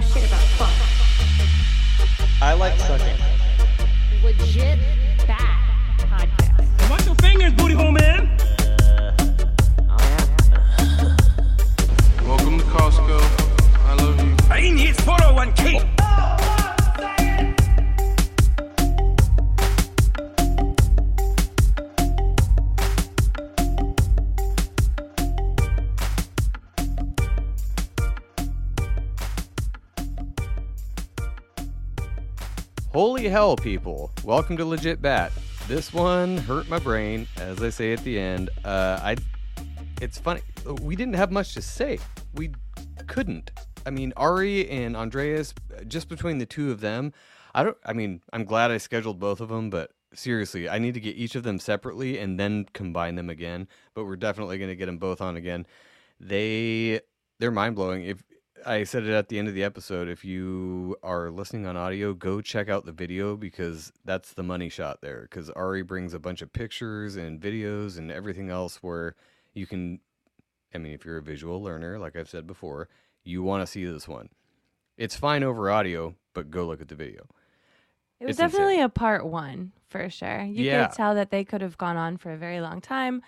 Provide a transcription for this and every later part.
know shit about fuck. I like sucking. Legit hell, people! Welcome to Legit Bat. This one hurt my brain, as I say at the end. Uh, I. It's funny. We didn't have much to say. We couldn't. I mean, Ari and Andreas, just between the two of them, I don't. I mean, I'm glad I scheduled both of them, but seriously, I need to get each of them separately and then combine them again. But we're definitely going to get them both on again. They they're mind blowing. If I said it at the end of the episode, if you are listening on audio, go check out the video because that's the money shot there. Because Ari brings a bunch of pictures and videos and everything else where you can. I mean, if you're a visual learner, like I've said before, you want to see this one. It's fine over audio, but go look at the video. It was It's insane. definitely a part one for sure. You Yeah. could tell that they could have gone on for a very long time.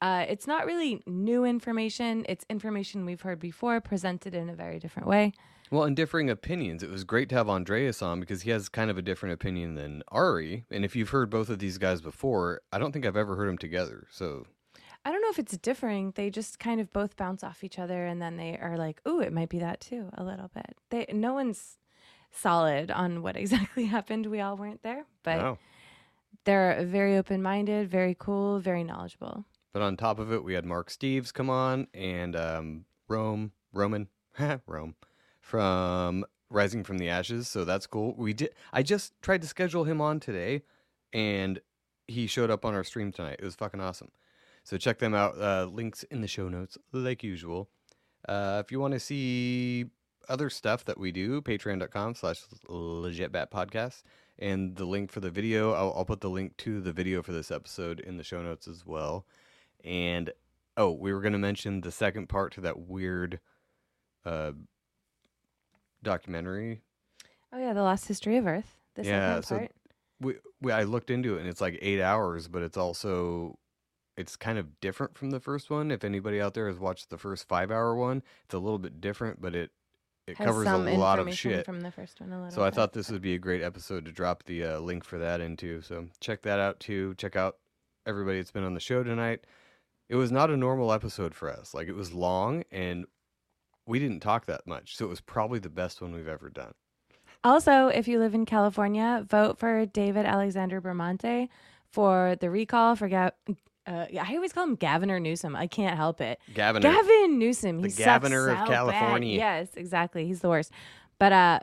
Uh, it's not really new information. It's information we've heard before, presented in a very different way. Well, and differing opinions. It was great to have Andreas on because he has kind of a different opinion than Ari. And if you've heard both of these guys before, I don't think I've ever heard them together. So I don't know if it's differing. They just kind of both bounce off each other, and then they are like, "Ooh, it might be that too." A little bit. They no one's solid on what exactly happened. We all weren't there, but wow. they're very open minded, very cool, very knowledgeable. But on top of it, we had Mark Steves come on and um, Rome, Roman, Rome, from Rising from the Ashes. So that's cool. We did. I just tried to schedule him on today, and he showed up on our stream tonight. It was fucking awesome. So check them out. Uh, links in the show notes, like usual. Uh, if you want to see other stuff that we do, patreon.com slash legitbat podcast. And the link for the video, I'll, I'll put the link to the video for this episode in the show notes as well. And oh, we were going to mention the second part to that weird uh, documentary. Oh yeah, the lost history of Earth. The Yeah, second so part. We, we I looked into it and it's like eight hours, but it's also it's kind of different from the first one. If anybody out there has watched the first five hour one, it's a little bit different, but it it Has covers a lot of shit. from the first one So I thought this would be a great episode to drop the uh, link for that into. So check that out too. Check out everybody that's been on the show tonight. It was not a normal episode for us. Like it was long and we didn't talk that much. So it was probably the best one we've ever done. Also, if you live in California, vote for David Alexander Bramante for the recall for Gav. Uh, yeah, I always call him Gavin or Newsom. I can't help it. Gavin, Gavin Newsom. He The sucks Governor of so bad. California. Yes, exactly. He's the worst. But uh,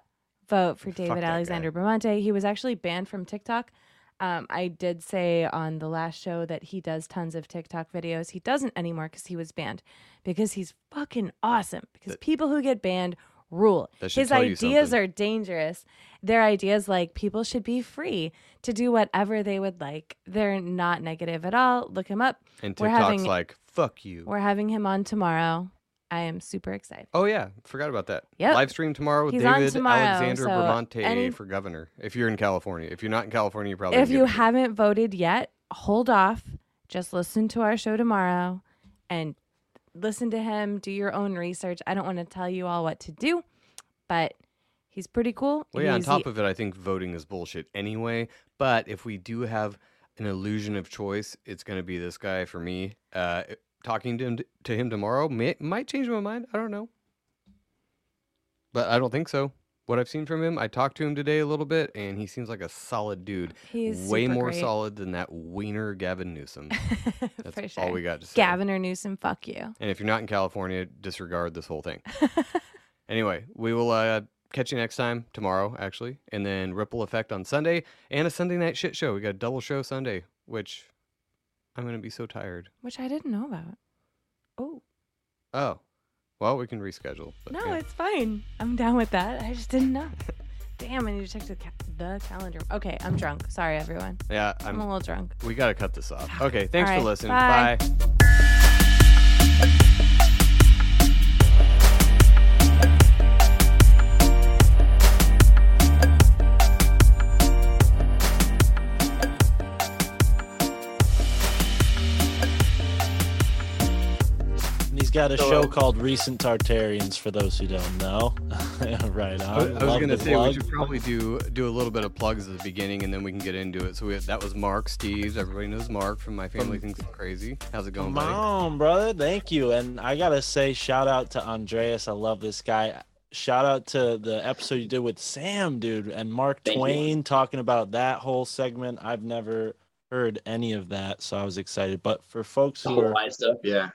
vote for David Alexander. Bramante. He was actually banned from TikTok. Um, I did say on the last show that he does tons of TikTok videos. He doesn't anymore because he was banned because he's fucking awesome. Because That- people who get banned rule. That should His tell you ideas something. are dangerous. Their ideas like people should be free to do whatever they would like. They're not negative at all. Look him up. and we're TikTok's having- like, fuck you. We're having him on tomorrow. I am super excited. Oh yeah, forgot about that. Yep. Live stream tomorrow with He's David tomorrow, Alexander so Bramante any- for governor. If you're in California, if you're not in California, you probably if you haven't voted yet, hold off. Just listen to our show tomorrow and listen to him. Do your own research. I don't want to tell you all what to do, but he's pretty cool. Well, yeah. On top the- of it, I think voting is bullshit anyway. But if we do have an illusion of choice, it's going to be this guy for me. Uh, talking to him to him tomorrow may, might change my mind. I don't know, but I don't think so. What I've seen from him, I talked to him today a little bit, and he seems like a solid dude. He's way more great. solid than that wiener Gavin Newsom. That's sure. all we got to say. Gavin or Newsom, fuck you. And if you're not in California, disregard this whole thing. anyway, we will uh, catch you next time tomorrow, actually, and then Ripple Effect on Sunday and a Sunday night shit show. We got a double show Sunday, which I'm gonna be so tired. Which I didn't know about. Oh Oh, well, we can reschedule. But no, yeah. it's fine. I'm down with that. I just didn't know. Damn, I need to check the, ca- the calendar. Okay, I'm drunk. Sorry, everyone. yeah, I'm, I'm. a little drunk. We gotta cut this off. Okay, thanks All for right, listening. bye. bye. Got a So, show called Recent Tartarians for those who don't know. right I, on. I was gonna the say we should probably do do a little bit of plugs at the beginning, and then we can get into it. So we, that was Mark, Steve's. Everybody knows Mark from My Family Thinks I'm Crazy. How's it going, Come buddy? on, brother. Thank you. And I gotta say, shout out to Andreas. I love this guy. Shout out to the episode you did with Sam, dude, and Mark Thank you. Twain talking about that whole segment. I've never heard any of that, so I was excited. But for folks who are live stuff. Yeah.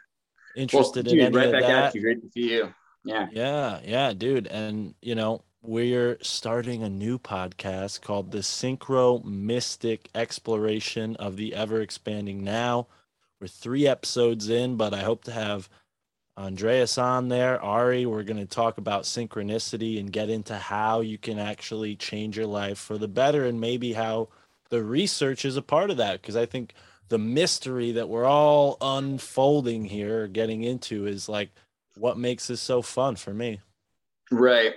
Interested well, in any right of back that, at you. Great to see you. Yeah. Yeah, yeah, dude. And you know, we're starting a new podcast called the Synchro Mystic Exploration of the Ever Expanding Now. We're three episodes in, but I hope to have Andreas on there. Ari, we're going to talk about synchronicity and get into how you can actually change your life for the better and maybe how the research is a part of that. Because I think the mystery that we're all unfolding here, getting into, is like what makes this so fun for me. Right.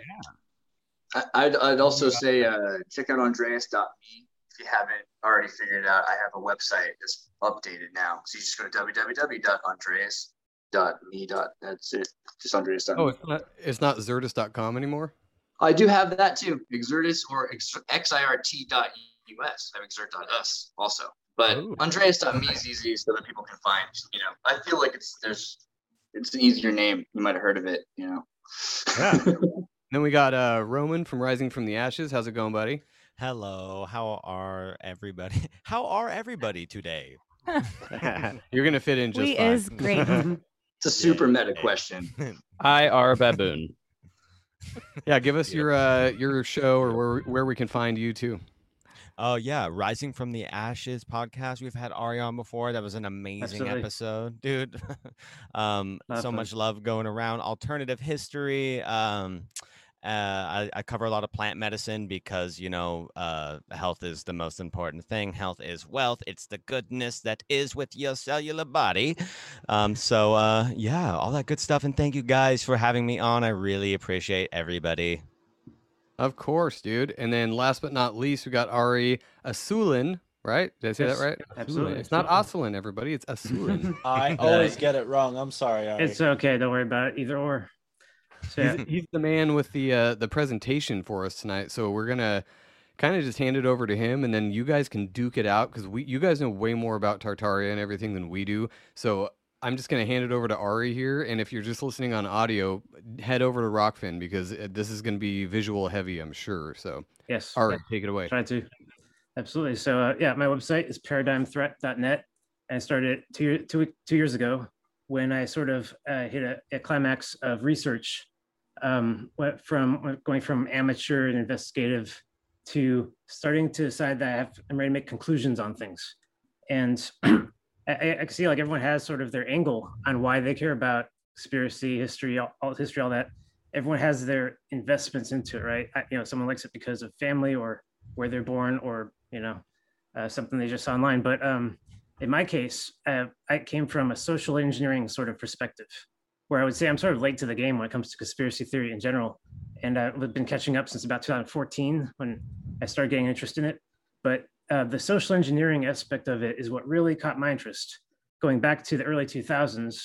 I, I'd, I'd also say uh, check out Andreas.me if you haven't already figured it out. I have a website that's updated now. So you just go to www.andreas.me. That's it. Just Andreas.me. Oh, it's not it's not Zertus.com anymore. I do have that too. Exertus or ex- xirt.us. I have exert.us also. But Ooh. Andreas.me is easy so that people can find, you know, I feel like it's there's it's an easier name. You might have heard of it, you know. Yeah. Then we got uh, Roman from Rising from the Ashes. How's it going, buddy? Hello, how are everybody? How are everybody today? You're gonna fit in just we fine. is great. It's a super meta hey. question. I are a baboon. yeah, give us your uh, your show or where where we can find you too. Oh yeah, Rising from the Ashes podcast. We've had Ari on before. That was an amazing Absolutely. episode, dude. um, so much love going around. Alternative history. Um, uh, I, I cover a lot of plant medicine because you know uh, health is the most important thing. Health is wealth. It's the goodness that is with your cellular body. Um, so uh, yeah, all that good stuff. And thank you guys for having me on. I really appreciate everybody. Of course, dude. And then last but not least, we got Ari Asulin, right? Did I say Yes, that right? absolutely. It's not Asulin, everybody. It's Asulin. I always get it wrong. I'm sorry, Ari. It's okay. Don't worry about it. Either or. So, yeah. he's, he's the man with the uh, the presentation for us tonight. So we're gonna kind of just hand it over to him, and then you guys can duke it out because we you guys know way more about Tartaria and everything than we do. So I'm just gonna hand it over to Ari here, and if you're just listening on audio, head over to Rokfin because uh, this is gonna be visual heavy, I'm sure. So yes. Ari, take it away. Try to. Absolutely. So, uh, yeah, my website is paradigmthreat.net. And I started two, two, two years ago when I sort of uh, hit a, a climax of research um, went from going from amateur and investigative to starting to decide that I have, I'm ready to make conclusions on things. And I, I see like everyone has sort of their angle on why they care about conspiracy, history, all history, all that. Everyone has their investments into it, right? I, you know, someone likes it because of family or where they're born or you know uh, something they just saw online. But um, in my case, uh, I came from a social engineering sort of perspective, where I would say I'm sort of late to the game when it comes to conspiracy theory in general, and I've been catching up since about 2014 when I started getting interested in it. But uh, the social engineering aspect of it is what really caught my interest. Going back to the early 2000s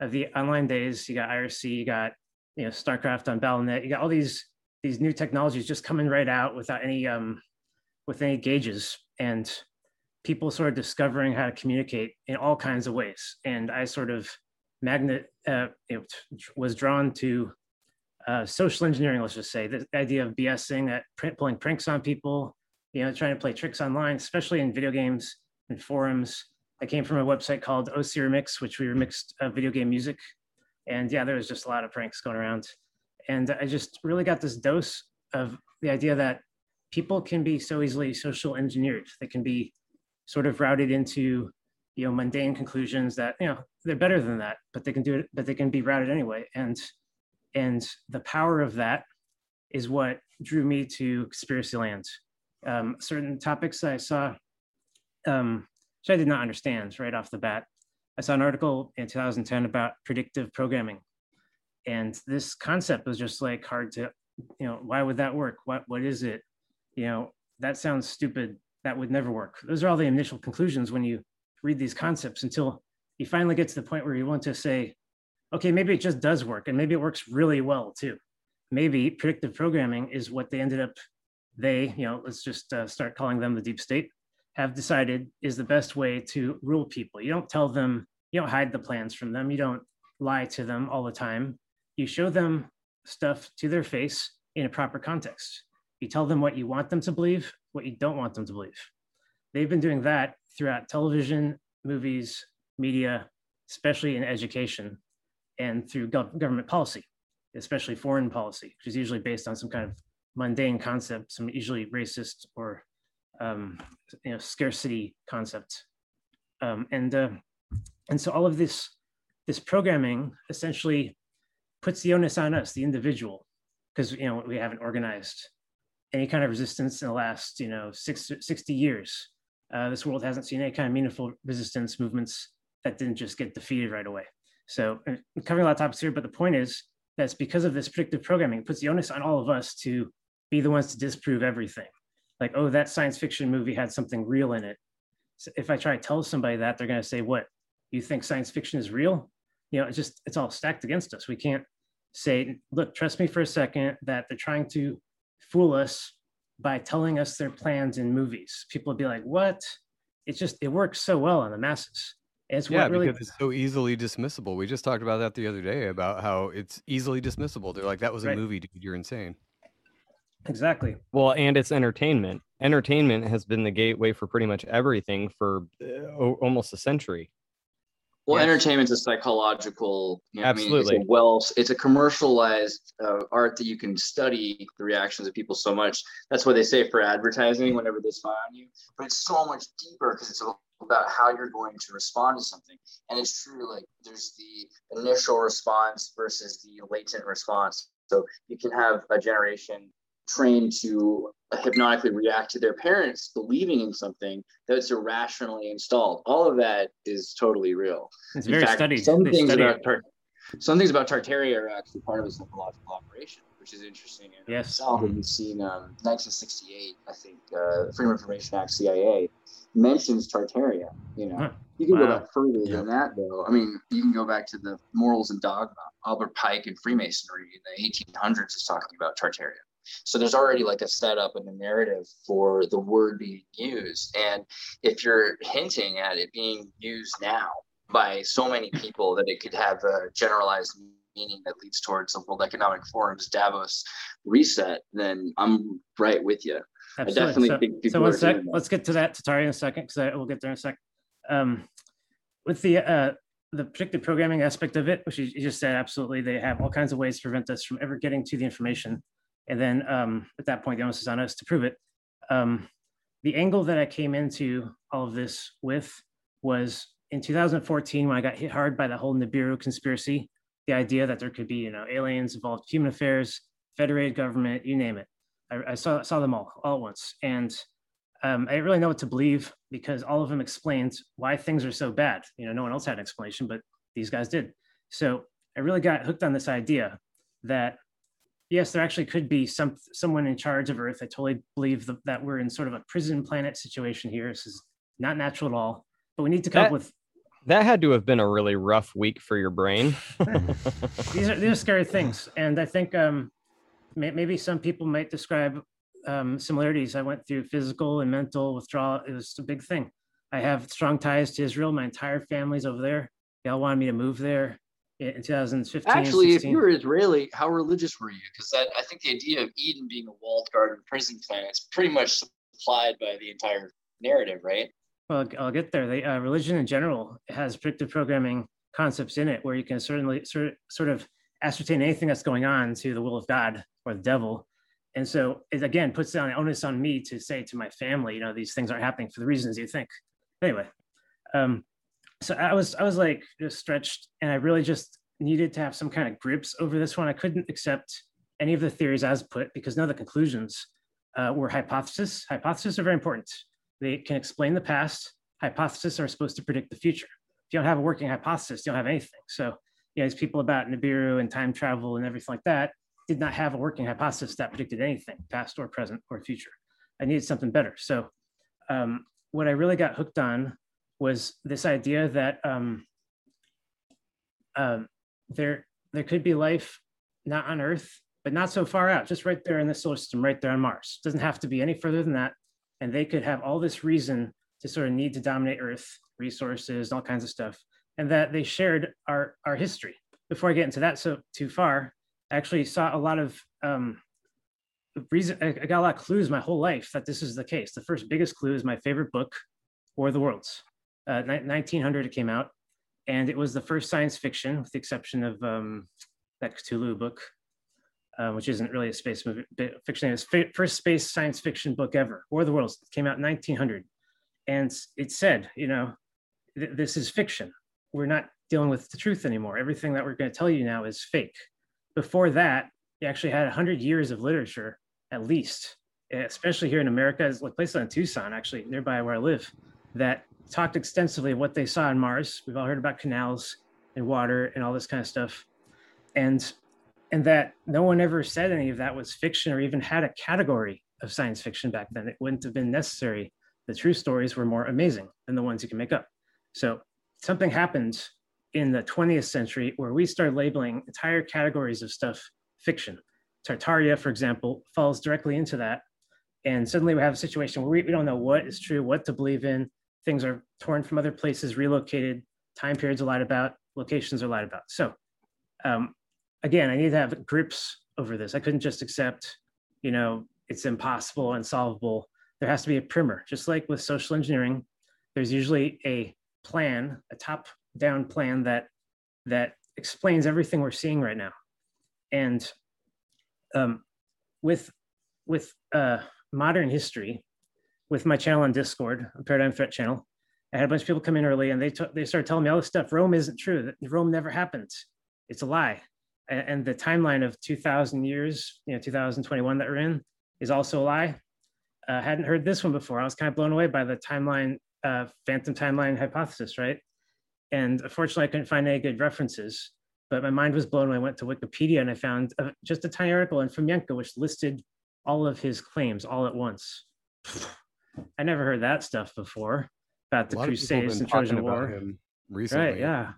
of the online days, you got IRC, you got you know StarCraft on Battle.net, you got all these these new technologies just coming right out without any um, with any gauges and people sort of discovering how to communicate in all kinds of ways. And I sort of magnet uh, you know, t- was drawn to uh, social engineering. Let's just say the idea of BSing, that pr- pulling pranks on people, you know, trying to play tricks online, especially in video games and forums. I came from a website called OC Remix, which we remixed uh, video game music. And yeah, there was just a lot of pranks going around. And I just really got this dose of the idea that people can be so easily social engineered. They can be sort of routed into, you know, mundane conclusions that, you know, they're better than that, but they can do it, but they can be routed anyway. And and the power of that is what drew me to conspiracy land. Um, certain topics I saw, um, which I did not understand right off the bat. I saw an article in 2010 about predictive programming. And this concept was just like hard to, you know, why would that work? What what is it? You know, that sounds stupid. That would never work. Those are all the initial conclusions when you read these concepts until you finally get to the point where you want to say, okay, maybe it just does work, and maybe it works really well too. Maybe predictive programming is what they ended up. They, you know, let's just uh, start calling them the deep state. Have decided is the best way to rule people. You don't tell them, you don't hide the plans from them. You don't lie to them all the time. You show them stuff to their face in a proper context. You tell them what you want them to believe, what you don't want them to believe. They've been doing that throughout television, movies, media, especially in education and through gov- government policy, especially foreign policy, which is usually based on some kind of mundane concept, some usually racist or um, you know scarcity concept. Um, and uh, and so all of this this programming essentially puts the onus on us, the individual, because you know we haven't organized any kind of resistance in the last you know six, 60 years. Uh, this world hasn't seen any kind of meaningful resistance movements that didn't just get defeated right away. So I'm covering a lot of topics here, but the point is that's because of this predictive programming, it puts the onus on all of us to be the ones to disprove everything. Like, oh, that science fiction movie had something real in it. So if I try to tell somebody that, they're going to say, "What? You think science fiction is real?" You know, it's just it's all stacked against us. We can't say, "Look, trust me for a second that they're trying to fool us by telling us their plans in movies." People would be like, "What?" It just it works so well on the masses. It's yeah, what really because it's so easily dismissible. We just talked about that the other day about how it's easily dismissible. They're like, "That was a Right. movie, dude. You're insane." Exactly. Well, and it's entertainment. Entertainment has been the gateway for pretty much everything for uh, almost a century. Well, Yes. entertainment's a psychological. You know, I mean, Absolutely. it's a well, it's a commercialized uh, art that you can study the reactions of people so much. That's what they say for advertising whenever they spy on you. But it's so much deeper because it's about how you're going to respond to something. And it's true, like there's the initial response versus the latent response. So you can have a generation trained to hypnotically react to their parents believing in something that's irrationally installed. All of that is totally real. It's In very fact, studied. Some They things study about it. tar- some things about Tartaria are actually part of a psychological operation, which is interesting. in Yes. itself. And we've seen um, 1968, I think, uh, Freedom of Information Act (CIA) mentions Tartaria. You know, Huh. you can go back further than that, though. I mean, you can go back to the Morals and Dogma. Albert Pike and Freemasonry in the 1800s is talking about Tartaria. So there's already like a setup and a narrative for the word being used. And if you're hinting at it being used now by so many people that it could have a generalized meaning that leads towards the World Economic Forum's Davos reset, then I'm right with you. I definitely so, think so one sec. Let's get to that Tatari in a second because we'll get there in a sec. Um, with the uh, the predictive programming aspect of it, which you just said, absolutely, they have all kinds of ways to prevent us from ever getting to the information, and then um, at that point, the onus is on us to prove it. Um, the angle that I came into all of this with was in 2014 when I got hit hard by the whole Nibiru conspiracy, the idea that there could be, you know, aliens involved, human affairs, federated government, you name it. I, I saw saw them all all at once, and um, I didn't really know what to believe because all of them explained why things are so bad. You know, no one else had an explanation, but these guys did. So I really got hooked on this idea that yes, there actually could be some someone in charge of Earth. I totally believe th- that we're in sort of a prison planet situation here. This is not natural at all. But we need to come up with That had to have been a really rough week for your brain. these are these are scary things, and I think um, may, maybe some people might describe um, similarities. I went through physical and mental withdrawal. It was a big thing. I have strong ties to Israel. My entire family's over there. They all wanted me to move there in in 2015. Actually, if you were Israeli, how religious were you? Because that I think the idea of Eden being a walled garden prison planet is pretty much supplied by the entire narrative, right? Well, I'll get there. They, uh, religion in general has predictive programming concepts in it, where you can certainly sort sort of ascertain anything that's going on to the will of God or the devil. And so it again puts down the onus on me to say to my family, you know, these things aren't happening for the reasons you think. Anyway, um, so I was I was like just stretched, and I really just needed to have some kind of grips over this one. I couldn't accept any of the theories as put because none of the conclusions uh, were hypotheses. Hypotheses are very important. They can explain the past. Hypotheses are supposed to predict the future. If you don't have a working hypothesis, you don't have anything. So, you know, these people about Nibiru and time travel and everything like that did not have a working hypothesis that predicted anything, past or present or future. I needed something better. So, um, what I really got hooked on was this idea that um, um, there there could be life not on Earth, but not so far out, just right there in the solar system, right there on Mars. Doesn't have to be any further than that. And they could have all this reason to sort of need to dominate Earth, resources, all kinds of stuff, and that they shared our our history. Before I get into that so too far, I actually saw a lot of um, reason. I I got a lot of clues my whole life that this is the case. The first biggest clue is my favorite book, War of the Worlds. Uh, 1900 it came out, and it was the first science fiction, with the exception of um, that Cthulhu book, uh, which isn't really a space movie fiction. It was first space science fiction book ever. War of the Worlds came out in 1900, and it said, you know, th- this is fiction. We're not dealing with the truth anymore. Everything that we're going to tell you now is fake. Before that, you actually had 100 years of literature at least, especially here in America, like places in Tucson, actually nearby where I live, that talked extensively of what they saw on Mars. We've all heard about canals and water and all this kind of stuff. And and that no one ever said any of that was fiction or even had a category of science fiction back then. It wouldn't have been necessary. The true stories were more amazing than the ones you can make up. So something happened in the 20th century where we started labeling entire categories of stuff fiction. Tartaria, for example, falls directly into that. And suddenly we have a situation where we, we don't know what is true, what to believe in. Things are torn from other places, relocated, time periods are lied about, locations are lied about. So um, again, I need to have grips over this. I couldn't just accept, you know, it's impossible, unsolvable. There has to be a primer, just like with social engineering. There's usually a plan, a top-down plan that that explains everything we're seeing right now. And um, with with uh, modern history, with my channel on Discord, a Paradigm Threat channel, I had a bunch of people come in early, and they t- they started telling me all this stuff. Rome isn't true. Rome never happened. It's a lie. A- And the timeline of 2,000 years, you know, 2021 that we're in, is also a lie. Uh, hadn't heard this one before. I was kind of blown away by the timeline, uh, phantom timeline hypothesis, right? And unfortunately, I couldn't find any good references. But my mind was blown when I went to Wikipedia and I found uh, just a tiny article in Fomenko which listed all of his claims all at once. I never heard that stuff before about the A lot of people have Crusades and Trojan talking about War. him recently. Right? Yeah,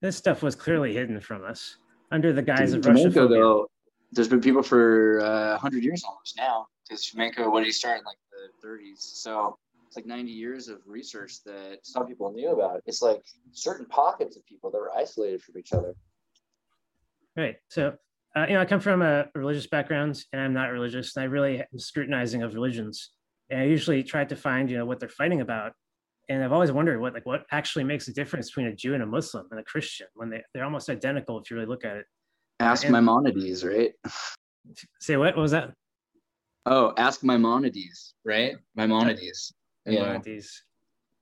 this stuff was clearly hidden from us under the guise of Fomenko, Russia. though, there's been people for uh, 100 years almost now. Because Fomenko, what did he start in like the 30s? So it's like 90 years of research that some people knew about. It's like certain pockets of people that were isolated from each other. Right. So, uh, you know, I come from a religious background and I'm not religious. And I really am scrutinizing of religions. And I usually try to find, you know, what they're fighting about. And I've always wondered what, like, what actually makes a difference between a Jew and a Muslim and a Christian when they, they're almost identical if you really look at it. Ask And- Maimonides, right? Say what? What was that? Oh, ask Maimonides, right? Maimonides. Yeah. Maimonides.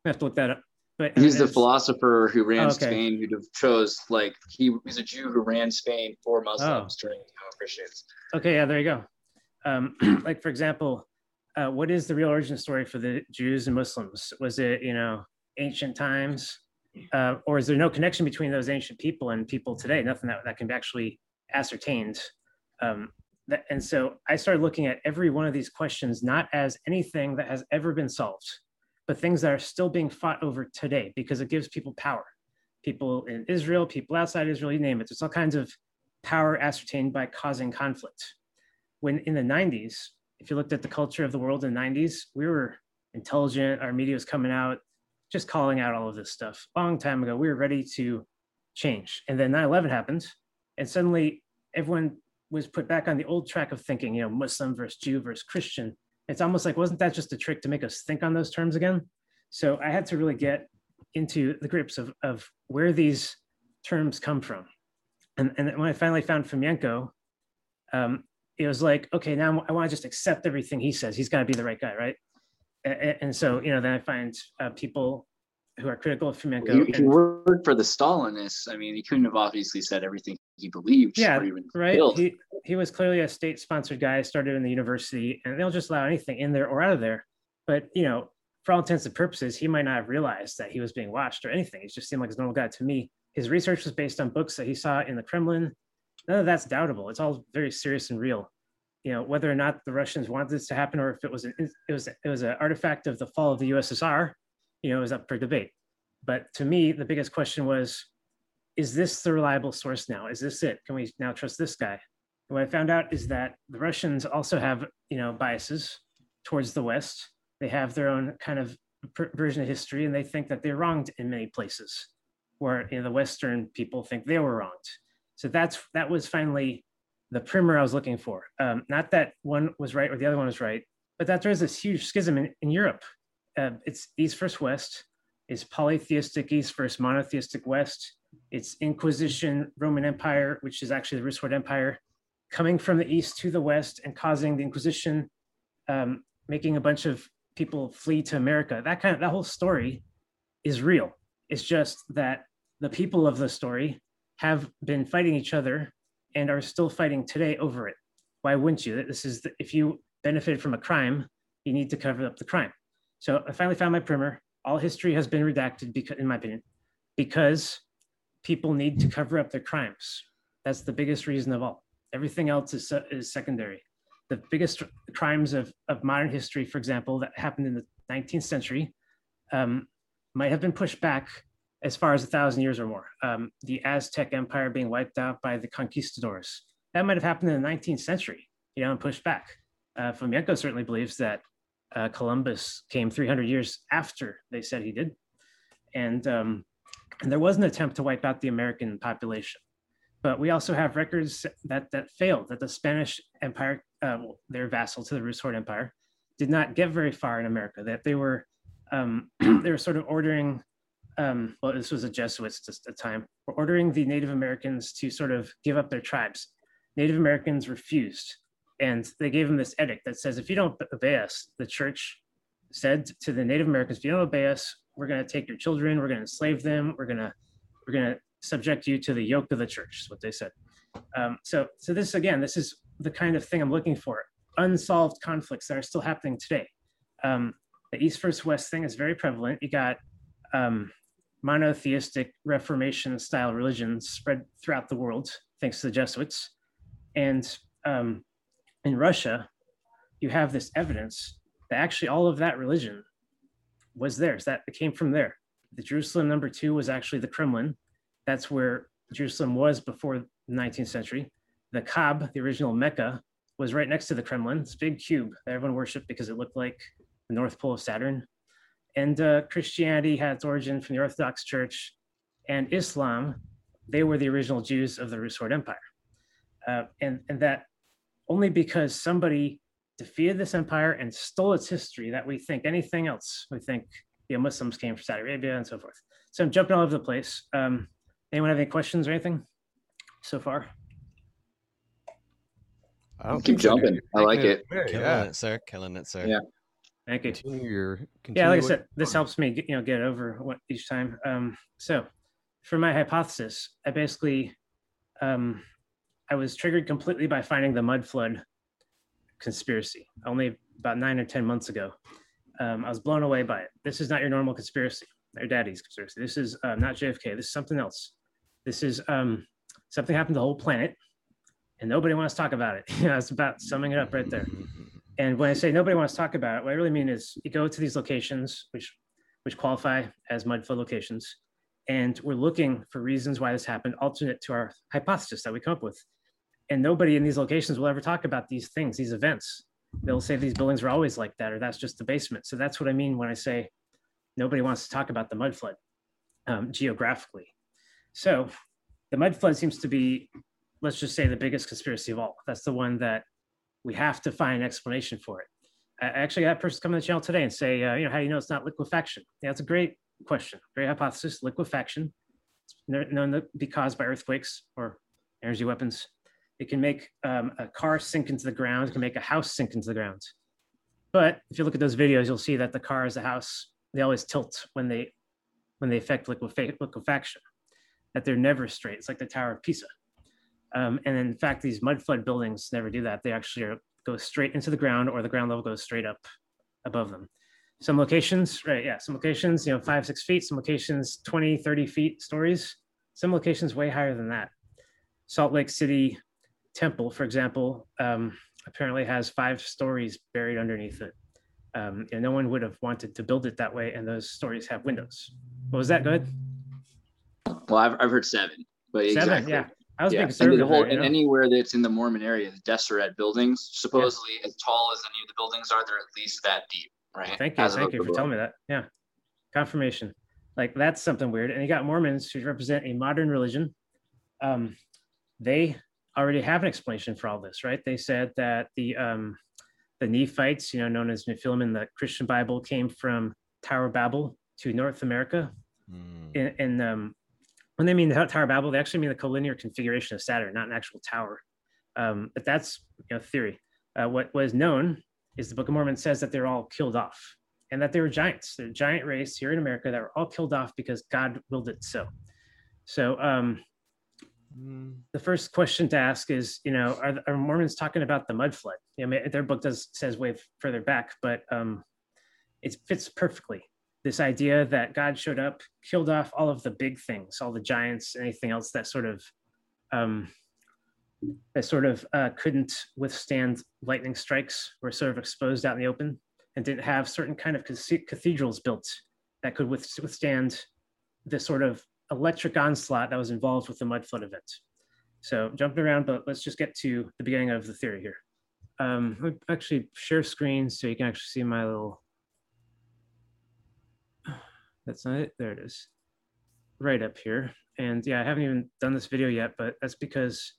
I have to look that up. But He's the philosopher who ran Oh, okay. Spain, who chose like he was a Jew who ran Spain for Muslims during the Christians. Okay, yeah, there you go. Um, like for example, uh, what is the real origin story for the Jews and Muslims? Was it you know ancient times, uh, or is there no connection between those ancient people and people today? Nothing that that can be actually ascertained. Um, that, and so I started looking at every one of these questions not as anything that has ever been solved, but things that are still being fought over today because it gives people power. People in Israel, people outside Israel, you name it. There's all kinds of power ascertained by causing conflict. When in the 90s, if you looked at the culture of the world in the 90s, we were intelligent, our media was coming out, just calling out all of this stuff. Long time ago, we were ready to change. And then 9 11 happened, and suddenly everyone was put back on the old track of thinking, you know, Muslim versus Jew versus Christian. It's almost like, wasn't that just a trick to make us think on those terms again? So I had to really get into the grips of, of where these terms come from. And, and when I finally found Fomenko, um, it was like, okay, now I want to just accept everything he says. He's got to be the right guy, right? And, so, you know, then I find uh, people who are critical of Fomenko. He, he and- worked for the Stalinists. I mean, he couldn't have obviously said everything he believed. yeah or even right he, he was clearly a state sponsored guy started in the university and they'll just allow anything in there or out of there but you know for all intents and purposes he might not have realized that he was being watched or anything he just seemed like a normal guy to me his research was based on books that he saw in the kremlin none of that's doubtable it's all very serious and real you know whether or not the russians wanted this to happen or if it was an it was it was an artifact of the fall of the ussr you know is up for debate but to me the biggest question was is this the reliable source now? Is this it? Can we now trust this guy? And what I found out is that the Russians also have, you know, biases towards the West. They have their own kind of version of history, and they think that they're wronged in many places, where you know, the Western people think they were wronged. So that's that was finally the primer I was looking for. Um, not that one was right or the other one was right, but that there's this huge schism in, in Europe. Uh, it's East versus West. It's polytheistic East versus monotheistic West. It's Inquisition Roman Empire, which is actually the Roosevelt Empire, coming from the East to the West and causing the Inquisition, um, making a bunch of people flee to America. That kind of that whole story is real. It's just that the people of the story have been fighting each other and are still fighting today over it. Why wouldn't you? This is the, if you benefited from a crime, you need to cover up the crime. So I finally found my primer. All history has been redacted because, in my opinion, because people need to cover up their crimes. That's the biggest reason of all. Everything else is, is secondary. The biggest crimes of, of modern history, for example, that happened in the 19th century, um, might have been pushed back as far as a thousand years or more. Um, the Aztec Empire being wiped out by the conquistadors. That might have happened in the 19th century, you know, and pushed back. Uh, Fomenko certainly believes that uh, Columbus came 300 years after they said he did. And, um, and there was an attempt to wipe out the American population. But we also have records that, that failed, that the Spanish Empire, uh, their vassal to the Roosevelt Empire, did not get very far in America, that they were, um, they were sort of ordering um, well, this was a Jesuits just a time, were ordering the Native Americans to sort of give up their tribes. Native Americans refused. And they gave them this edict that says, if you don't obey us, the church said to the Native Americans, if you don't obey us, we're going to take your children, we're going to enslave them, we're going to, we're going to subject you to the yoke of the church, is what they said. Um, so, so this again, this is the kind of thing I'm looking for. Unsolved conflicts that are still happening today. Um, the East versus West thing is very prevalent. You got um, monotheistic Reformation style religions spread throughout the world, thanks to the Jesuits. And um, in Russia, you have this evidence that actually all of that religion was theirs, that it came from there. The Jerusalem number two was actually the Kremlin. That's where Jerusalem was before the 19th century. The Kaaba, the original Mecca, was right next to the Kremlin. It's big cube that everyone worshiped because it looked like the North Pole of Saturn. And uh, Christianity had its origin from the Orthodox Church, and Islam, they were the original Jews of the Roosevelt Empire. Uh, and, and that only because somebody defeated this empire and stole its history that we think anything else. We think you know, Muslims came from Saudi Arabia and so forth. So I'm jumping all over the place. Um, anyone have any questions or anything so far? I don't Keep jumping. I like it. Killing yeah. it, sir. Killing it, sir. Yeah. Thank you. Continue your, yeah like i said this helps me get, you know get over what each time. Um so for my hypothesis i basically um i was triggered completely by finding the mud flood conspiracy only about nine or ten months ago. Um i was blown away by it. This is not your normal conspiracy your daddy's conspiracy. This is uh, not jfk this is something else. This is um something happened to the whole planet and nobody wants to talk about it. You know it's about summing it up right there and when I say nobody wants to talk about it, what I really mean is you go to these locations, which which qualify as mud flood locations, and we're looking for reasons why this happened, alternate to our hypothesis that we come up with. And nobody in these locations will ever talk about these things, these events. They'll say these buildings are always like that, or that's just the basement. So that's what I mean when I say nobody wants to talk about the mud flood um, geographically. So the mud flood seems to be, let's just say, the biggest conspiracy of all. That's the one that we have to find an explanation for it. I actually had a person come on the channel today and say, uh, you know, how do you know it's not liquefaction? Yeah, that's a great question, great hypothesis. Liquefaction, it's known to be caused by earthquakes or energy weapons. It can make um, a car sink into the ground. It can make a house sink into the ground. But if you look at those videos, you'll see that the cars, the house, they always tilt when they when they affect liquefa- liquefaction. That they're never straight. It's like the Tower of Pisa. Um, and in fact, these mud flood buildings never do that. They actually are, go straight into the ground or the ground level goes straight up above them. Some locations, right, yeah, some locations, you know, five, six feet, some locations 20, 30 feet stories, some locations way higher than that. Salt Lake City Temple, for example, um, apparently has five stories buried underneath it. Um, and no one would have wanted to build it that way, and those stories have windows. What was that? Go ahead. Well, I've, I've heard seven, but Seven, exactly. yeah. I was yeah. being And the whole, there, and know? anywhere that's in the Mormon area, the Deseret buildings, supposedly as tall as any of the buildings are, they're at least that deep, right? Thank you. As Thank you for telling me that. Yeah. Confirmation. Like that's something weird. And you got Mormons who represent a modern religion. Um, they already have an explanation for all this, right? They said that the um, the Nephites, you know, known as Nephilim in the Christian Bible, came from Tower of Babel to North America. And, and um, when they mean the Tower of Babel, they actually mean the collinear configuration of Saturn, not an actual tower. Um, but that's you know theory. Uh, what was known is the Book of Mormon says that they're all killed off and that they were giants. They're a giant race here in America that were all killed off because God willed it so. So um, the first question to ask is, you know, are, are Mormons talking about the mud flood? You know, their book does says way further back, but um, it fits perfectly. This idea that God showed up, killed off all of the big things, all the giants, anything else that sort of um, that sort of uh, couldn't withstand lightning strikes, were sort of exposed out in the open, and didn't have certain kind of cathedrals built that could withstand the sort of electric onslaught that was involved with the mud flood event. So jumping around, but let's just get to the beginning of the theory here. Um, actually share screen so you can actually see my little. That's not it. There it is. Right up here. And yeah, I haven't even done this video yet, but that's because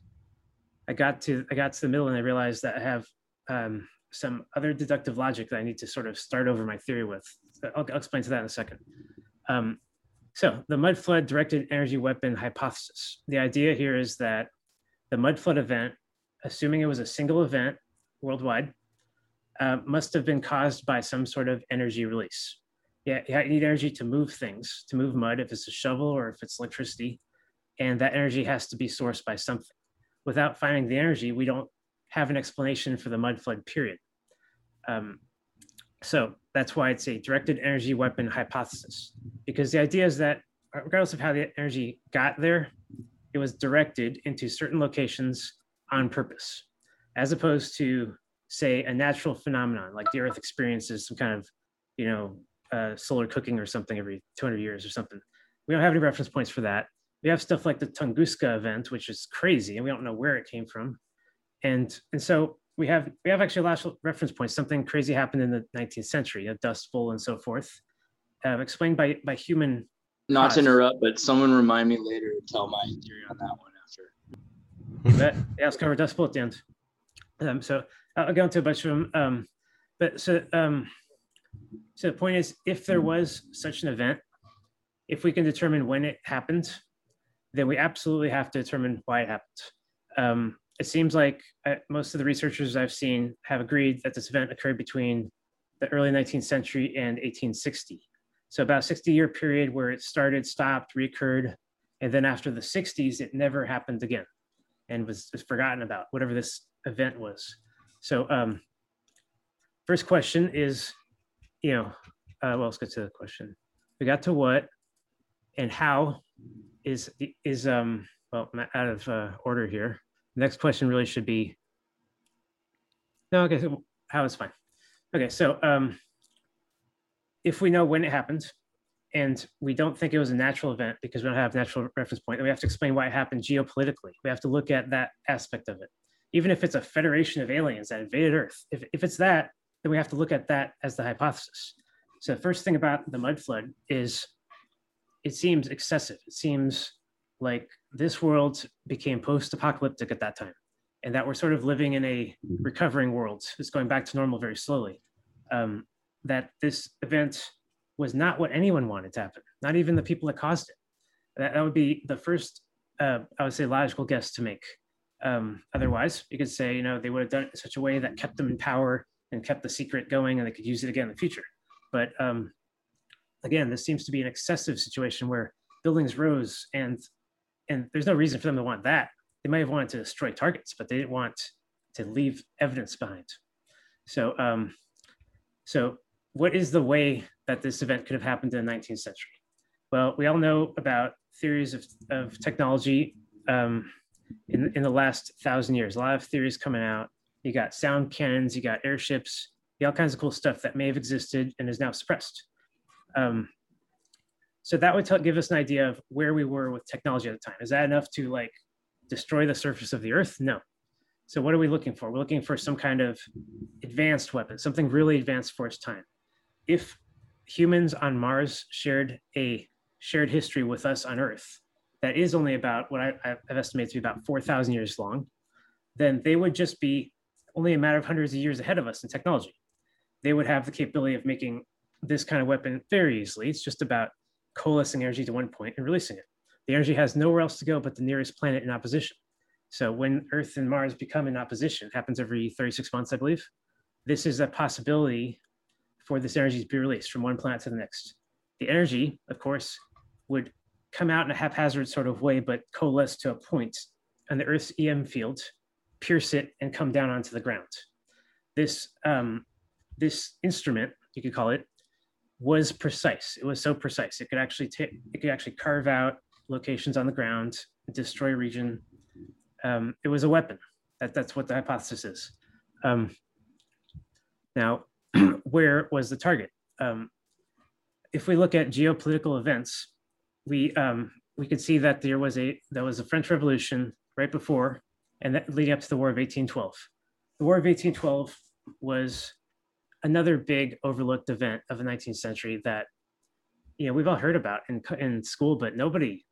I got to I got to the middle and I realized that I have um, some other deductive logic that I need to sort of start over my theory with. I'll, I'll explain to that in a second. Um, so the mud flood directed energy weapon hypothesis. The idea here is that the mud flood event, assuming it was a single event worldwide, uh, must have been caused by some sort of energy release. Yeah, you need energy to move things, to move mud, if it's a shovel or if it's electricity, and that energy has to be sourced by something. Without finding the energy, we don't have an explanation for the mud flood period. Um, so that's why it's a directed energy weapon hypothesis, because the idea is that regardless of how the energy got there, it was directed into certain locations on purpose, as opposed to, say, a natural phenomenon like the Earth experiences some kind of, you know, uh, solar cooking or something every 200 years or something. We don't have any reference points for that. We have stuff like the Tunguska event, which is crazy, and we don't know where it came from. And and so we have we have actually last reference points. Something crazy happened in the 19th century, a dust bowl and so forth, uh, explained by by human. Not to interrupt, but someone remind me later to tell my theory on that one after. But yeah, let's cover dust bowl at the end. Um, so I'll go into a bunch of them. Um, but so um, so the point is, if there was such an event, if we can determine when it happened, then we absolutely have to determine why it happened. Um, it seems like uh, most of the researchers I've seen have agreed that this event occurred between the early 19th century and 1860. So about a 60 year period where it started, stopped, recurred, and then after the 60s, it never happened again and was, was forgotten about, whatever this event was. So um, first question is, you know, uh, well, let's get to the question. We got to what and how is is um well out of uh, order here. Next question really should be no. Okay, so how is fine. Okay, so um, if we know when it happened, and we don't think it was a natural event because we don't have natural reference point, then we have to explain why it happened geopolitically. We have to look at that aspect of it. Even if it's a federation of aliens that invaded Earth, if, if it's that, then we have to look at that as the hypothesis. So the first thing about the mud flood is it seems excessive. It seems like this world became post-apocalyptic at that time and that we're sort of living in a recovering world. It's going back to normal very slowly. Um, that this event was not what anyone wanted to happen not even the people that caused it. That, that would be the first uh, i would say logical guess to make. Um, otherwise you could say you know they would have done it in such a way that kept them in power and kept the secret going and they could use it again in the future but um, again this seems to be an excessive situation where buildings rose and and there's no reason for them to want that. They might have wanted to destroy targets, but they didn't want to leave evidence behind. So, um, so what is the way that this event could have happened in the 19th century? Well, we all know about theories of, of technology um, in, in the last thousand years. A lot of theories coming out. You got sound cannons, you got airships, you got all kinds of cool stuff that may have existed and is now suppressed. Um, So that would tell, give us an idea of where we were with technology at the time. Is that enough to like destroy the surface of the Earth? No. So what are we looking for? We're looking for some kind of advanced weapon, something really advanced for its time. If humans on Mars shared a shared history with us on Earth that is only about what I, I've estimated to be about 4,000 years long, then they would just be only a matter of hundreds of years ahead of us in technology. They would have the capability of making this kind of weapon very easily. It's just about coalescing energy to one point and releasing it. The energy has nowhere else to go but the nearest planet in opposition. So when Earth and Mars become in opposition, happens every 36 months, I believe. This is a possibility for this energy to be released from one planet to the next. The energy, of course, would come out in a haphazard sort of way, but coalesce to a point on the Earth's EM field, pierce it, and come down onto the ground. This um, this instrument, you could call it, was precise. It was so precise. It could actually take it could actually carve out locations on the ground, destroy region. Um, it was a weapon. That, that's what the hypothesis is. Um, now, where was the target? Um, if we look at geopolitical events, we um, we could see that there was a there was a French Revolution right before, and that leading up to the War of 1812. The War of 1812 was another big overlooked event of the 19th century that you know we've all heard about in in school, but nobody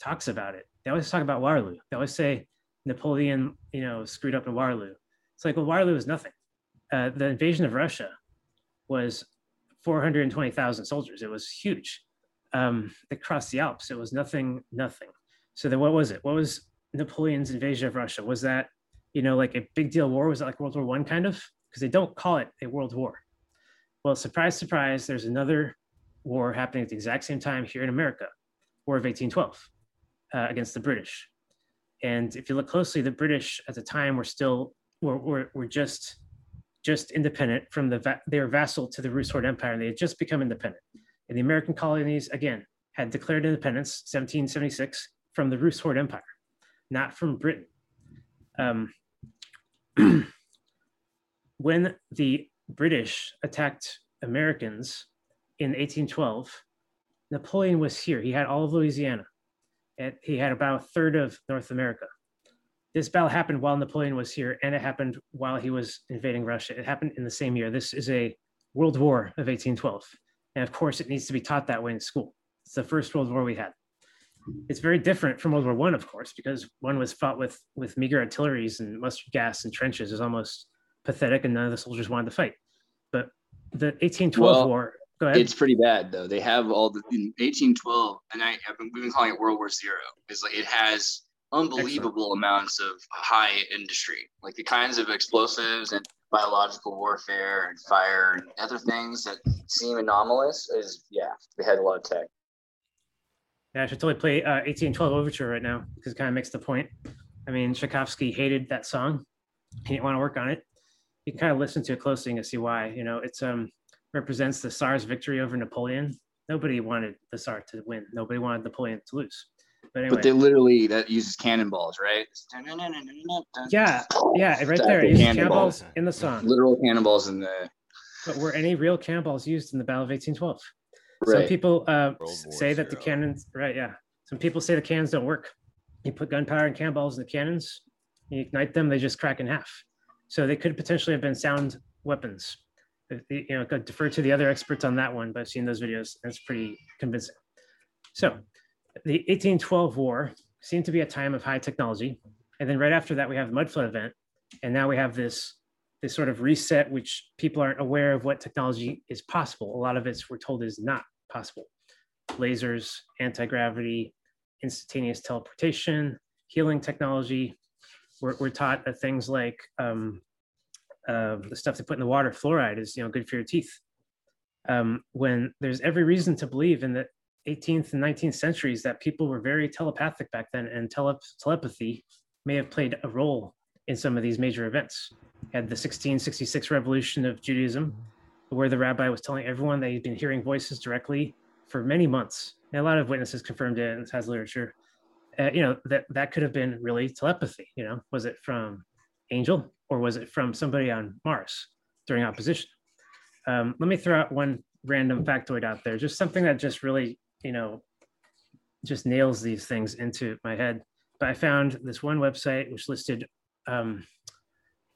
talks about it. They always talk about Waterloo. They always say Napoleon, you know, screwed up in Waterloo. It's like well, Waterloo is nothing. Uh, the invasion of Russia was 420,000 soldiers. It was huge. Um, crossed the Alps, it was nothing, nothing. So then, what was it? What was Napoleon's invasion of Russia? Was that, you know, like a big deal war? Was it like World War One kind of? Because they don't call it a world war. Well, surprise, surprise, there's another war happening at the exact same time here in America, War of 1812, uh, against the British. And if you look closely, the British at the time were still were, were, were just just independent from the va- they were vassal to the Rus Horde Empire, and they had just become independent. And the American colonies again had declared independence 1776 from the Rus Horde Empire, not from Britain. Um, when the British attacked Americans in 1812, Napoleon was here. He had all of Louisiana. And he had about a third of North America this battle happened while Napoleon was here, and it happened while he was invading Russia. It happened in the same year. This is a World War of 1812. And of course, it needs to be taught that way in school. It's the first World War we had. It's very different from World War One, of course, because one was fought with with meager artilleries and mustard gas and trenches. Was almost pathetic, and none of the soldiers wanted to fight. But the 1812 Well, war. Go ahead. It's pretty bad though. They have all the 1812, and I I've been, we've been calling it World War Zero. Is like it has unbelievable amounts of high industry, like the kinds of explosives and biological warfare and fire and other things that seem anomalous. Is yeah, they had a lot of tech. Yeah, I should totally play uh, 1812 Overture right now because it kind of makes the point. I mean, Tchaikovsky hated that song. He didn't want to work on it. You can kind of listen to it closely and see why. You know, it's um represents the Tsar's victory over Napoleon. Nobody wanted the Tsar to win. Nobody wanted Napoleon to lose. But anyway, But they literally that uses cannonballs, right? yeah, yeah, right there. It uses cannonballs. cannonballs in the song. Literal cannonballs in the But were any real cannonballs used in the Battle of 1812? Some people uh, say that the cannons, right? Yeah. Some people say the cannons don't work. You put gunpowder and cannonballs in the cannons, you ignite them, they just crack in half. So they could potentially have been sound weapons. You know, defer to the other experts on that one, but I've seen those videos. and it's pretty convincing. So the 1812 war seemed to be a time of high technology. And then right after that, we have the mud flood event. And now we have this this sort of reset, which people aren't aware of what technology is possible. A lot of it's we're told is not possible. Lasers, anti-gravity, instantaneous teleportation, healing technology. We're, we're taught that things like um, uh, the stuff they put in the water, fluoride, is you know good for your teeth. Um, when there's every reason to believe in the 18th and 19th centuries that people were very telepathic back then, and tele- telepathy may have played a role in some of these major events. Had the 1666 revolution of Judaism, where the rabbi was telling everyone that he'd been hearing voices directly for many months. And a lot of witnesses confirmed it, and has literature. Uh, you know that that could have been really telepathy. You know, was it from angel or was it from somebody on Mars during opposition? Um, let me throw out one random factoid out there, just something that just really you know, just nails these things into my head. But I found this one website which listed um,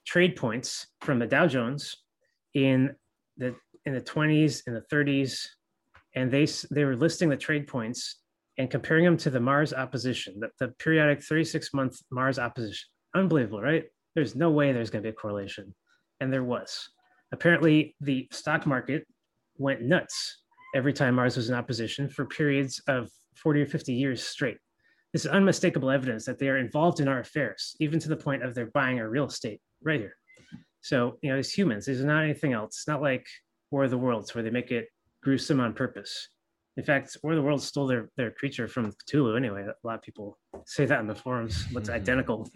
trade points from the Dow Jones in the in the 20s and the 30s, and they they were listing the trade points and comparing them to the Mars opposition, the, the periodic 36 month Mars opposition. Unbelievable, right? There's no way there's going to be a correlation, and there was. Apparently, the stock market went nuts every time Mars was in opposition for periods of 40 or 50 years straight. This is unmistakable evidence that they are involved in our affairs, even to the point of they're buying our real estate right here. So, you know, as humans, this is not anything else. It's not like War of the Worlds where they make it gruesome on purpose. In fact, War of the Worlds stole their, their creature from Cthulhu anyway. A lot of people say that in the forums. Looks identical.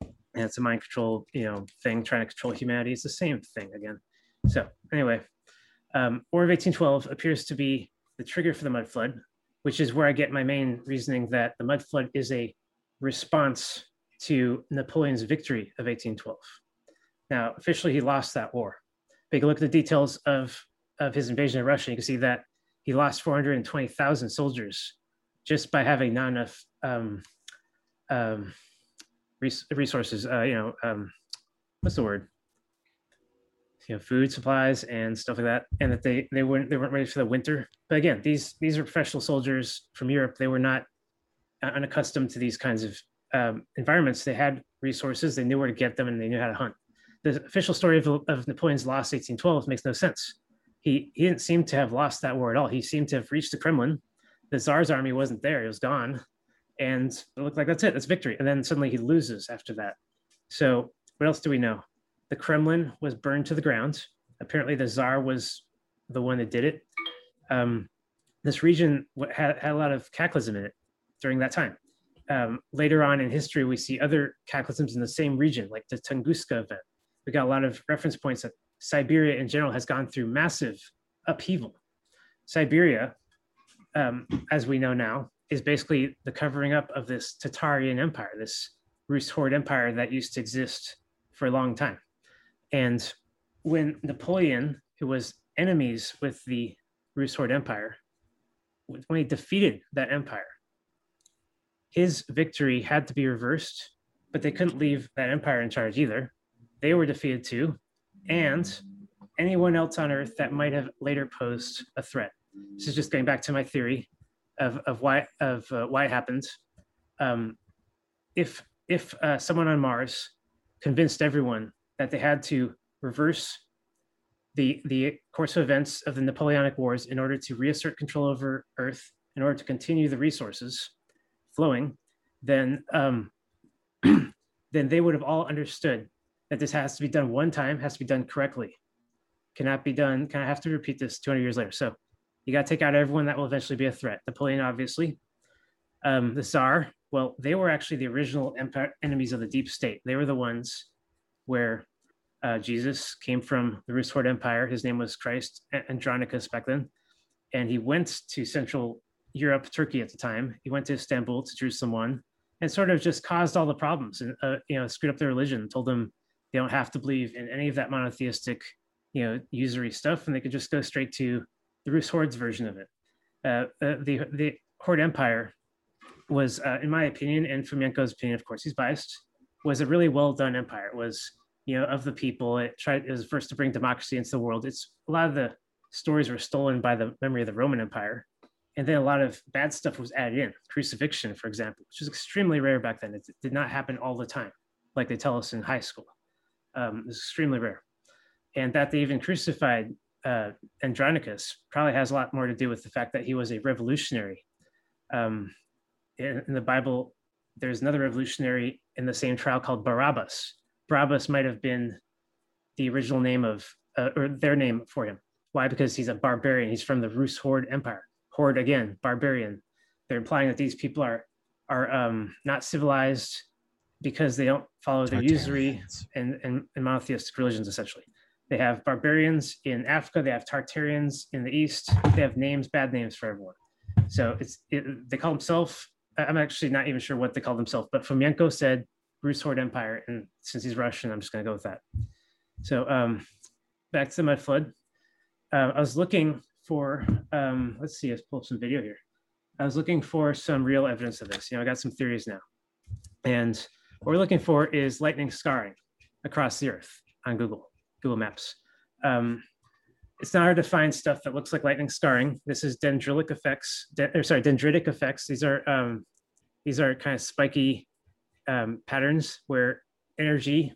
And it's a mind control, you know, thing trying to control humanity. It's the same thing again. So anyway, um, War of 1812 appears to be the trigger for the mud flood, which is where I get my main reasoning that the mud flood is a response to Napoleon's victory of 1812. Now, officially, he lost that war. But you can look at the details of, of his invasion of Russia. You can see that he lost 420,000 soldiers just by having not enough um, um, res- resources. Uh, you know, um, what's the word? You know, food supplies and stuff like that, and that they they weren't they weren't ready for the winter. But again, these these are professional soldiers from Europe. They were not uh, unaccustomed to these kinds of um, environments. They had resources. They knew where to get them, and they knew how to hunt. The official story of, of Napoleon's loss 1812 makes no sense. He he didn't seem to have lost that war at all. He seemed to have reached the Kremlin. The Tsar's army wasn't there; it was gone, and it looked like that's it. That's victory. And then suddenly he loses after that. So what else do we know? The Kremlin was burned to the ground. Apparently, the Tsar was the one that did it. Um, this region had, had a lot of cataclysm in it during that time. Um, later on in history, we see other cataclysms in the same region, like the Tunguska event. We got a lot of reference points that Siberia in general has gone through massive upheaval. Siberia, um, as we know now, is basically the covering up of this Tatarian empire, this Rus horde empire that used to exist for a long time. And when Napoleon, who was enemies with the Rus horde empire, when he defeated that empire, his victory had to be reversed, but they couldn't leave that empire in charge either. They were defeated too, and anyone else on Earth that might have later posed a threat. This is just going back to my theory of, of why of uh, why it happened. Um, if if uh, someone on Mars convinced everyone that they had to reverse the the course of events of the Napoleonic Wars in order to reassert control over Earth, in order to continue the resources flowing, then um, then they would have all understood that this has to be done one time, has to be done correctly, cannot be done. Can I have to repeat this 200 years later? So you got to take out everyone that will eventually be a threat. Napoleon, obviously, um, the Tsar. Well, they were actually the original empire enemies of the deep state. They were the ones where uh, Jesus came from the Rus horde empire. His name was Christ Andronicus back then, and he went to Central Europe, Turkey at the time. He went to Istanbul, to Jerusalem one, and sort of just caused all the problems and uh, you know screwed up their religion. Told them they don't have to believe in any of that monotheistic, you know, usury stuff, and they could just go straight to the Rus horde's version of it. Uh, uh, the the Horde Empire was, uh, in my opinion, and Fomenko's opinion, of course, he's biased, was a really well done empire. It was you know of the people. It tried it was first to bring democracy into the world. It's a lot of the stories were stolen by the memory of the Roman Empire, and then a lot of bad stuff was added in. Crucifixion, for example, which was extremely rare back then. It did not happen all the time, like they tell us in high school. Um, was extremely rare, and that they even crucified uh, Andronicus probably has a lot more to do with the fact that he was a revolutionary. Um, in, in the Bible, there's another revolutionary in the same trial called Barabbas. Barabbas might have been the original name of, uh, or their name for him. Why? Because he's a barbarian. He's from the Rus Horde Empire. Horde again, barbarian. They're implying that these people are are um, not civilized because they don't follow the usury and, and, and monotheistic religions. Essentially, they have barbarians in Africa. They have Tartarians in the east. They have names, bad names for everyone. So it's it, they call themselves. I'm actually not even sure what they call themselves, but Fomenko said Rus Horde Empire, and since he's Russian, I'm just going to go with that. So um, back to my flood. Uh, I was looking for. Um, let's see. Let's pull up some video here. I was looking for some real evidence of this. You know, I got some theories now. And what we're looking for is lightning scarring across the earth on Google, Google Maps. Um, it's not hard to find stuff that looks like lightning scarring. This is dendritic effects, de- or sorry, dendritic effects. These are um, these are kind of spiky um, patterns where energy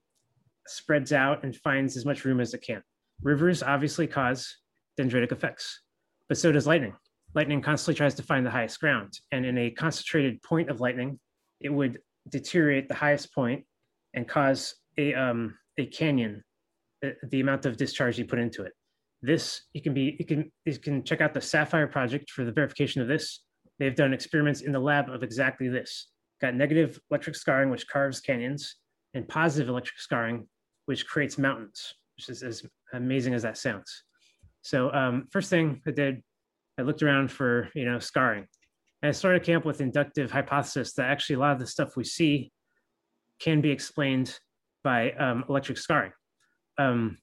spreads out and finds as much room as it can. Rivers obviously cause dendritic effects, but so does lightning. Lightning constantly tries to find the highest ground, and in a concentrated point of lightning, it would deteriorate the highest point and cause a um, a canyon. The, the amount of discharge you put into it. This you can be you can you can check out the SAFIRE project for the verification of this. They've done experiments in the lab of exactly this. Got negative electric scarring, which carves canyons, and positive electric scarring, which creates mountains, which is as amazing as that sounds. So um, first thing I did, I looked around for you know scarring, and I started camp with inductive hypothesis that actually a lot of the stuff we see can be explained by um, electric scarring. Um,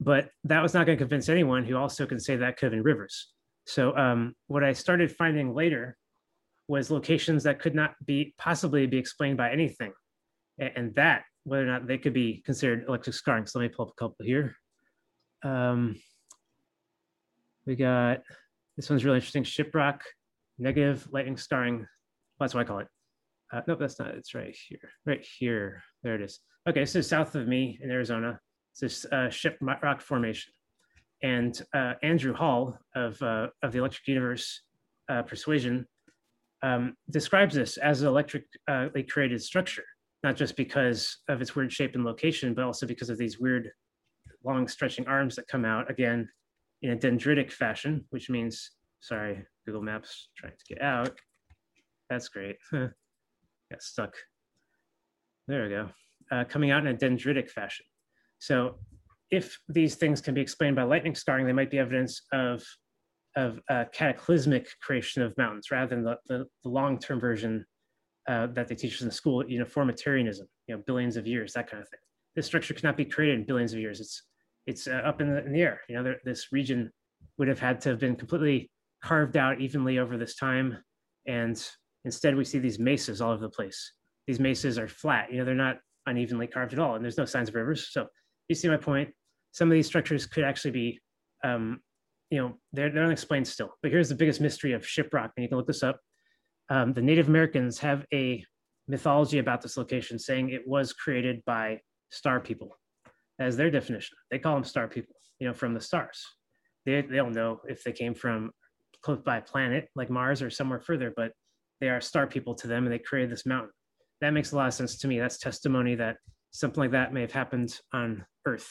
but that was not going to convince anyone who also can say that could have been rivers. So um, what I started finding later was locations that could not be possibly be explained by anything, and, and that whether or not they could be considered electric scarring. So let me pull up a couple here. Um, we got this one's really interesting. Shiprock, negative lightning scarring. That's what I call it. Uh, nope, that's not. It's right here. Right here. There it is. Okay, so south of me in Arizona, it's this uh, Shiprock formation, and uh, Andrew Hall of uh, of the Electric Universe uh, Persuasion um, describes this as an electrically created structure, not just because of its weird shape and location, but also because of these weird, long stretching arms that come out again in a dendritic fashion, which means, sorry, Google Maps trying to get out. That's great. Got stuck. There we go. Uh, coming out in a dendritic fashion. So if these things can be explained by lightning scarring, they might be evidence of, of uh, cataclysmic creation of mountains rather than the, the, the long-term version uh, that they teach us in school, uniformitarianism, you know, billions of years, that kind of thing. This structure cannot be created in billions of years. It's it's uh, up in the, in the air. You know, there, this region would have had to have been completely carved out evenly over this time, and instead we see these mesas all over the place. These mesas are flat. You know, they're not unevenly carved at all, and there's no signs of rivers. So you see my point. Some of these structures could actually be, um, you know, they're, they're unexplained still. But here's the biggest mystery of Shiprock, and you can look this up. Um, the Native Americans have a mythology about this location saying it was created by star people as their definition. They call them star people, you know, from the stars. They, they don't know if they came from close by a planet like Mars or somewhere further, but they are star people to them and they created this mountain. That makes a lot of sense to me. That's testimony that something like that may have happened on Earth.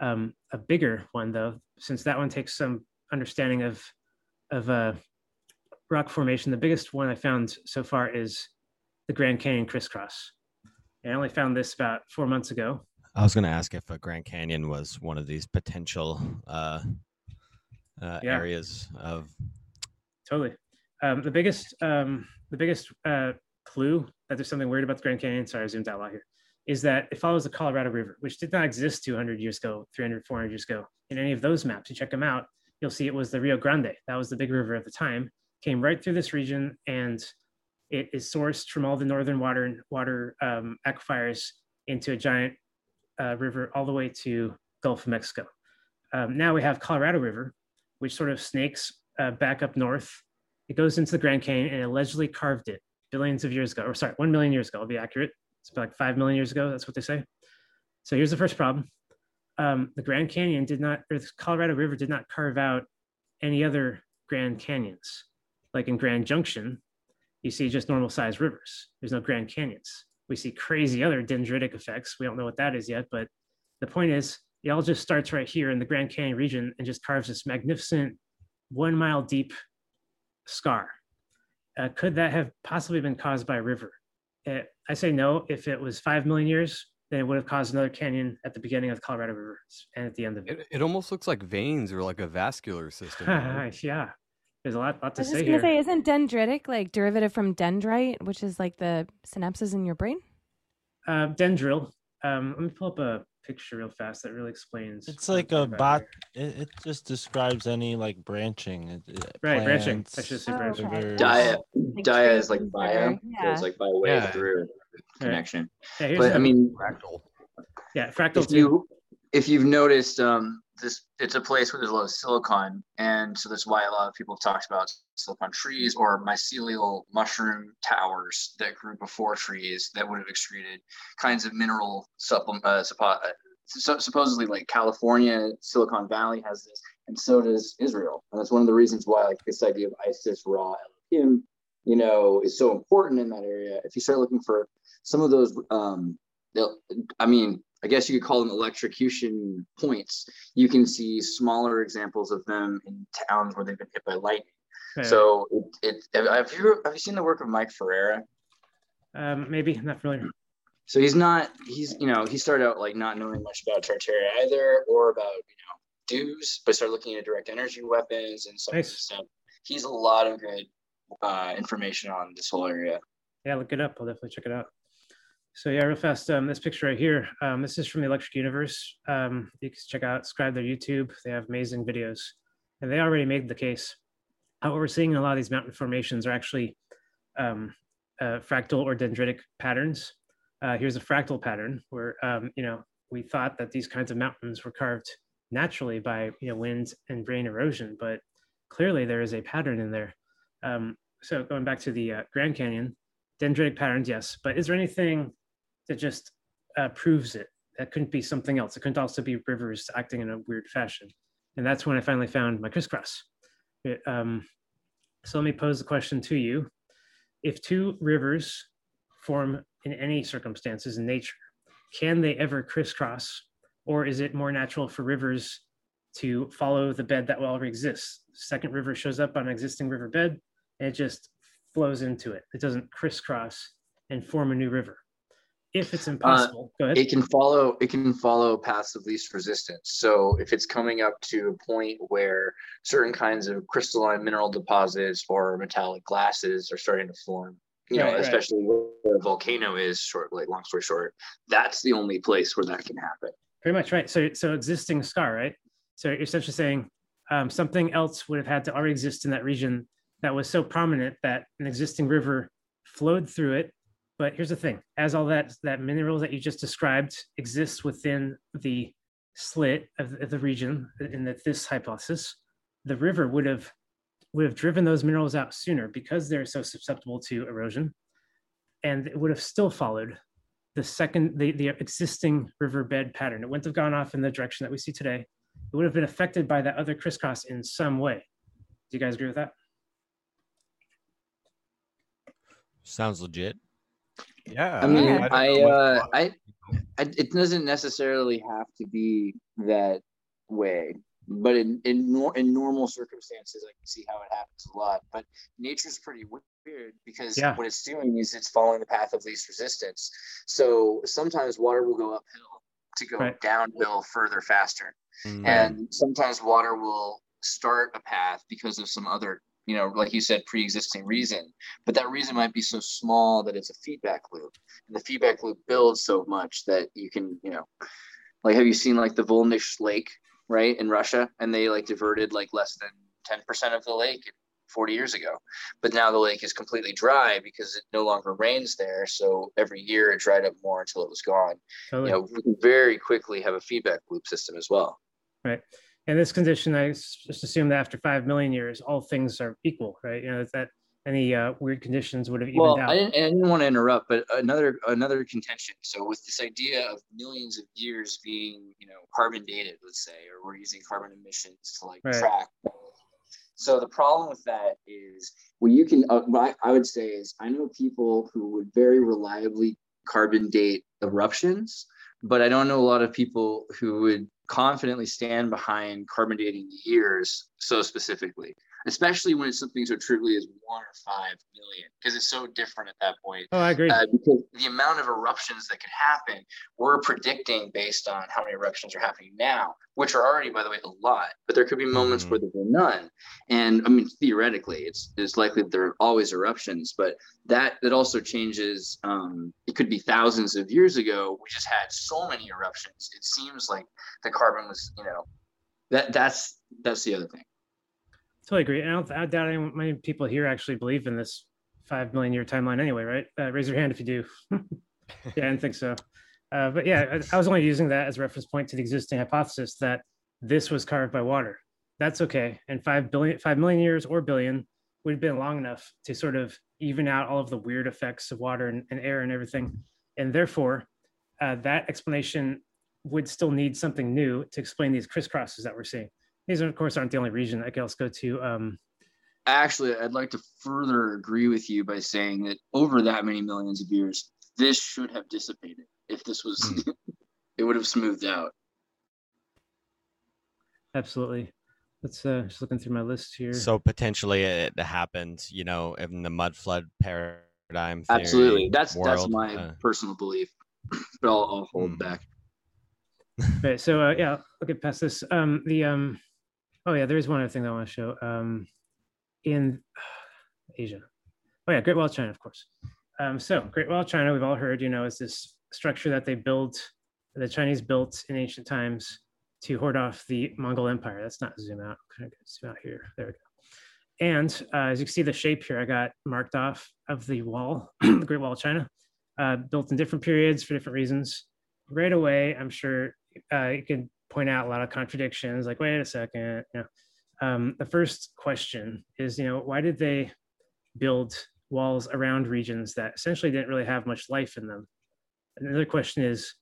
Um, a bigger one, though, since that one takes some understanding of of uh, rock formation, the biggest one I found so far is the Grand Canyon crisscross. I only found this about four months ago. I was going to ask if a Grand Canyon was one of these potential uh, uh, Yeah. areas of. Totally. Um, the biggest um, the biggest uh, clue that there's something weird about the Grand Canyon, sorry, I zoomed out a lot here, is that it follows the Colorado River, which did not exist 200 years ago, 300, 400 years ago. In any of those maps, you check them out, you'll see it was the Rio Grande. That was the big river at the time, came right through this region, and it is sourced from all the northern water water um, aquifers into a giant uh, river all the way to Gulf of Mexico. Um, now we have Colorado River, which sort of snakes uh, back up north. It goes into the Grand Canyon and allegedly carved it billions of years ago, or sorry, one million years ago. I'll be accurate. It's about like five million years ago. That's what they say. So here's the first problem: um, the Grand Canyon did not, or the Colorado River did not carve out any other Grand Canyons. Like in Grand Junction, you see just normal sized rivers. There's no Grand Canyons. We see crazy other dendritic effects. We don't know what that is yet, but the point is, it all just starts right here in the Grand Canyon region and just carves this magnificent one mile deep scar. Uh, could that have possibly been caused by a river? Uh, I say no. If it was five million years, then it would have caused another canyon at the beginning of the Colorado River and at the end of it. It, it almost looks like veins or like a vascular system. you know? yeah, there's a lot, lot I to was just say gonna here. say, isn't dendritic like derivative from dendrite, which is like the synapses in your brain? uh, dendril. Um, let me pull up a picture real fast that really explains. It's like a bot. It, it just describes any like branching. It, it- Right, branching. plants, I should say Oh, branching. okay. Dia, dia is like bio, sugar, so yeah. it's like by way Yeah. through connection. Yeah, But a- I mean, Fractal. yeah, fractal if too. you if you've noticed, um, this it's a place where there's a lot of silicon, and so that's why a lot of people have talked about silicon trees or mycelial mushroom towers that grew before trees that would have excreted kinds of mineral supplement. Uh, uh, so, supposedly, like California, Silicon Valley has this, and so does Israel, and that's one of the reasons why like this idea of Isis, Ra, Elohim, you know, is so important in that area. If you start looking for some of those, um, I mean, I guess you could call them electrocution points. You can see smaller examples of them in towns where they've been hit by lightning. Okay. So it, it have you have you seen the work of Mike Ferreira? um, maybe not familiar. So he's not he's you know he started out like not knowing much about Tartaria either or about you know dues, but started looking at direct energy weapons and some Nice. stuff. He's a lot of good uh, information on this whole area. Yeah, look it up. I'll definitely check it out. So yeah, real fast. Um, this picture right here. Um, this is from the Electric Universe. Um, you can check out, subscribe their YouTube. They have amazing videos, and they already made the case. Uh, what we're seeing in a lot of these mountain formations are actually um, uh, fractal or dendritic patterns. Uh, here's a fractal pattern where um, you know we thought that these kinds of mountains were carved naturally by you know wind and rain erosion, but clearly there is a pattern in there. Um, so going back to the uh, Grand Canyon, dendritic patterns, yes, but is there anything that just uh, proves it? That couldn't be something else. It couldn't also be rivers acting in a weird fashion. And that's when I finally found my crisscross. It, um, so let me pose the question to you. If two rivers form in any circumstances in nature, can they ever crisscross? Or is it more natural for rivers to follow the bed that already exists? Second river shows up on an existing river bed and it just flows into it. It doesn't crisscross and form a new river. If it's impossible, go ahead. It can follow it can follow paths of least resistance. So if it's coming up to a point where certain kinds of crystalline mineral deposits or metallic glasses are starting to form, you know, Right, right. especially where a volcano is, short like long story short, that's the only place where that can happen. Pretty much right. So, so existing scar, right? So you're essentially saying um, something else would have had to already exist in that region that was so prominent that an existing river flowed through it. But here's the thing: as all that that mineral that you just described exists within the slit of, of the region in the, this hypothesis, the river would have would have driven those minerals out sooner because they're so susceptible to erosion, and it would have still followed the second the, the existing riverbed pattern. It wouldn't have gone off in the direction that we see today. It would have been affected by that other crisscross in some way. Do you guys agree with that? Sounds legit. Yeah. I mean, Yeah. I, don't uh, I, I, it doesn't necessarily have to be that way, but in in, nor- in normal circumstances, I can see how it happens a lot. But nature's pretty weird because Yeah. what it's doing is it's following the path of least resistance. So sometimes water will go uphill to go Right. downhill further faster, Mm. and sometimes water will start a path because of some other you know like you said pre-existing reason. But that reason might be so small that it's a feedback loop. And the feedback loop builds so much that you can you know like have you seen like the Volnish lake right in russia? And they like diverted like less than 10% of the lake 40 years ago. But now the lake is completely dry because it no longer rains there. So every year it dried up more until it was gone. Totally. you know we can very quickly have a feedback loop system as well. Right. In this condition, I just assume that after five million years, all things are equal, right? You know, that- that any uh, weird conditions would have evened well out. I didn't, I didn't want to interrupt but another another contention so with this idea of millions of years being you know carbon dated let's say or we're using carbon emissions to like Right. track so the problem with that is what you can uh, what I would say is i know people who would very reliably carbon date eruptions but i don't know a lot of people who would confidently stand behind carbon dating years so specifically especially when it's something so trivially as one or five million, because it's so different at that point. Oh, I agree. Uh, because the amount of eruptions that could happen, we're predicting based on how many eruptions are happening now, which are already, by the way, a lot. But there could be moments Mhm. where there are none. And I mean, theoretically, it's it's likely that there are always eruptions, but that that also changes. Um, it could be thousands of years ago. We just had so many eruptions. It seems like the carbon was, you know, that that's that's the other thing. Totally agree. And I, don't, I doubt any, many people here actually believe in this five million year timeline anyway, right? Uh, raise your hand if you do. yeah, I didn't think so. Uh, but yeah, I, I was only using that as a reference point to the existing hypothesis that this was carved by water. That's okay. And five billion, five million years or billion would have been long enough to sort of even out all of the weird effects of water and, and air and everything. And therefore, uh, that explanation would still need something new to explain these crisscrosses that we're seeing. These, of course, aren't the only region. I could also go to um, Actually, I'd like to further agree with you by saying that over that many millions of years, this should have dissipated. If this was, it would have smoothed out. absolutely. Let's uh, just looking through my list here. So potentially it happened, you know, in the mud flood paradigm. Theory Absolutely, that's that's my uh, personal belief. but I'll, I'll hold Hmm. back. right. so uh, yeah, I'll get past this. Um, the um, oh yeah, there is one other thing that I want to show. Um, in Asia, oh yeah, Great Wall of China, of course. Um, so Great Wall of China, we've all heard, you know, is this structure that they built, the Chinese built in ancient times to hoard off the Mongol Empire. That's not zoom out. Zoom out here? There we go. And uh, as you can see, the shape here I got marked off of the wall, the Great Wall of China, uh, built in different periods for different reasons. Right away, I'm sure uh, you can point out a lot of contradictions. Like, wait a second, you know. Um, the first question is, you know, why did they build walls around regions that essentially didn't really have much life in them? Another question is,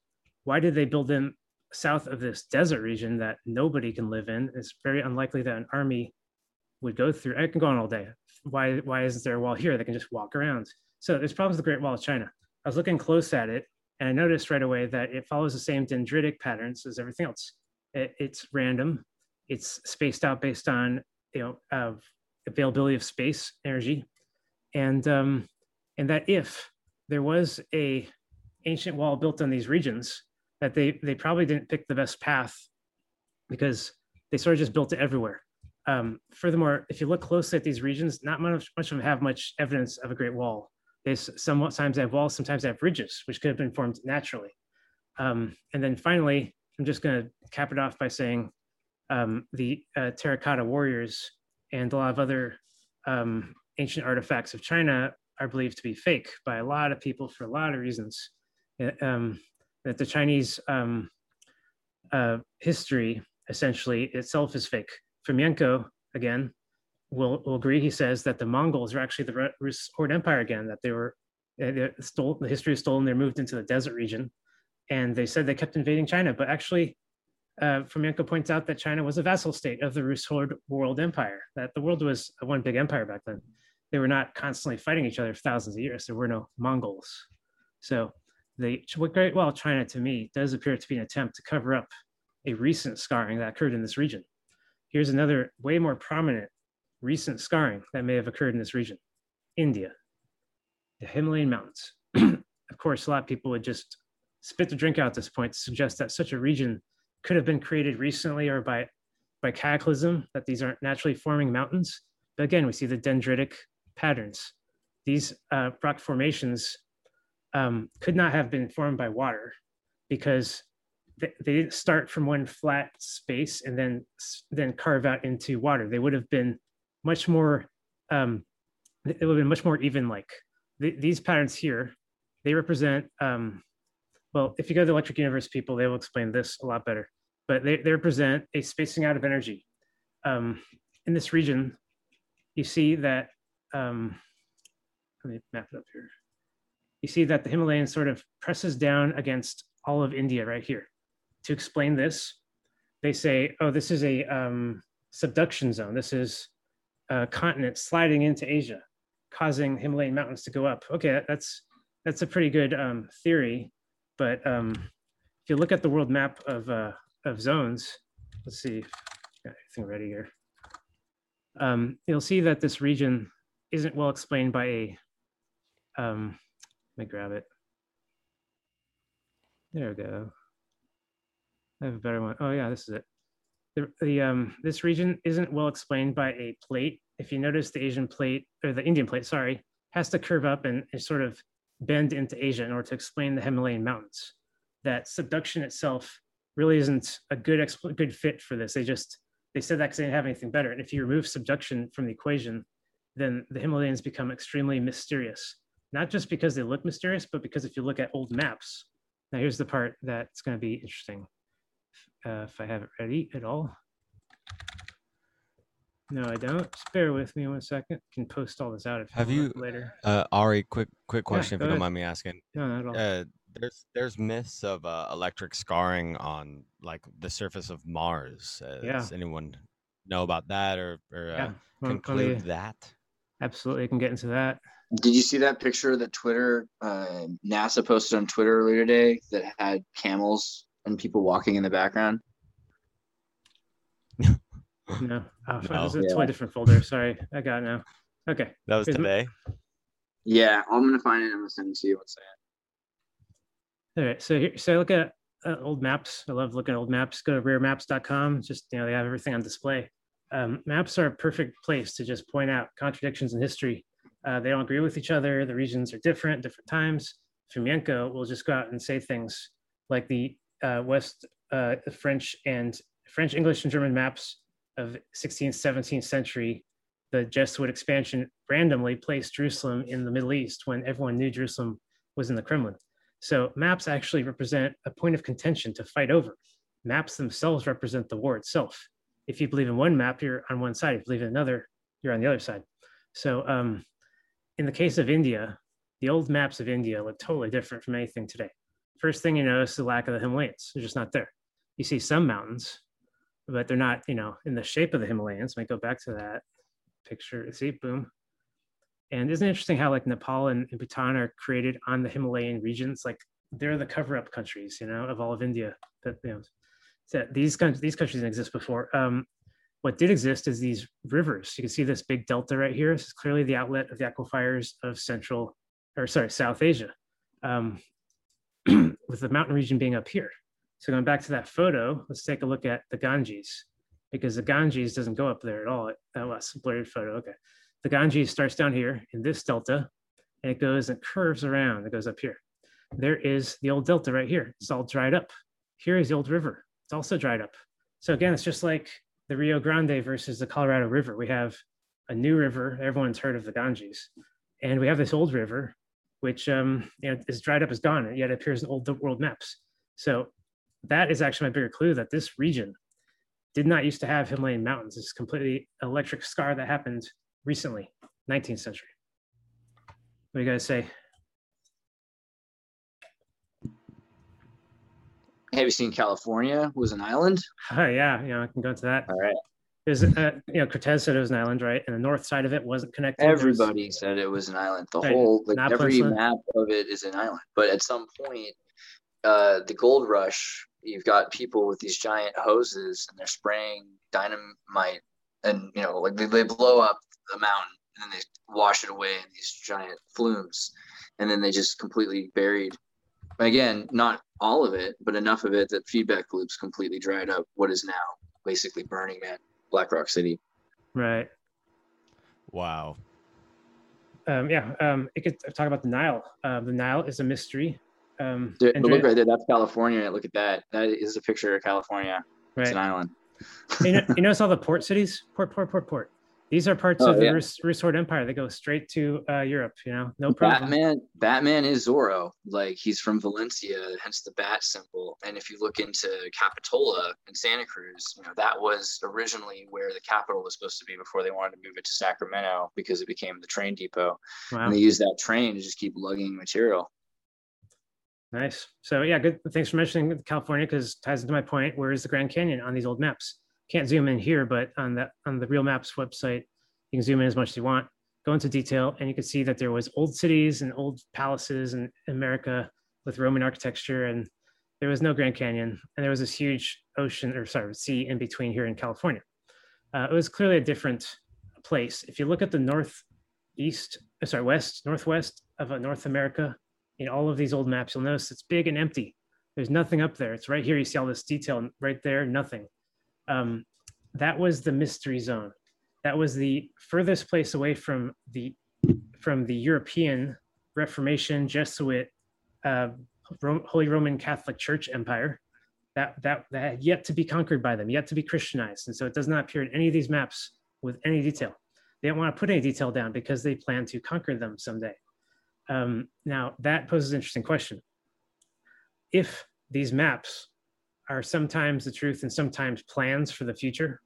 why did they build them south of this desert region that nobody can live in? It's very unlikely that an army would go through. I can go on all day. Why why isn't there a wall here that can just walk around? So there's problems with the Great Wall of China. I was looking close at it, and I noticed right away that it follows the same dendritic patterns as everything else. It, it's random. It's spaced out based on you know availability of space, energy, and um, and that if there was a ancient wall built on these regions, that they they probably didn't pick the best path because they sort of just built it everywhere. Um, furthermore, if you look closely at these regions, not much, much of them have much evidence of a great wall. They sometimes have walls, sometimes they have ridges, which could have been formed naturally. Um, and then finally, I'm just going to cap it off by saying um, the uh, terracotta warriors and a lot of other um, ancient artifacts of China are believed to be fake by a lot of people for a lot of reasons. Uh, Um, that the Chinese um, uh, history essentially itself is fake. Fomenko, again, will, will agree. He says that the Mongols are actually the Ru- Rus Horde Empire again, that they were they, stole, the history is stolen, they moved into the desert region. And they said they kept invading China, but actually, uh, Fomenko points out that China was a vassal state of the Rus Horde World Empire, that the world was one big empire back then. They were not constantly fighting each other for thousands of years. There were no Mongols. So the Great Wall of China to me does appear to be an attempt to cover up a recent scarring that occurred in this region. Here's another way more prominent recent scarring that may have occurred in this region. India, the Himalayan mountains. of course, a lot of people would just spit the drink out at this point to suggest that such a region could have been created recently or by, by cataclysm, that these aren't naturally forming mountains. But again, we see the dendritic patterns. These uh, rock formations um, could not have been formed by water because they, they didn't start from one flat space and then then carve out into water. They would have been much more. Um, it would have been much more even. Like th- these patterns here, they represent. Um, well, if you go to the Electric Universe people, they will explain this a lot better. But they, they represent a spacing out of energy. Um, in this region, you see that. Um, let me map it up here you see that the Himalayan sort of presses down against all of India right here. To explain this, they say, oh, this is a um, subduction zone. This is a continent sliding into Asia, causing Himalayan mountains to go up. Okay, that's that's a pretty good um, theory, but um, if you look at the world map of uh, of zones, let's see, got everything ready here. um, you'll see that this region isn't well explained by a, um, let me grab it. There we go. I have a better one. Oh yeah, this is it. The, the um, this region isn't well explained by a plate. If you notice the Asian plate or the Indian plate, sorry, has to curve up and, sort of bend into Asia in order to explain the Himalayan mountains. That subduction itself really isn't a good good fit for this. They just they said that because they didn't have anything better. And if you remove subduction from the equation, then the Himalayas become extremely mysterious. Not just because they look mysterious, but because if you look at old maps, now here's the part that's going to be interesting. Uh, if I have it ready at all. No, I don't. Just bear with me one second. Can post all this out if Have want you, later. uh, Ari? Quick, quick question, go if you don't mind me asking. No, not at all. Uh, there's there's myths of uh, electric scarring on like the surface of Mars. Uh, Yeah. Does anyone know about that or, or uh, Yeah, well, let me- conclude that? Absolutely, I can get into that. Did you see that picture that Twitter, uh, NASA posted on Twitter earlier today that had camels and people walking in the background? No, oh, fuck, No. this is a Yeah. totally different folder. Sorry, I got it now. Okay. That was Here's m- today. Yeah, I'm gonna find it. I'm gonna send it to you. One second. All right. So here, so I look at uh, old maps. I love looking at old maps. Go to raremaps.com. Just you know, they have everything on display. Um, maps are a perfect place to just point out contradictions in history. Uh, they don't agree with each other. The regions are different, different times. Fomenko will just go out and say things like the uh, West, uh, French and French, English, and German maps of 16th, 17th century. The Jesuit expansion randomly placed Jerusalem in the Middle East when everyone knew Jerusalem was in the Kremlin. So maps actually represent a point of contention to fight over. Maps themselves represent the war itself. If you believe in one map, you're on one side. If you believe in another, you're on the other side. So um, in the case of India, the old maps of India look totally different from anything today. First thing you notice is the lack of the Himalayas. They're just not there. You see some mountains, but they're not, you know, in the shape of the Himalayas. Might go back to that picture. See, boom. And isn't it interesting how like Nepal and, Bhutan are created on the Himalayan regions? Like they're the cover-up countries, you know, of all of India. That you know, these countries these countries didn't exist before. Um, what did exist is these rivers. You can see this big delta right here. This is clearly the outlet of the aquifers of Central, or sorry, South Asia, um, with the mountain region being up here. So going back to that photo, let's take a look at the Ganges, because the Ganges doesn't go up there at all. That was a blurred photo. Okay, the Ganges starts down here in this delta, and it goes and curves around. It goes up here. There is the old delta right here. It's all dried up. Here is the old river. It's also dried up. So again, it's just like the Rio Grande versus the Colorado River. We have a new river. Everyone's heard of the Ganges, and we have this old river, which um, you know is dried up, is gone, and yet it appears in old world maps. So that is actually my bigger clue that this region did not used to have Himalayan mountains. It's completely electric scar that happened recently, 19th century. What do you guys say? Have you seen California was an island? Oh, yeah, know, I can go into that. All right. There's, uh, you know, Cortez said it was an island, right? And the north side of it wasn't connected. There was- Everybody said it was an island. The Right. whole, like every Peninsula? map of it is an island. But at some point, uh, the gold rush, you've got people with these giant hoses and they're spraying dynamite, and you know, like they, they blow up the mountain and then they wash it away in these giant flumes, and then they just completely buried. Again, not all of it, but enough of it that feedback loops completely dried up what is now basically Burning Man, Black Rock City. Right. Wow. Um, yeah. Um, it could talk about the Nile. Uh, the Nile is a mystery. Um, Dude, and but look right there. That's California. Look at that. That is a picture of California. It's an island. you, know, you notice all the port cities? Port, port, port, port. These are parts Oh, of the yeah. Rus Horde Empire. that go straight to uh, Europe. You know, no problem. Batman. Batman is Zorro. Like he's from Valencia, hence the bat symbol. And if you look into Capitola in Santa Cruz, you know that was originally where the capital was supposed to be before they wanted to move it to Sacramento because it became the train depot. Wow. And they used that train to just keep lugging material. Nice. So yeah, good. Thanks for mentioning California because ties into my point. Where is the Grand Canyon on these old maps? Can't zoom in here, but on the on the Rare Maps website, you can zoom in as much as you want. Go into detail, and you can see that there was old cities and old palaces in America with Roman architecture, and there was no Grand Canyon, and there was this huge ocean or sorry sea in between here in California. Uh, it was clearly a different place. If you look at the northeast, uh, sorry, west, northwest of uh, North America, in all of these old maps, you'll notice it's big and empty. There's nothing up there. It's right here. You see all this detail right there, nothing. Um, that was the mystery zone. That was the furthest place away from the from the European Reformation Jesuit uh, Holy Roman Catholic Church empire that, that that had yet to be conquered by them, yet to be Christianized, and so it does not appear in any of these maps with any detail. They don't want to put any detail down because they plan to conquer them someday. Um, now that poses an interesting question. If these maps are sometimes the truth and sometimes plans for the future,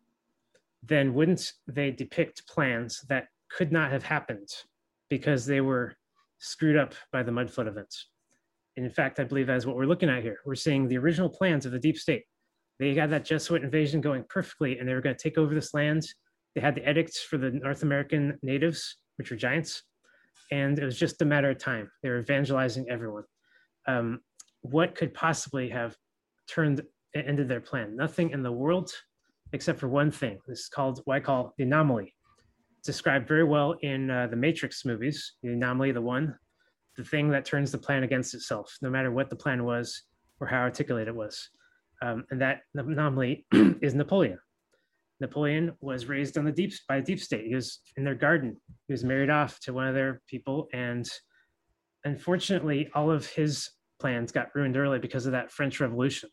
then wouldn't they depict plans that could not have happened because they were screwed up by the mud flood events? And in fact, I believe that's what we're looking at here. We're seeing the original plans of the deep state. They had that Jesuit invasion going perfectly, and they were going to take over this land. They had the edicts for the North American natives, which were giants, and it was just a matter of time. They were evangelizing everyone. Um, what could possibly have turned ended their plan? Nothing in the world except for one thing. This is called what I call the anomaly. It's described very well in uh, the Matrix movies. The anomaly, the one, the thing that turns the plan against itself, no matter what the plan was or how articulate it was. Um, and that anomaly is Napoleon. Napoleon was raised on the deep by a deep state. He was in their garden. He was married off to one of their people, and unfortunately, all of his plans got ruined early because of that French Revolution.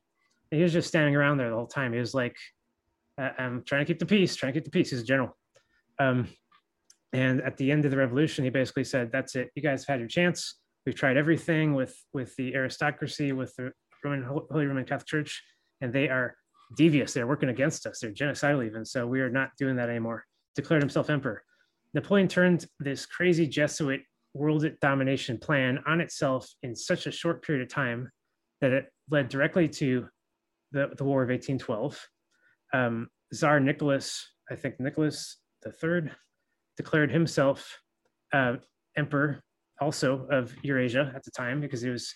He was just standing around there the whole time. He was like, "I'm trying to keep the peace, trying to keep the peace." He's a general. Um, and at the end of the revolution, he basically said, "That's it. You guys have had your chance. We've tried everything with with the aristocracy, with the Roman Holy Roman Catholic Church, and they are devious. They're working against us. They're genocidal even. So we are not doing that anymore." Declared himself emperor. Napoleon turned this crazy Jesuit world domination plan on itself in such a short period of time that it led directly to the, the War of 1812. Um, Tsar Nicholas, I think Nicholas III, declared himself uh, emperor also of Eurasia at the time because he was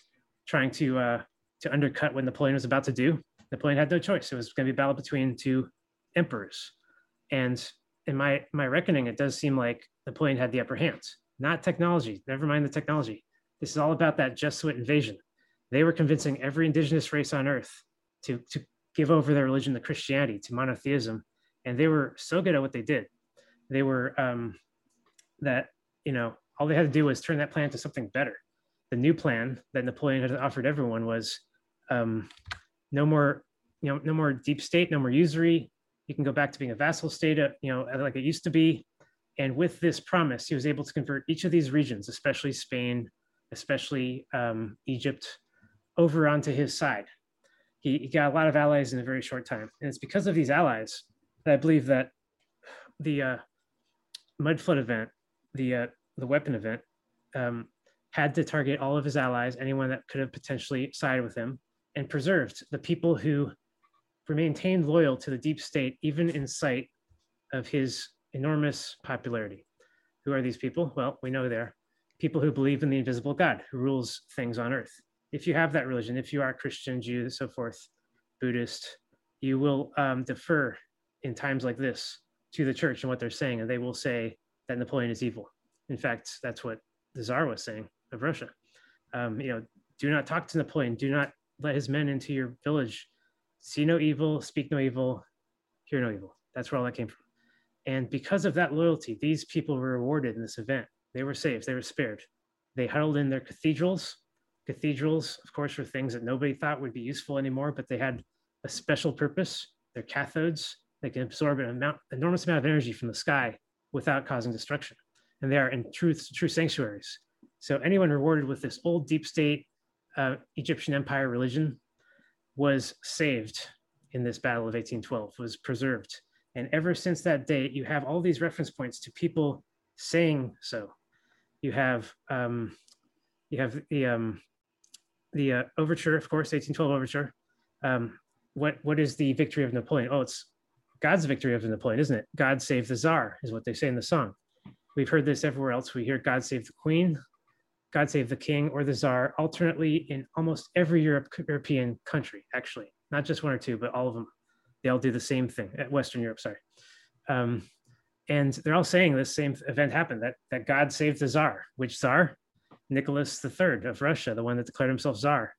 trying to uh, to undercut what Napoleon was about to do. Napoleon had no choice; it was going to be a battle between two emperors, and in my my reckoning, it does seem like Napoleon had the upper hand. Not technology. Never mind the technology. This is all about that Jesuit invasion. They were convincing every indigenous race on Earth to to give over their religion to Christianity, to monotheism, and they were so good at what they did they were um, that you know all they had to do was turn that plan to something better. The new plan that Napoleon had offered everyone was um, no more, you know, no more deep state, no more usury. You can go back to being a vassal state, uh, you know, like it used to be. And with this promise, he was able to convert each of these regions, especially Spain, especially um, Egypt, over onto his side. He, he got a lot of allies in a very short time, and it's because of these allies that I believe that the uh, mud flood event, the uh, the weapon event, um, had to target all of his allies, anyone that could have potentially sided with him, and preserved the people who maintained loyal to the deep state, even in sight of his enormous popularity. Who are these people? Well, we know they're people who believe in the invisible God who rules things on earth. If you have that religion, if you are Christian, Jew, so forth, Buddhist, you will um, defer in times like this to the church and what they're saying, and they will say that Napoleon is evil. In fact, that's what the Tsar was saying of Russia. Um, you know, do not talk to Napoleon. Do not let his men into your village. See no evil, speak no evil, hear no evil. That's where all that came from. And because of that loyalty, these people were rewarded in this event. They were saved, they were spared. They huddled in their cathedrals. Cathedrals, of course, were things that nobody thought would be useful anymore, but they had a special purpose. They're cathodes. They can absorb an amount, enormous amount of energy from the sky without causing destruction. And they are in truth true sanctuaries. So anyone rewarded with this old deep state uh, Egyptian empire religion was saved in this battle of 1812, was preserved. And ever since that date, you have all these reference points to people saying so. You have um, you have the um, the uh, overture, of course, 1812 overture. Um, what what is the victory of Napoleon? Oh, it's God's victory over Napoleon, isn't it? God save the czar, is what they say in the song. We've heard this everywhere else. We hear God save the queen, God save the king, or the czar, alternately in almost every Europe, European country, actually, not just one or two, but all of them. They all do the same thing at Western Europe, sorry. Um, and they're all saying this same event happened that that God saved the czar. Which czar? Nicholas III of Russia, the one that declared himself czar.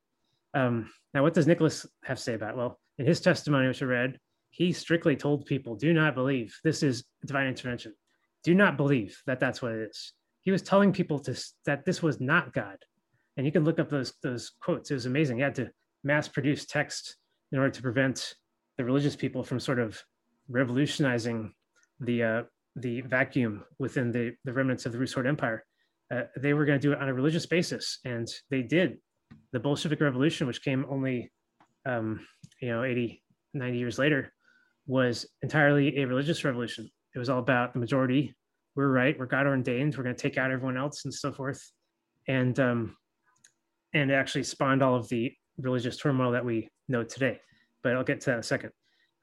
Um, now, what does Nicholas have to say about? It? Well, in his testimony, which I read, he strictly told people, "Do not believe this is divine intervention. Do not believe that that's what it is." He was telling people to that this was not God, and you can look up those those quotes. It was amazing. He had to mass produce text in order to prevent the religious people from sort of revolutionizing the uh, the vacuum within the the remnants of the Rus Empire. Uh, they were going to do it on a religious basis, and they did. The Bolshevik Revolution, which came only, um, you know, 80, 90 years later, was entirely a religious revolution. It was all about the majority. We're right. We're God ordained. We're going to take out everyone else and so forth. And um, and it actually spawned all of the religious turmoil that we know today. But I'll get to that in a second.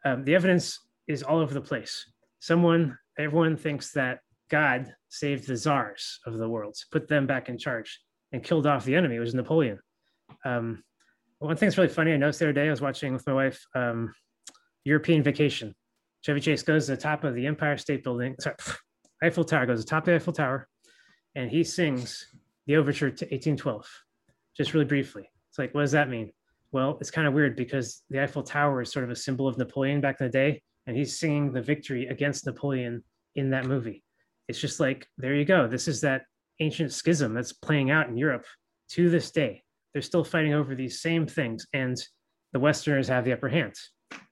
Um, the evidence is all over the place. Someone, everyone thinks that God saved the czars of the world, put them back in charge, and killed off the enemy, which was Napoleon. Um, one thing that's really funny, I noticed the other day, I was watching with my wife um, European Vacation. Chevy Chase goes to the top of the Empire State Building, sorry, Eiffel Tower, goes to the top of the Eiffel Tower, and he sings the overture to 1812, just really briefly. It's like, what does that mean? Well, it's kind of weird because the Eiffel Tower is sort of a symbol of Napoleon back in the day, and he's singing the victory against Napoleon in that movie. It's just like, there you go. This is that ancient schism that's playing out in Europe to this day. They're still fighting over these same things, and the Westerners have the upper hand.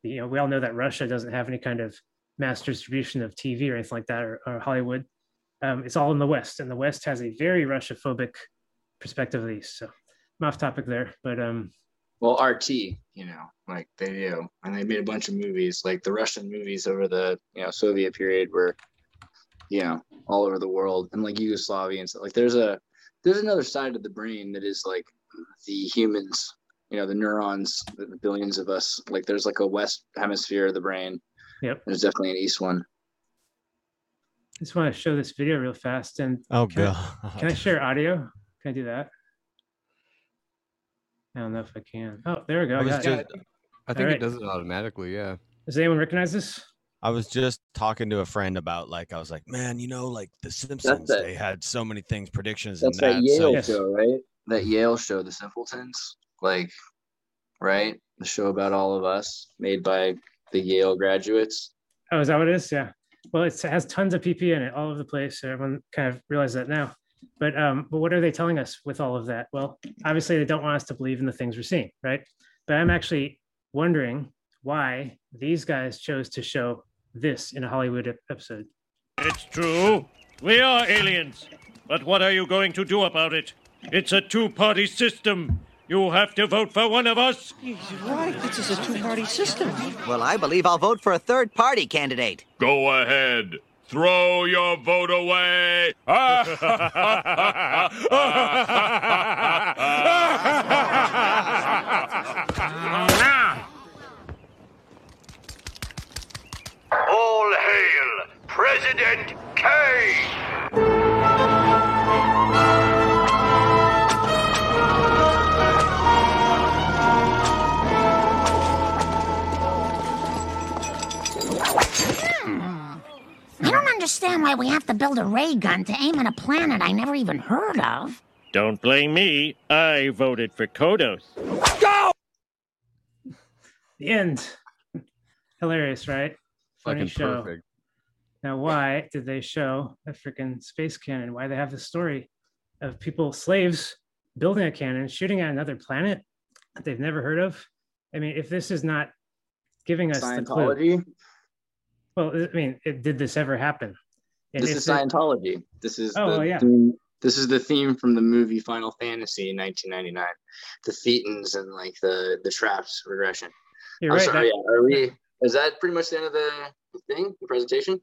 You know, we all know that Russia doesn't have any kind of mass distribution of TV or anything like that, or, or Hollywood. Um, it's all in the West, and the West has a very Russia-phobic perspective of these. So I'm off topic there, but um, well, RT, you know, like they do, and they made a bunch of movies, like the Russian movies over the you know Soviet period, were you know all over the world, and like Yugoslavia and stuff. Like there's a there's another side of the brain that is like the humans, you know, the neurons, the billions of us. Like there's like a west hemisphere of the brain. Yep. There's definitely an east one. I just want to show this video real fast. And Oh can god. I, can I share audio? Can I do that? I don't know if I can. Oh, there we go. I I got just- it. I think Alright. it does it automatically. Yeah. Does anyone recognize this? I was just talking to a friend about like I was like, man, you know, like the Simpsons, that- they had so many things predictions That's and that that. Yale so Yes. show, right? That Yale show, The Simpletons, like, right? The show about all of us, made by the Yale graduates. Oh, is that what it is? Yeah. Well, it's, it has tons of PP in it all over the place. So everyone kind of realizes that now. But um, but what are they telling us with all of that? Well, obviously they don't want us to believe in the things we're seeing, right? But I'm actually wondering why these guys chose to show this in a Hollywood episode. It's true. We are aliens. But what are you going to do about it? It's a two party system. You have to vote for one of us. He's right. This is a two-party system. Well, I believe I'll vote for a third party candidate. Go ahead. Throw your vote away. All hail President Kang! Hmm. I don't understand why we have to build a ray gun to aim at a planet I never even heard of. Don't blame me. I voted for Kodos. Go! The end. Hilarious, right? Funny Fucking show. perfect. Now, why did they show a freaking space cannon? Why they have the story of people, slaves, building a cannon, shooting at another planet that they've never heard of? I mean, if this is not giving us the clue, Scientology. well, I mean, it, did this ever happen? And This if is it- Scientology. This is Oh, the yeah. theme, this is the theme from the movie Final Fantasy in 1999. The Thetans and like the the traps regression. You're I'm right. sorry. that- yeah, Are we? Is that pretty much the end of the thing? The presentation?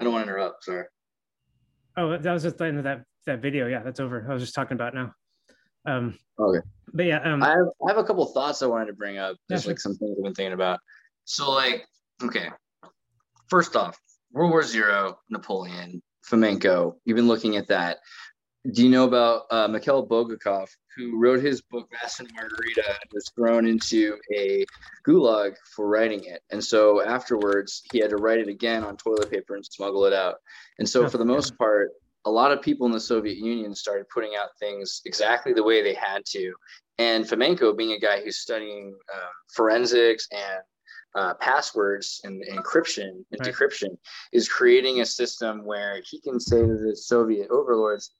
I don't want to interrupt. Sorry. Oh, that was just the end of that that video. Yeah, that's over. I was just talking about now. Um, Okay. but yeah, um, I have, I have a couple thoughts I wanted to bring up, Yeah, just sure. like some things I've been thinking about. So, like, okay, first off, World War Zero, Napoleon, Fomenko. You've been looking at that. Do you know about uh, Mikhail Bulgakov, who wrote his book Master and Margarita and was thrown into a gulag for writing it? And so afterwards, he had to write it again on toilet paper and smuggle it out. And so, for the most part, a lot of people in the Soviet Union started putting out things exactly the way they had to. And Fomenko, being a guy who's studying uh, forensics and uh, passwords and encryption and Right. decryption, is creating a system where he can say to the Soviet overlords,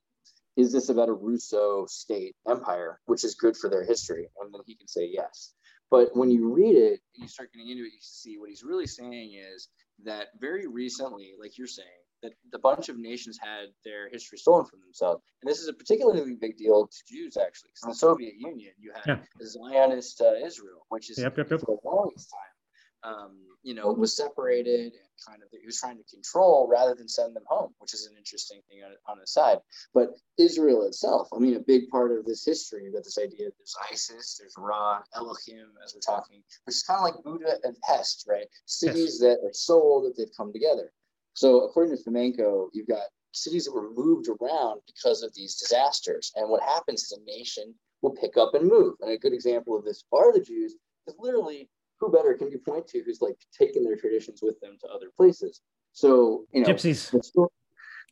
is this about a Russo state empire, which is good for their history? And then he can say yes. But when you read it and you start getting into it, you see what he's really saying is that very recently, like you're saying, that a bunch of nations had their history stolen from themselves. And this is a particularly big deal to Jews, actually. Because in the Soviet Union, you had Yeah. Zionist uh, Israel, which is Yep, yep, yep. for the longest time, um, you know, was separated and kind of he was trying to control rather than send them home, which is an interesting thing on, on the side. But Israel itself, I mean, a big part of this history, you've got this idea there's ISIS, there's Ra, Elohim, as we're talking, which is kind of like Buda and Pest, right? Cities that are so old that they've come together. So according to Fomenko, you've got cities that were moved around because of these disasters. And what happens is a nation will pick up and move. And a good example of this are the Jews, because literally, who better can you point to who's like taken their traditions with them to other places? So, you know, Gypsies.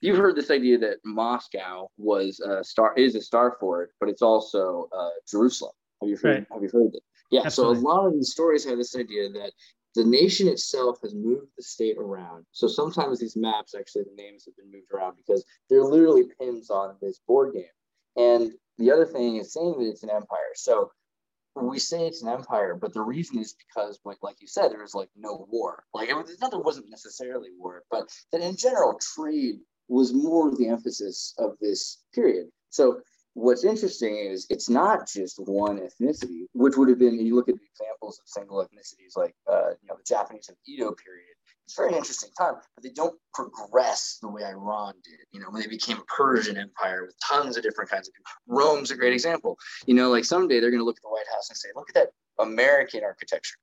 You've heard this idea that Moscow was a star is a star fort, but it's also uh, Jerusalem. Have you heard? Right. Have you heard that? Yeah. Absolutely. So a lot of these stories have this idea that the nation itself has moved the state around. So sometimes these maps, actually, the names have been moved around because they're literally pins on this board game. And the other thing is saying that it's an empire. So we say it's an empire, but the reason is because, like, like you said, there was like no war. Like, it was, not it wasn't necessarily war, but that in general, trade was more the emphasis of this period. So what's interesting is it's not just one ethnicity, which would have been. You look at the examples of single ethnicities, like uh, you know the Japanese and Edo period. It's very interesting time, but they don't progress the way Iran did. You know, when they became a Persian empire with tons of different kinds of people. Rome's a great example. You know, like someday they're going to look at the White House and say, "Look at that American architecture,"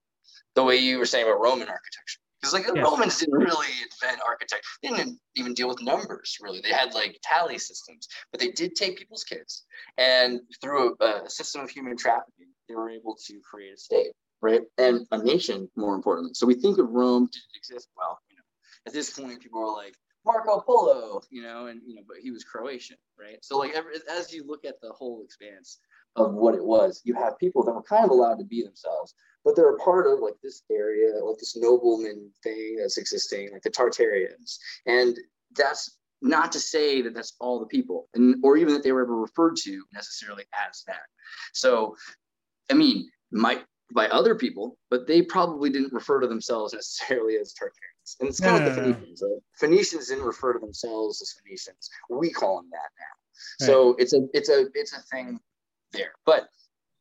the way you were saying about Roman architecture. Because like the Yes. Romans didn't really invent architecture. They didn't even deal with numbers really. They had like tally systems, but they did take people's kids and through a, a system of human trafficking, they were able to create a state, right? And a nation, more importantly. So we think of Rome did it exist? Well, you know, at this point, people were like Marco Polo, you know, and you know, but he was Croatian, right? So like every, as you look at the whole expanse of what it was, you have people that were kind of allowed to be themselves, but they're a part of like this area, like this nobleman thing that's existing, like the Tartarians, and that's not to say that that's all the people, and or even that they were ever referred to necessarily as that. So, I mean, might by other people, but they probably didn't refer to themselves necessarily as Tartarians. And it's kind of like the. Phoenicians. Right? Phoenicians didn't refer to themselves as Phoenicians. We call them that now. So it's a it's a it's a thing there. But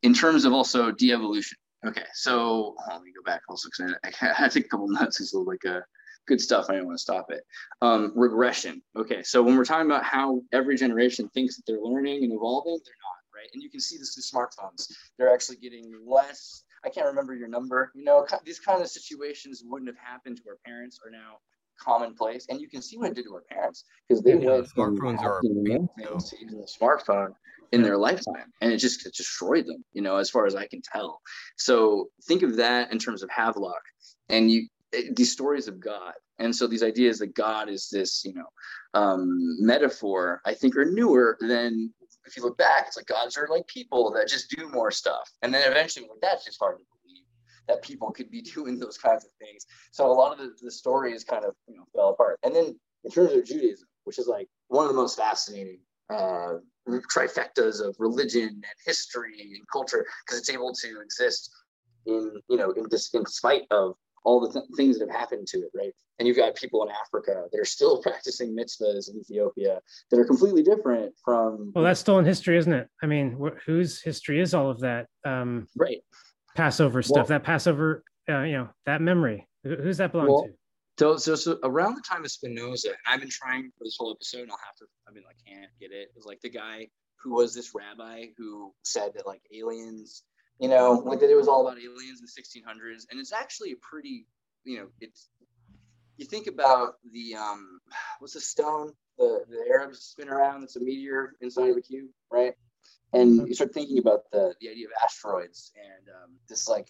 in terms of also de-evolution, okay. So oh, let me go back also because I, I had a couple notes. It's like a good stuff. I didn't want to stop it. Um, regression. Okay, so when we're talking about how every generation thinks that they're learning and evolving, they're not, right? And you can see this in smartphones. They're actually getting less. I can't remember your number. You know, these kind of situations wouldn't have happened to our parents are now commonplace. And you can see what it did to our parents because they Yeah, went smartphones are a having big nothing to using a smartphone in their lifetime and it just destroyed them you know as far as i can tell so think of that in terms of havelock and you eh, these stories of god and so these ideas that god is this you know um, metaphor i think are newer than if you look back it's like gods are like people that just do more stuff? And then eventually like that's just hard to believe that people could be doing those kinds of things. So a lot of the, the stories kind of you know fell apart. And then in terms of judaism which is like one of the most fascinating uh, trifectas of religion and history and culture because it's able to exist in you know in, dis- in spite of all the th- things that have happened to it right and you've got people in africa that are still practicing mitzvahs in ethiopia that are completely different from Well, that's stolen history, isn't it? I mean, wh- whose history is all of that? Um, right. Passover stuff. Well- that Passover, uh, you know, that memory. Who- Who's that belong Well, to? So, so, so around the time of Spinoza, and I've been trying for this whole episode, and I'll have to, I mean, I can't get it. It was like the guy who was this rabbi who said that like aliens, you know, like that it was all about aliens in the 1600s. And it's actually a pretty, you know, it's, you think about the, um, what's the stone? the, the Arabs spin around. It's a meteor inside of a cube, right? And you start thinking about the the idea of asteroids and um, this like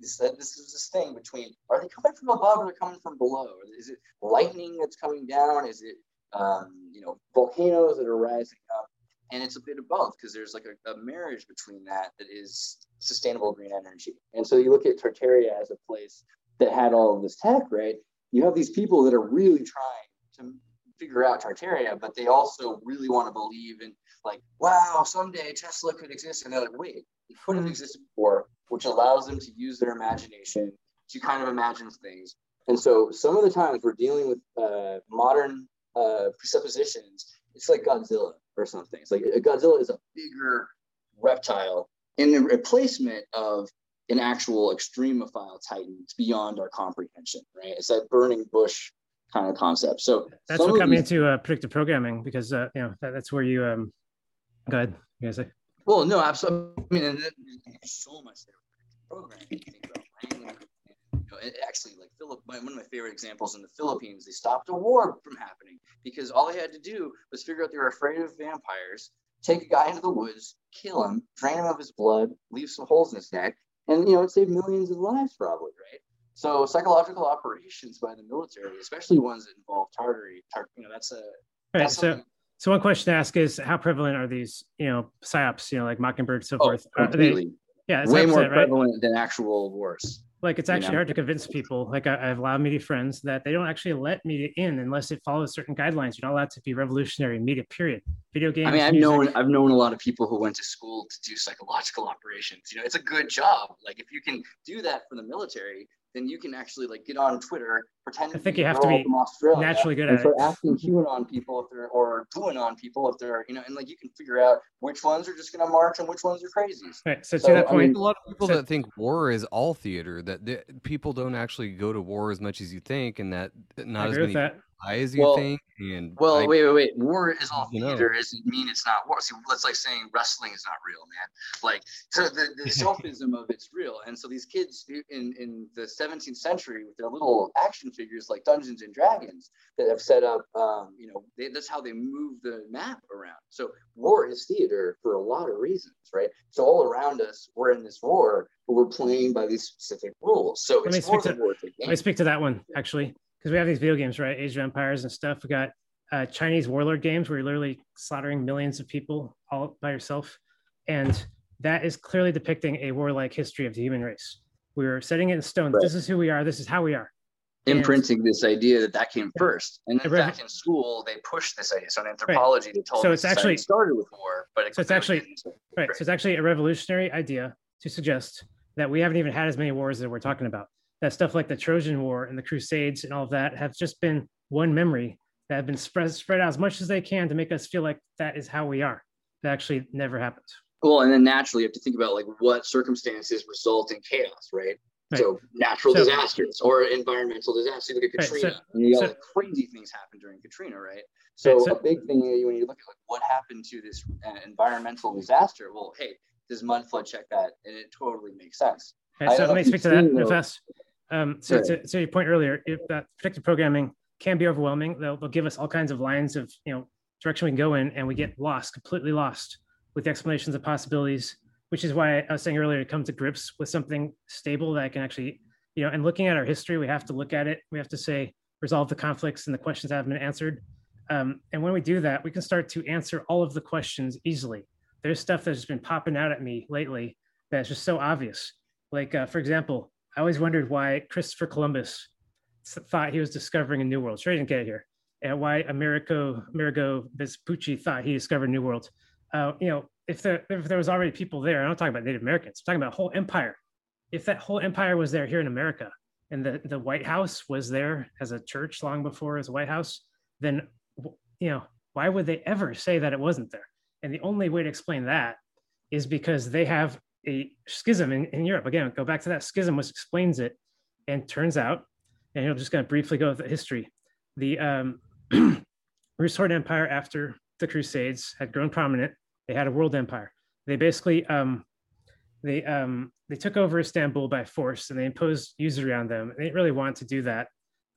this this is this thing between are they coming from above or they're coming from below? Is it lightning that's coming down? Is it um, you know volcanoes that are rising up? And it's a bit of both because there's like a, a marriage between that that is sustainable green energy. And so you look at Tartaria as a place that had all of this tech, right? You have these people that are really trying to figure out Tartaria, but they also really want to believe in like, wow, someday Tesla could exist. And they're like, wait, it couldn't have existed before, which allows them to use their imagination to kind of imagine things. And so some of the times we're dealing with uh, modern uh, presuppositions, it's like Godzilla or something. It's like a Godzilla is a bigger reptile in the replacement of an actual extremophile titan. It's beyond our comprehension, right? It's that burning bush kind of concept. So That's what got me into uh, predictive programming because uh, you know that, that's where you um. Go ahead. You guys say. Well, no, absolutely. I mean, and then so much there. Programming. You think about you know, actually, like Philip, one of my favorite examples in the Philippines, they stopped a war from happening because all they had to do was figure out they were afraid of vampires, take a guy into the woods, kill him, drain him of his blood, leave some holes in his neck, and you know, it saved millions of lives, probably, right? So psychological operations by the military, especially ones that involve Tartary, tar- you know, that's a Right. that's So, so one question to ask is how prevalent are these, you know, psyops, you know, like Mockingbird, so Oh, forth? Are they- completely. yeah, it's way 100%, more right? prevalent than actual wars. Like it's you actually know? hard to convince people. Like I, have a lot of media friends that they don't actually let media in unless it follows certain guidelines. You're not allowed to be revolutionary media. Period. Video games. I mean, I've music. known I've known a lot of people who went to school to do psychological operations. You know, it's a good job. Like if you can do that for the military, then you can actually like get on Twitter, pretend. I think you have to be from Australia, naturally good and at start it. asking QAnon people if they're or QAnon people if they're you know, and like you can figure out which ones are just going to march and which ones are crazies. Right. So, So, I mean, a lot of people so- that think war is all theater. That the, people don't actually go to war as much as you think, and that not as agree with many that. As you Well- think. And Well, I- wait, wait, wait. War is all You know. theater. Doesn't mean it's not war. See, that's like saying wrestling is not real, man. Like, so the, the sophism of it's real. And so these kids in, in the 17th century with their little action figures like Dungeons and Dragons that have set up, um, you know, they, that's how they move the map around. So war is theater for a lot of reasons, right? So all around us, we're in this war, but we're playing by these specific rules. So Let me it's more speak than to war. It's a let me speak to that one actually because we have these video games, right? Age of Empires and stuff. We got uh, Chinese warlord games where you're literally slaughtering millions of people all by yourself, and that is clearly depicting a warlike history of the human race. We're setting it in stone. Right. This is who we are. This is how we are. And- imprinting this idea that that came first. And in Right. fact, in school, they pushed this idea. So in anthropology, they told So us it's actually- started with war, but it So it's actually right. So it's actually a revolutionary idea to suggest that we haven't even had as many wars as we're talking about. That stuff like the Trojan War and the Crusades and all of that have just been one memory that have been spread spread out as much as they can to make us feel like that is how we are. That actually never happened. Well, and then naturally, you have to think about like what circumstances result in chaos, right? Right. So natural So- disasters or environmental disasters. You look at Right, so- Katrina, and you got so- like crazy things happen during Katrina, right? So, Right, so- a big thing when you look at like what happened to this uh, environmental disaster, well, hey, does mud flood check that? And it totally makes sense. Okay, so let me speak to that seen real those- fast. Um, so, Sure. to, so your point earlier, if that predictive programming can be overwhelming, they'll, they'll give us all kinds of lines of you know direction we can go in, and we get lost, completely lost with the explanations of possibilities. Which is why I was saying earlier to come to grips with something stable that can actually, you know, and looking at our history, we have to look at it. We have to say resolve the conflicts and the questions that haven't been answered. Um, and when we do that, we can start to answer all of the questions easily. There's stuff that's been popping out at me lately that's just so obvious. Like, uh, for example, I always wondered why Christopher Columbus thought he was discovering a new world. Sure, he didn't get here. And why Americo Amerigo Vespucci thought he discovered a new world. Uh, you know, if there if there was already people there, I'm not talking about Native Americans. I'm talking about a whole empire. If that whole empire was there here in America, and the the White House was there as a church long before as a White House, then you know why would they ever say that it wasn't there? And the only way to explain that is because they have a schism in, in Europe. Again, go back to that schism, which explains it. And turns out, and I'm just going to briefly go with the history. The um, Rus Horde Empire after the Crusades had grown prominent. They had a world empire. They basically um, they um, they took over Istanbul by force and they imposed usury on them. They didn't really want to do that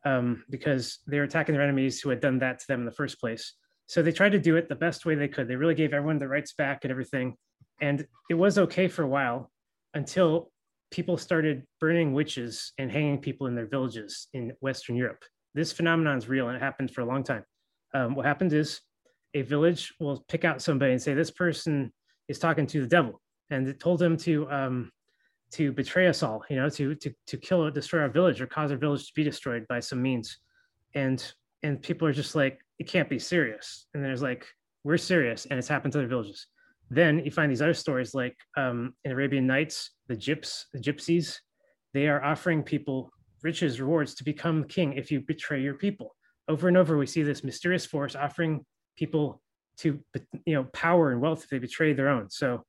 um, because they were attacking their enemies who had done that to them in the first place. So they tried to do it the best way they could. They really gave everyone the rights back and everything. And it was okay for a while until people started burning witches and hanging people in their villages in Western Europe. This phenomenon is real and it happened for a long time. Um, what happened is a village will pick out somebody and say, This person is talking to the devil. And it told them to um, to betray us all, you know, to to to kill or destroy our village or cause our village to be destroyed by some means. And and people are just like, it can't be serious. And there's like, we're serious, and it's happened to other villages. Then you find these other stories like um, in Arabian Nights, the gyps, the gypsies, they are offering people riches, rewards to become king if you betray your people. Over and over, we see this mysterious force offering people to you know power and wealth if they betray their own. So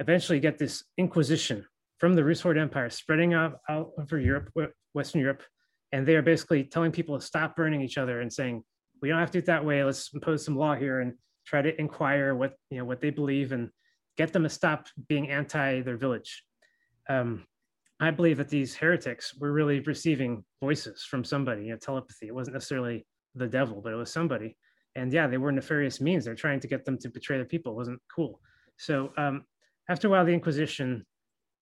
eventually, you get this inquisition from the Rus Horde Empire spreading out, out over Europe, Western Europe, and they are basically telling people to stop burning each other and saying, "We don't have to do it that way. Let's impose some law here and try to inquire what you know what they believe and get them to stop being anti their village." Um, I believe that these heretics were really receiving voices from somebody, you know, telepathy. It wasn't necessarily the devil, but it was somebody. And yeah, they were nefarious means. They're trying to get them to betray the people. It wasn't cool. So um, after a while, the Inquisition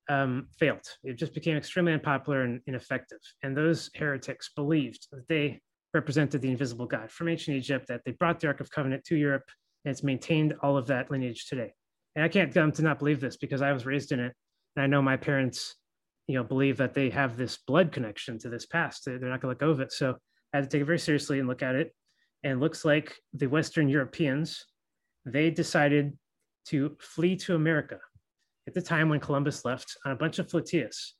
um, failed. It just became extremely unpopular and ineffective. And those heretics believed that they represented the invisible God from ancient Egypt, that they brought the Ark of Covenant to Europe, and it's maintained all of that lineage today. And I can't come to not believe this because I was raised in it. And I know my parents, you know, believe that they have this blood connection to this past. They're not going to let go of it. So I had to take it very seriously and look at it. And it looks like the Western Europeans, they decided to flee to America at the time when Columbus left on a bunch of flotillas.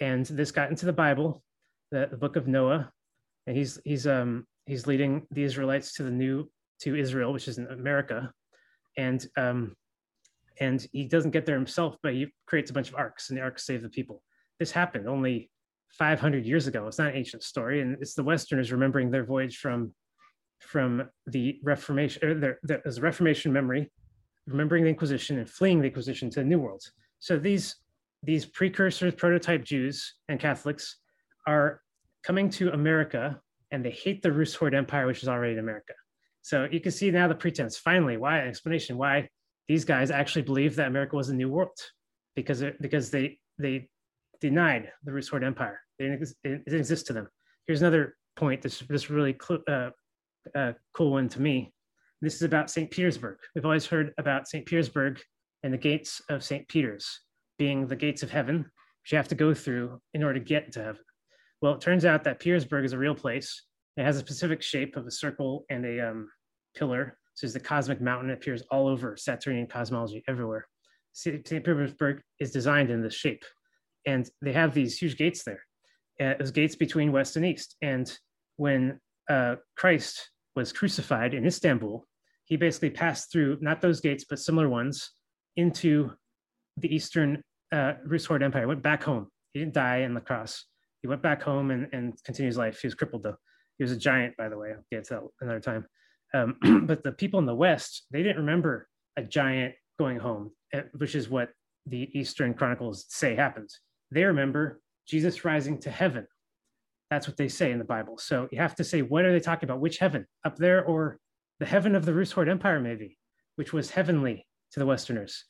And this got into the Bible, the, the book of Noah, and he's he's um he's leading the Israelites to the new to Israel, which is in America, and um and he doesn't get there himself, but he creates a bunch of arks, and the arks save the people. This happened only 500 years ago. It's not an ancient story, and it's the Westerners remembering their voyage from from the Reformation, or their, Reformation memory remembering the Inquisition and fleeing the Inquisition to the New World. So these these precursors, prototype Jews and Catholics are coming to America and they hate the Rus Horde Empire, which is already in America. So you can see now the pretense. Finally, why explanation why these guys actually believe that America was a new world because because they they denied the Horde Empire. They didn't, it didn't exist to them. Here's another point. This this really cl- uh, uh, cool one to me. This is about St. Petersburg. We've always heard about St. Petersburg and the gates of St. Peter's being the gates of heaven, which you have to go through in order to get to heaven. Well, it turns out that Petersburg is a real place. It has a specific shape of a circle and a um, pillar. So the cosmic mountain. Appears all over Saturnian cosmology, everywhere. St. Petersburg is designed in this shape. And they have these huge gates there. Uh, there's gates between west and east. And when uh, Christ was crucified in Istanbul, he basically passed through not those gates, but similar ones into the Eastern uh, Empire. Went back home. He didn't die in the cross. He went back home and, and continued his life. He was crippled though. He was a giant, by the way. I'll get to that another time. Um, but the people in the West, they didn't remember a giant going home, eh, which is what the Eastern Chronicles say happens. They remember Jesus rising to heaven. That's what they say in the Bible. So you have to say, what are they talking about? Which heaven? Up there or the heaven of the Rus Horde Empire, maybe, which was heavenly to the Westerners.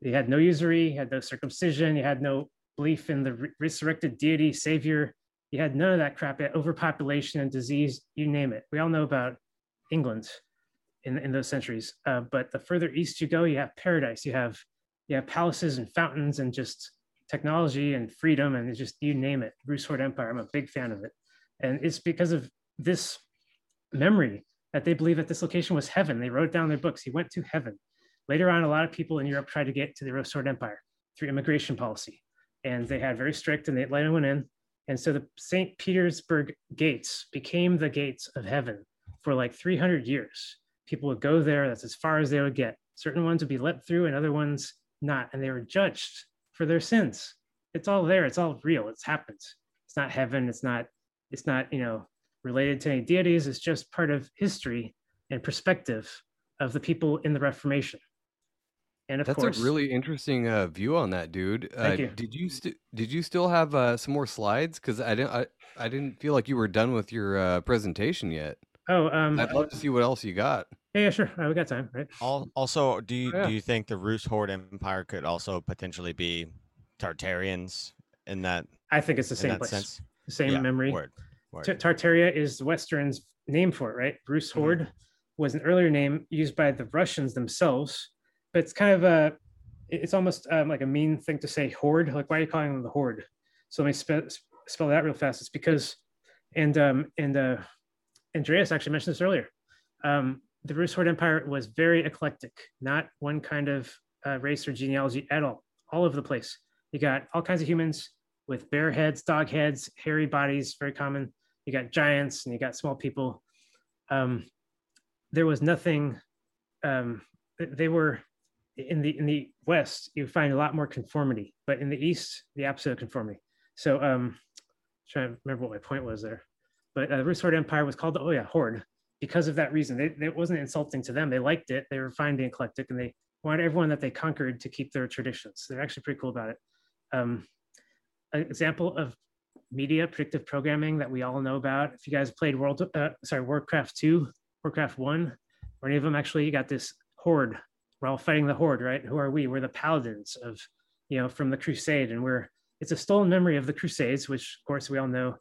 You had no usury, had no circumcision, you had no belief in the re- resurrected deity, savior. You had none of that crap. Overpopulation and disease, you name it. We all know about England in, in those centuries. Uh, but the further east you go, you have paradise. You have you have palaces and fountains and just technology and freedom and just you name it. Horde Empire. I'm a big fan of it, and it's because of this memory that they believe that this location was heaven. They wrote down their books. He went to heaven. Later on, a lot of people in Europe tried to get to the Rus Horde Empire through immigration policy, and they had very strict, and they let anyone in. And so the St. Petersburg gates became the gates of heaven for like 300 years. People would go there. That's as far as they would get. Certain ones would be let through, and other ones not, and they were judged for their sins. It's all there. It's all real. It's happened. It's not heaven. It's not. It's not you know related to any deities. It's just part of history and perspective of the people in the Reformation. And of That's course, a really interesting uh, view on that, dude. Thank uh, you. Did you st- did you still have uh, some more slides? Because I didn't I, I didn't feel like you were done with your uh, presentation yet. oh, um, I'd love to see what else you got. Yeah, yeah, sure. Uh, we got time, right? Al- Also, do you Yeah. do you think the Rus Horde Empire could also potentially be Tartarians in that? I think it's the same place, sense? the same Yeah, memory. word, word. Ta- Tartaria is the Westerns' name for it, right? Rus Mm-hmm. Horde was an earlier name used by the Russians themselves, but it's kind of a, it's almost um, like a mean thing to say horde. Like, why are you calling them the horde? So let me spe- spell that real fast. It's because, and um, and uh, Andreas actually mentioned this earlier. Um, the Rus Horde Empire was very eclectic, not one kind of uh, race or genealogy at all, all over the place. You got all kinds of humans with bear heads, dog heads, hairy bodies, very common. You got giants and you got small people. Um, there was nothing. Um, they were in the in the west. You find a lot more conformity, but in the east, the opposite of conformity. So, um, trying to remember what my point was there. But uh, the Rus Empire was called the oh yeah horde because of that reason. They, it wasn't insulting to them. They liked it. They were fine being eclectic, and they wanted everyone that they conquered to keep their traditions. They're actually pretty cool about it. Um, an example of media predictive programming that we all know about. If you guys played World, uh, sorry, Warcraft two, Warcraft one, or any of them, actually, you got this horde. We're all fighting the horde, right? Who are we? We're the paladins of, you know, from the Crusade, and we're it's a stolen memory of the Crusades, which of course we all know.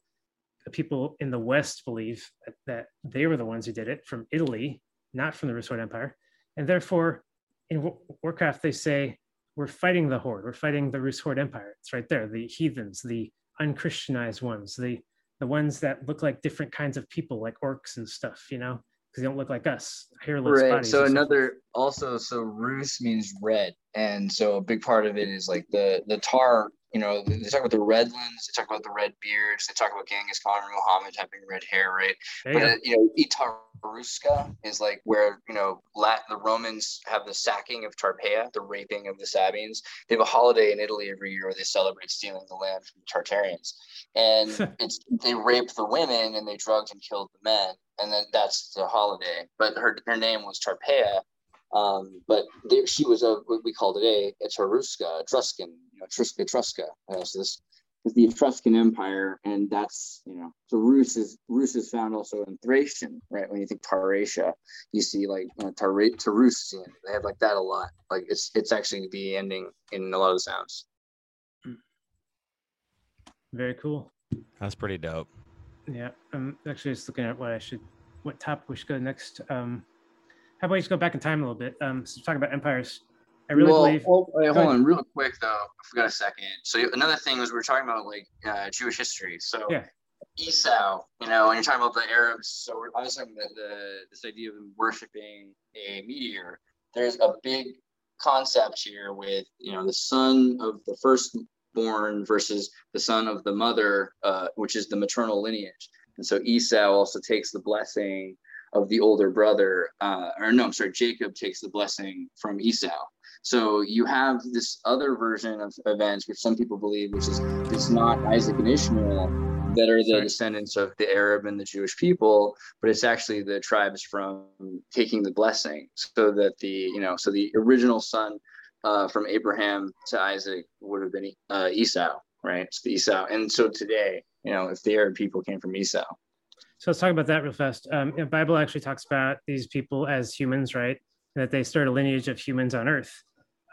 The people in the West believe that, that they were the ones who did it from Italy, not from the Rus Horde Empire, and therefore, in Warcraft they say we're fighting the horde. We're fighting the Rus Horde Empire. It's right there. The heathens, the unchristianized ones, the the ones that look like different kinds of people, like orcs and stuff. You know, because they don't look like us, hairless Right. bodies. So another also so Rus means red, and so a big part of it is like the the tar. You know, they talk about the redlands, they talk about the red beards, they talk about Genghis Khan and Muhammad having red hair, right? There but uh, you know, Itaruska is like where you know Lat- the Romans have the sacking of Tarpeia, the raping of the Sabines. They have a holiday in Italy every year where they celebrate stealing the land from the Tartarians, and it's they rape the women and they drugged and killed the men, and then that's the holiday. But her her name was Tarpeia, um, but they, she was a what we call today Etrusca, Etruscan, you know, Etrusca, Etrusca. Uh, so this is the Etruscan Empire, and that's you know, so Rus is Rus is found also in Thracian, right? When you think Taracia, you see like you know, Tar- Tarusian. They have like that a lot. Like it's it's actually the ending in a lot of the sounds. Very cool. That's pretty dope. Yeah, I'm actually just looking at what I should, what topic we should go next. Um, how about we just go back in time a little bit? Um, so talk about empires. I really well, believe. oh, wait, hold on, real quick though. I forgot a second. So another thing was we are talking about like uh, Jewish history. So Yeah. Esau, you know, when you're talking about the Arabs, so we're, I talking about the this idea of worshiping a meteor. There's a big concept here with you know the son of the firstborn versus the son of the mother, uh, which is the maternal lineage. And so Esau also takes the blessing of the older brother, uh, or no, I'm sorry, Jacob takes the blessing from Esau. So you have this other version of events, which some people believe, which is it's not Isaac and Ishmael that are the descendants of the Arab and the Jewish people, but it's actually the tribes from taking the blessing. So that the you know, so the original son uh, from Abraham to Isaac would have been uh, Esau, right? It's the Esau, and so today, you know, if the Arab people came from Esau, So let's talk about that real fast. Um, the Bible actually talks about these people as humans, right? That they start a lineage of humans on Earth.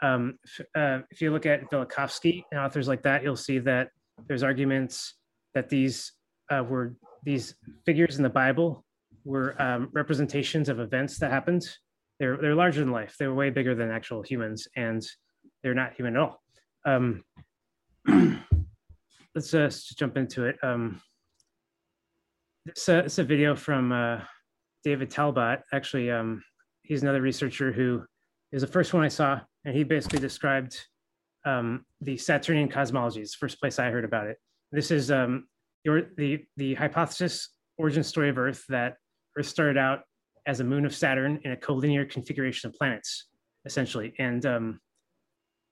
Um, uh, if you look at Velikovsky and authors like that, you'll see that there's arguments that these uh, were these figures in the Bible were um, representations of events that happened. They're they're larger than life. They're way bigger than actual humans, and they're not human at all. Um, let's uh, just jump into it. Um, it's a, it's a video from uh, David Talbot. Actually, um, he's another researcher who is the first one I saw, and he basically described um, the Saturnian the first place I heard about it. This is um, your, the the hypothesis origin story of Earth that Earth started out as a moon of Saturn in a collinear configuration of planets, essentially, and um,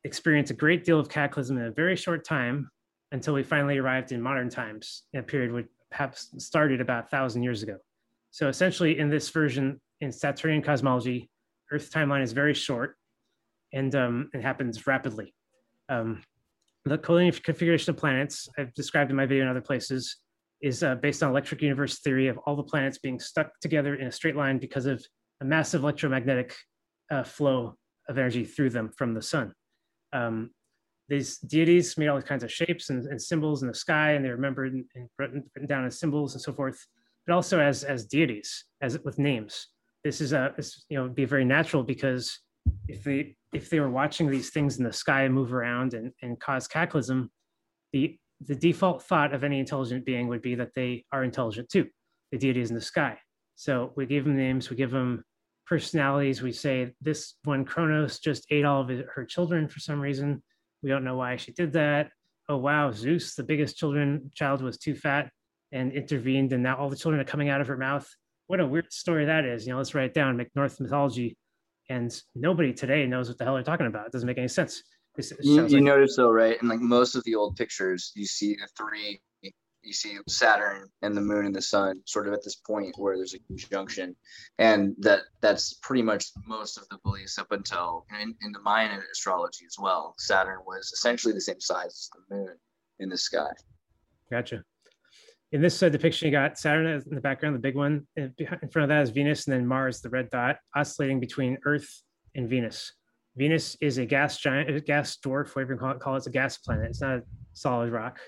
experienced a great deal of cataclysm in a very short time until we finally arrived in modern times in a period which perhaps started about thousand years ago. So essentially, in this version, in Saturnian cosmology, Earth timeline is very short, and um, it happens rapidly. Um, the collinear configuration of planets, I've described in my video and other places, is uh, based on electric universe theory of all the planets being stuck together in a straight line because of a massive electromagnetic uh, flow of energy through them from the sun. Um, these deities made all kinds of shapes and, and, symbols in the sky, and they're remembered and, and written, written, down as symbols and so forth, but also as as deities, as with names. This is a this, you know be very natural because if they if they were watching these things in the sky move around and, and cause cataclysm, the the default thought of any intelligent being would be that they are intelligent too. The deity is in the sky. So we give them names, we give them personalities. We say this one Kronos just ate all of her children for some reason. We don't know why she did that. Oh wow, Zeus, the biggest children child was too fat and intervened, and now all the children are coming out of her mouth. What a weird story that is. You know, let's write it down, Norse mythology. And nobody today knows what the hell they're talking about. It doesn't make any sense. It, it you, you like- notice though, right? And like most of the old pictures, you see the three you see Saturn and the moon and the sun sort of at this point where there's a conjunction, and that that's pretty much most of the beliefs up until in, in the Mayan astrology as well. Saturn was essentially the same size as the moon in the sky. Gotcha. In this depiction, you got Saturn in the background, the big one. In front of that is Venus, and then Mars, the red dot, oscillating between Earth and Venus. Venus is a gas giant, a gas dwarf, whatever you call it, call it. It's a gas planet. It's not a solid rock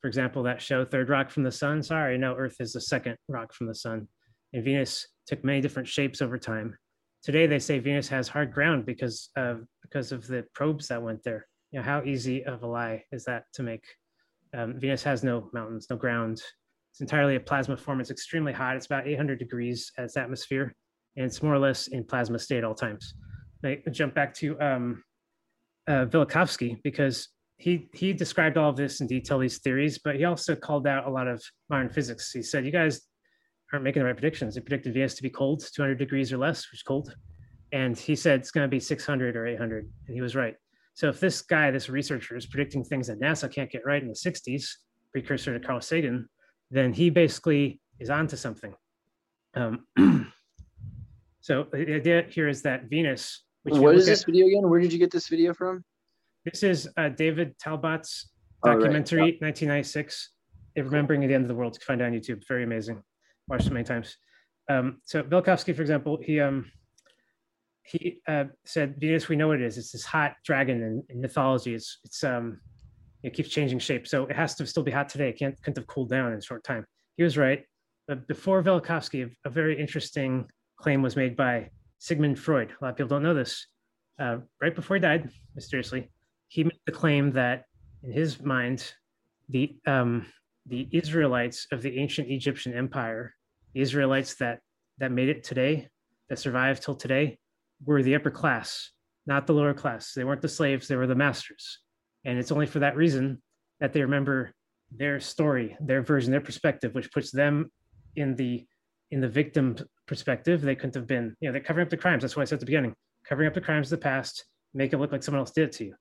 for example, that show Third Rock from the Sun. Sorry, no, Earth is the second rock from the sun. And Venus took many different shapes over time. Today, they say Venus has hard ground because of because of the probes that went there. You know, how easy of a lie is that to make? Um, Venus has no mountains, no ground. It's entirely a plasma form. It's extremely hot. It's about 800 degrees as atmosphere, and it's more or less in plasma state all times. I jump back to um, uh, Velikovsky because he he described all of this in detail, these theories, but he also called out a lot of modern physics. He said, "You guys aren't making the right predictions." He predicted Venus to be cold, 200 degrees or less, which is cold, and he said it's going to be 600 or 800, and he was right. So if this guy, this researcher, is predicting things that NASA can't get right in the 60s, precursor to Carl Sagan, then he basically is onto something. Um, so the idea here is that Venus. Which what is this at, video again? Where did you get this video from? This is uh, David Talbot's documentary, right. 1996. Remembering the End of the World. You can find it on YouTube. Very amazing. Watched it many times. Um, so Velikovsky, for example, he um, he uh, said Venus, we know what it is. It's this hot dragon in, in mythology. It's it's um, it keeps changing shape, so it has to still be hot today. It can't couldn't have cooled down in a short time. He was right. But before Velikovsky, a very interesting claim was made by Sigmund Freud. A lot of people don't know this. Uh, right before he died, mysteriously, he made the claim that in his mind, the um, the Israelites of the ancient Egyptian empire, the Israelites that that made it today, that survived till today, were the upper class, not the lower class. They weren't the slaves; they were the masters. And it's only for that reason that they remember their story, their version, their perspective, which puts them in the in the victim perspective. They couldn't have been, you know, they're covering up the crimes. That's why I said at the beginning, covering up the crimes of the past, make it look like someone else did it to you.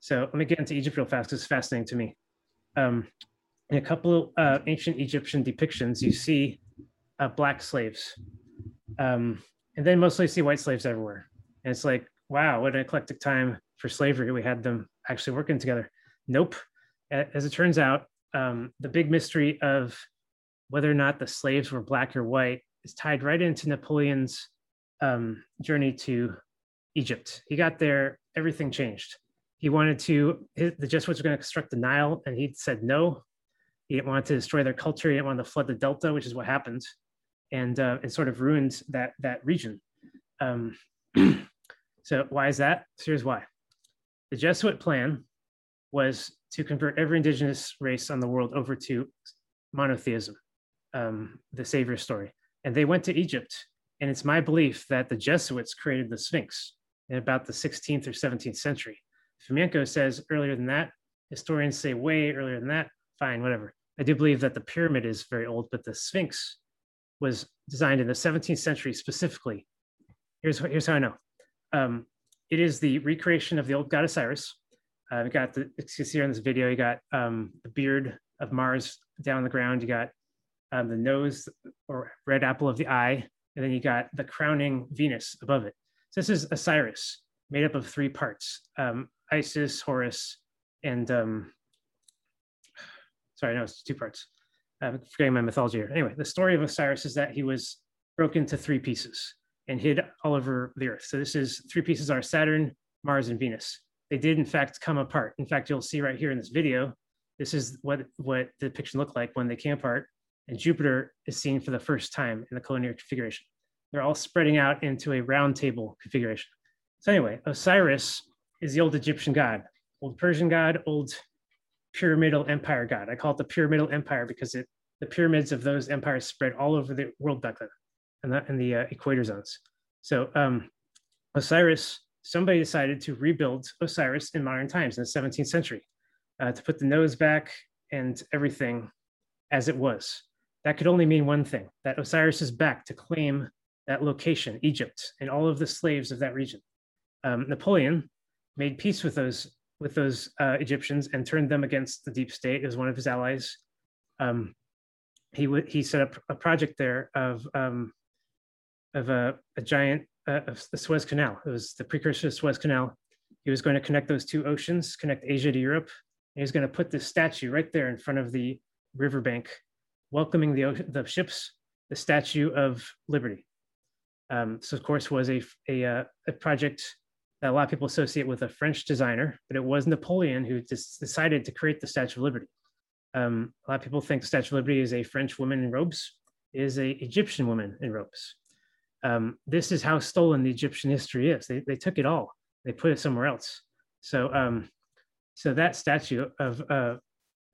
So let me get into Egypt real fast because it's fascinating to me. Um, in a couple of uh, ancient Egyptian depictions, you see uh, black slaves, um, and then mostly see white slaves everywhere. And it's like, wow, what an eclectic time for slavery. We had them actually working together. Nope. As it turns out, um, the big mystery of whether or not the slaves were black or white is tied right into Napoleon's um, journey to Egypt. He got there, everything changed he wanted to the Jesuits were going to construct the Nile, and he said no. He didn't want to destroy their culture. He didn't want to flood the Delta, which is what happened, and uh, it sort of ruined that that region. Um, so why is that? So here's why. The Jesuit plan was to convert every indigenous race on the world over to monotheism, um, the Savior story, and they went to Egypt. And it's my belief that the Jesuits created the Sphinx in about the 16th or 17th century Fomenko says earlier than that. Historians say way earlier than that. Fine, whatever. I do believe that the pyramid is very old, but the Sphinx was designed in the 17th century specifically. Here's, here's how I know. Um, it is the recreation of the old god Osiris. Uh, you got the, you see here in this video, you got um, the beard of Mars down on the ground. You got um, the nose or red apple of the eye, and then you got the crowning Venus above it. So this is Osiris made up of three parts. Um, Isis, Horus, and um, sorry, no, it's two parts. I'm forgetting my mythology here. Anyway, the story of Osiris is that he was broken into three pieces, and hid all over the Earth. So this is three pieces are Saturn, Mars, and Venus. They did in fact come apart. In fact, you'll see right here in this video, this is what, what the depiction looked like when they came apart. And Jupiter is seen for the first time in the collinear configuration. They're all spreading out into a round table configuration. So anyway, Osiris is the old Egyptian god, old Persian god, old pyramidal empire god. I call it the pyramidal empire because it, the pyramids of those empires spread all over the world back then and the, in the uh, equator zones. So um, Osiris, somebody decided to rebuild Osiris in modern times in the 17th century uh, to put the nose back and everything as it was. That could only mean one thing, that Osiris is back to claim that location, Egypt, and all of the slaves of that region. Um, Napoleon made peace with those with those uh, Egyptians and turned them against the deep state. as one of his allies. Um, he would he set up a project there of um, of a, a giant uh, of the Suez Canal. It was the precursor to Suez Canal. He was going to connect those two oceans, connect Asia to Europe. And he was going to put this statue right there in front of the riverbank, welcoming the the ships, the Statue of Liberty. Um, so, of course, was a a, uh, a project that a lot of people associate with a French designer, but it was Napoleon who decided to create the Statue of Liberty. Um, a lot of people think the Statue of Liberty is a French woman in robes, it is a Egyptian woman in robes. Um, this is how stolen the Egyptian history is. They, they took it all, they put it somewhere else. So, um, so that statue of uh,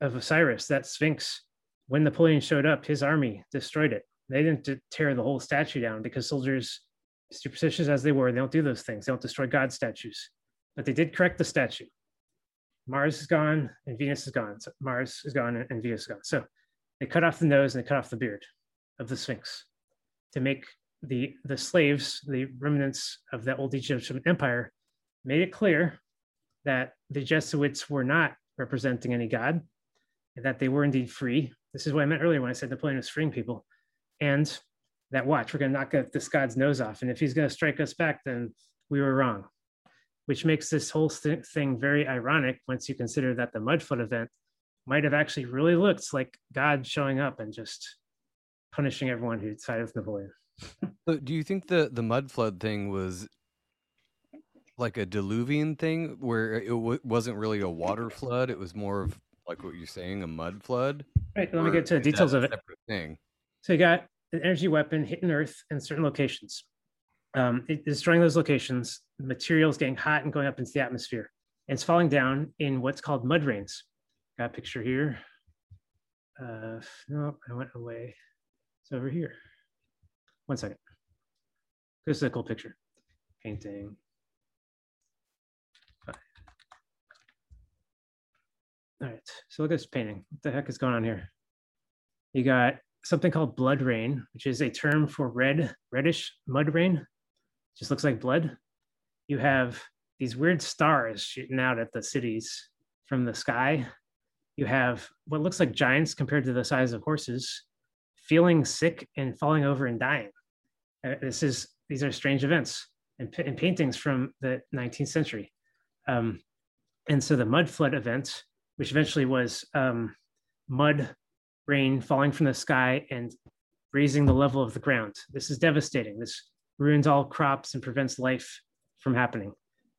of Osiris, that Sphinx, when Napoleon showed up, his army destroyed it. They didn't tear the whole statue down because soldiers superstitious as they were, they don't do those things. They don't destroy God statues, but they did correct the statue. Mars is gone and Venus is gone. So Mars is gone and Venus is gone. So they cut off the nose and they cut off the beard of the Sphinx to make the the slaves, the remnants of the old Egyptian empire, made it clear that the Jesuits were not representing any god, and that they were indeed free. This is what I meant earlier when I said Napoleon was freeing people, and that watch, we're going to knock this god's nose off. And if he's going to strike us back, then we were wrong, which makes this whole th- thing very ironic once you consider that the mud flood event might have actually really looked like God showing up and just punishing everyone who sided with Napoleon. So do you think the, the mud flood thing was like a diluvian thing where it w- wasn't really a water flood? It was more of like what you're saying, a mud flood? Right. Let me get to the details of it. Thing? So you got an energy weapon hitting Earth in certain locations. Um, it, destroying those locations, the materials getting hot and going up into the atmosphere. And it's falling down in what's called mud rains. Got a picture here. Uh, no, I went away. It's over here. One second. This is a cool picture. Painting. All right, so look at this painting. What the heck is going on here? You got something called blood rain, which is a term for red, reddish mud rain. Just looks like blood. You have these weird stars shooting out at the cities from the sky. You have what looks like giants compared to the size of horses, feeling sick and falling over and dying. Uh, this is these are strange events and, and paintings from the 19th century. Um, and so the mud flood event, which eventually was um, mud rain falling from the sky and raising the level of the ground. This is devastating. This ruins all crops and prevents life from happening.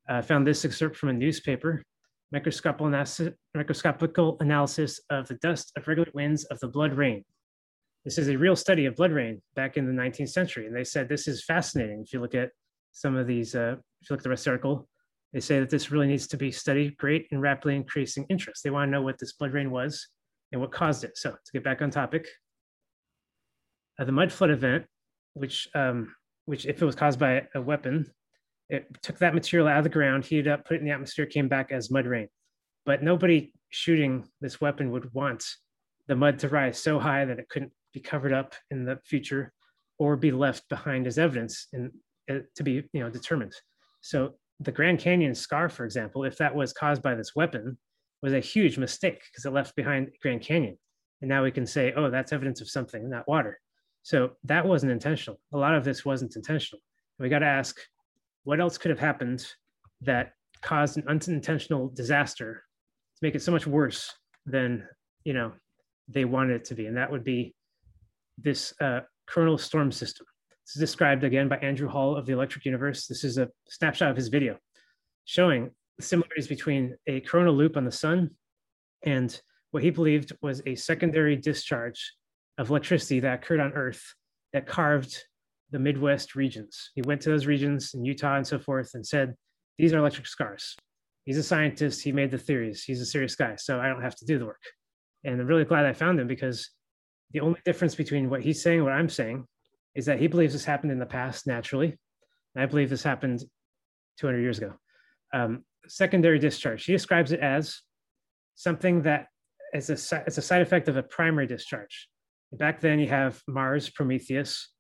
I found this excerpt from a newspaper, microscopical analysis of the dust of regular winds of the blood rain. This is a real study of blood rain back in the 19th century. And they said this is fascinating. If you look at some of these, uh, if you look at the rest the article, they say that this really needs to be studied, great and rapidly increasing interest. They want to know what this blood rain was and what caused it. So to get back on topic, uh, the mud flood event, which um, which if it was caused by a weapon, it took that material out of the ground, heated up, put it in the atmosphere, came back as mud rain. But nobody shooting this weapon would want the mud to rise so high that it couldn't be covered up in the future or be left behind as evidence and uh, to be you know determined. So the Grand Canyon scar, for example, if that was caused by this weapon, was a huge mistake because it left behind Grand Canyon. And now we can say, oh, that's evidence of something, not water. So that wasn't intentional. A lot of this wasn't intentional. We got to ask, what else could have happened that caused an unintentional disaster to make it so much worse than you know they wanted it to be? And that would be this uh, coronal storm system. This is described again by Andrew Hall of the Electric Universe. This is a snapshot of his video showing similarities between a coronal loop on the sun and what he believed was a secondary discharge of electricity that occurred on Earth that carved the Midwest regions. He went to those regions in Utah and so forth and said, These are electric scars. He's a scientist. He made the theories. He's a serious guy. So I don't have to do the work. And I'm really glad I found him because the only difference between what he's saying and what I'm saying is that he believes this happened in the past naturally. And I believe this happened 200 years ago. Um, secondary discharge. He describes it as something that is a, as a side effect of a primary discharge. Back then, you have Mars, Prometheus,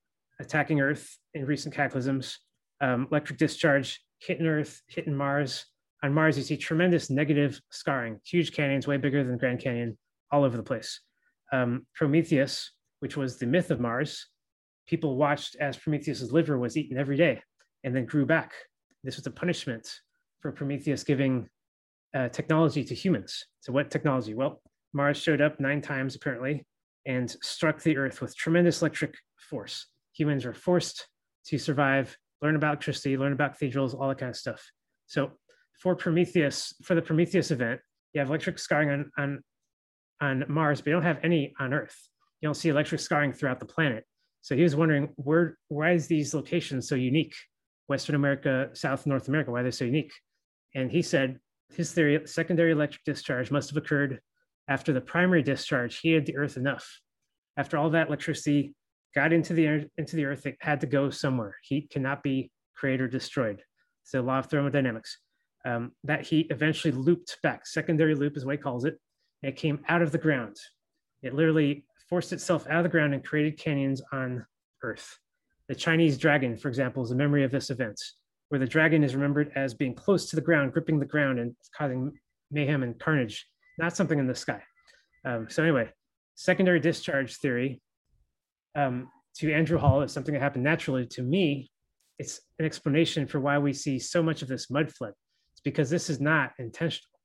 attacking Earth in recent cataclysms, um, electric discharge hitting Earth, hitting Mars. On Mars, you see tremendous negative scarring, huge canyons, way bigger than Grand Canyon, all over the place. Um, Prometheus, which was the myth of Mars, people watched as Prometheus's liver was eaten every day and then grew back. This was a punishment for Prometheus giving uh, technology to humans. So, what technology? Well, Mars showed up nine times apparently and struck the Earth with tremendous electric force. Humans were forced to survive, learn about electricity, learn about cathedrals, all that kind of stuff. So, for Prometheus, for the Prometheus event, you have electric scarring on, on, on Mars, but you don't have any on Earth. You don't see electric scarring throughout the planet. So he was wondering where why is these locations so unique? Western America, South North America, why they're they so unique? And he said his theory, secondary electric discharge must have occurred after the primary discharge heated the earth enough. After all that electricity got into the into the earth, it had to go somewhere. Heat cannot be created or destroyed. It's the law of thermodynamics. Um, that heat eventually looped back. Secondary loop is what he calls it. It came out of the ground. It literally forced itself out of the ground and created canyons on Earth. The Chinese dragon, for example, is a memory of this event, where the dragon is remembered as being close to the ground, gripping the ground and causing mayhem and carnage, not something in the sky. Um, so anyway, secondary discharge theory um, to Andrew Hall is something that happened naturally. To me, it's an explanation for why we see so much of this mud flood. It's because this is not intentional.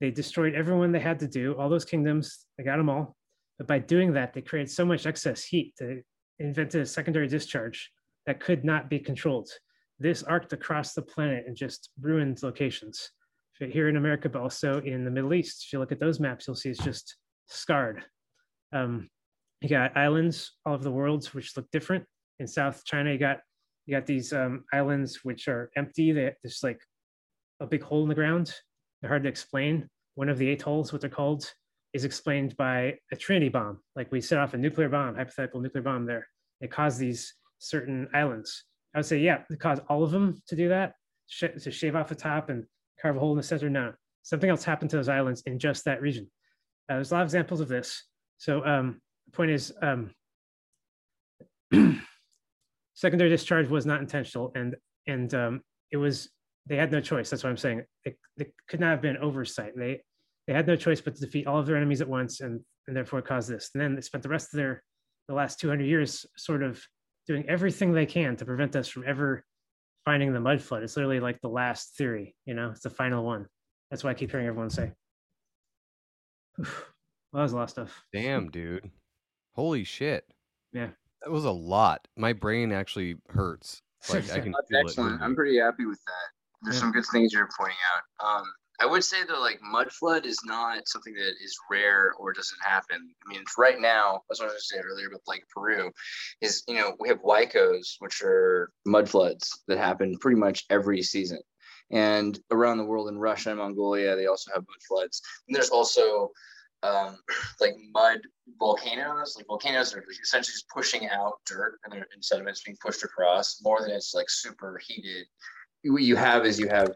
They destroyed everyone they had to do, all those kingdoms, they got them all. But by doing that, they created so much excess heat, they invented a secondary discharge that could not be controlled. This arced across the planet and just ruined locations. Here in America, but also in the Middle East. If you look at those maps, you'll see it's just scarred. Um, you got islands all over the world which look different. In South China, you got you got these um, islands which are empty. They, there's like a big hole in the ground. They're hard to explain. One of the atolls, what they're called, is explained by a Trinity bomb. Like we set off a nuclear bomb, hypothetical nuclear bomb there. It caused these certain islands. I would say, yeah, it caused all of them to do that, sh- to shave off the top and carve a hole in the center. No, something else happened to those islands in just that region. Uh, there's a lot of examples of this. So um, the point is, um, secondary discharge was not intentional, and and um, it was they had no choice. That's what I'm saying. It, it could not have been oversight. They they had no choice but to defeat all of their enemies at once and, and therefore cause this. And then they spent the rest of their the last 200 years sort of doing everything they can to prevent us from ever finding the mud flood. It's literally like the last theory, you know, it's the final one. That's why I keep hearing everyone say. well, that was a lot of stuff. Damn, dude. Holy shit. Yeah. That was a lot. My brain actually hurts. Like I can That's feel excellent. it. I'm pretty happy with that. There's Yeah. some good things you're pointing out. Um, I would say though, like mud flood is not something that is rare or doesn't happen. I mean, right now, as I was going to say earlier about like Peru, is you know we have Huaycos, which are mud floods that happen pretty much every season. And around the world in Russia and Mongolia, they also have mud floods. And there's also um, like mud volcanoes. Like volcanoes are essentially just pushing out dirt and, and sediments being pushed across more than it's like super heated. What you have is you have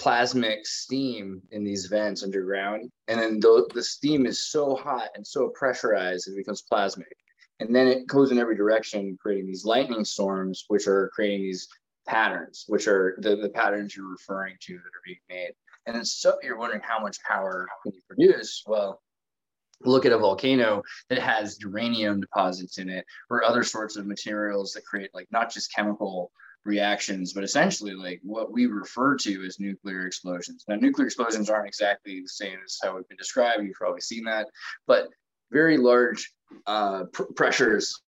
plasmic steam in these vents underground, and then the, the steam is so hot and so pressurized it becomes plasmic, and then it goes in every direction, creating these lightning storms, which are creating these patterns, which are the, the patterns you're referring to that are being made. And then so you're wondering how much power can you produce? Well, look at a volcano that has uranium deposits in it or other sorts of materials that create like not just chemical reactions but essentially like what we refer to as nuclear explosions now nuclear explosions aren't exactly the same as how we've been described you've probably seen that but very large uh, pr- pressures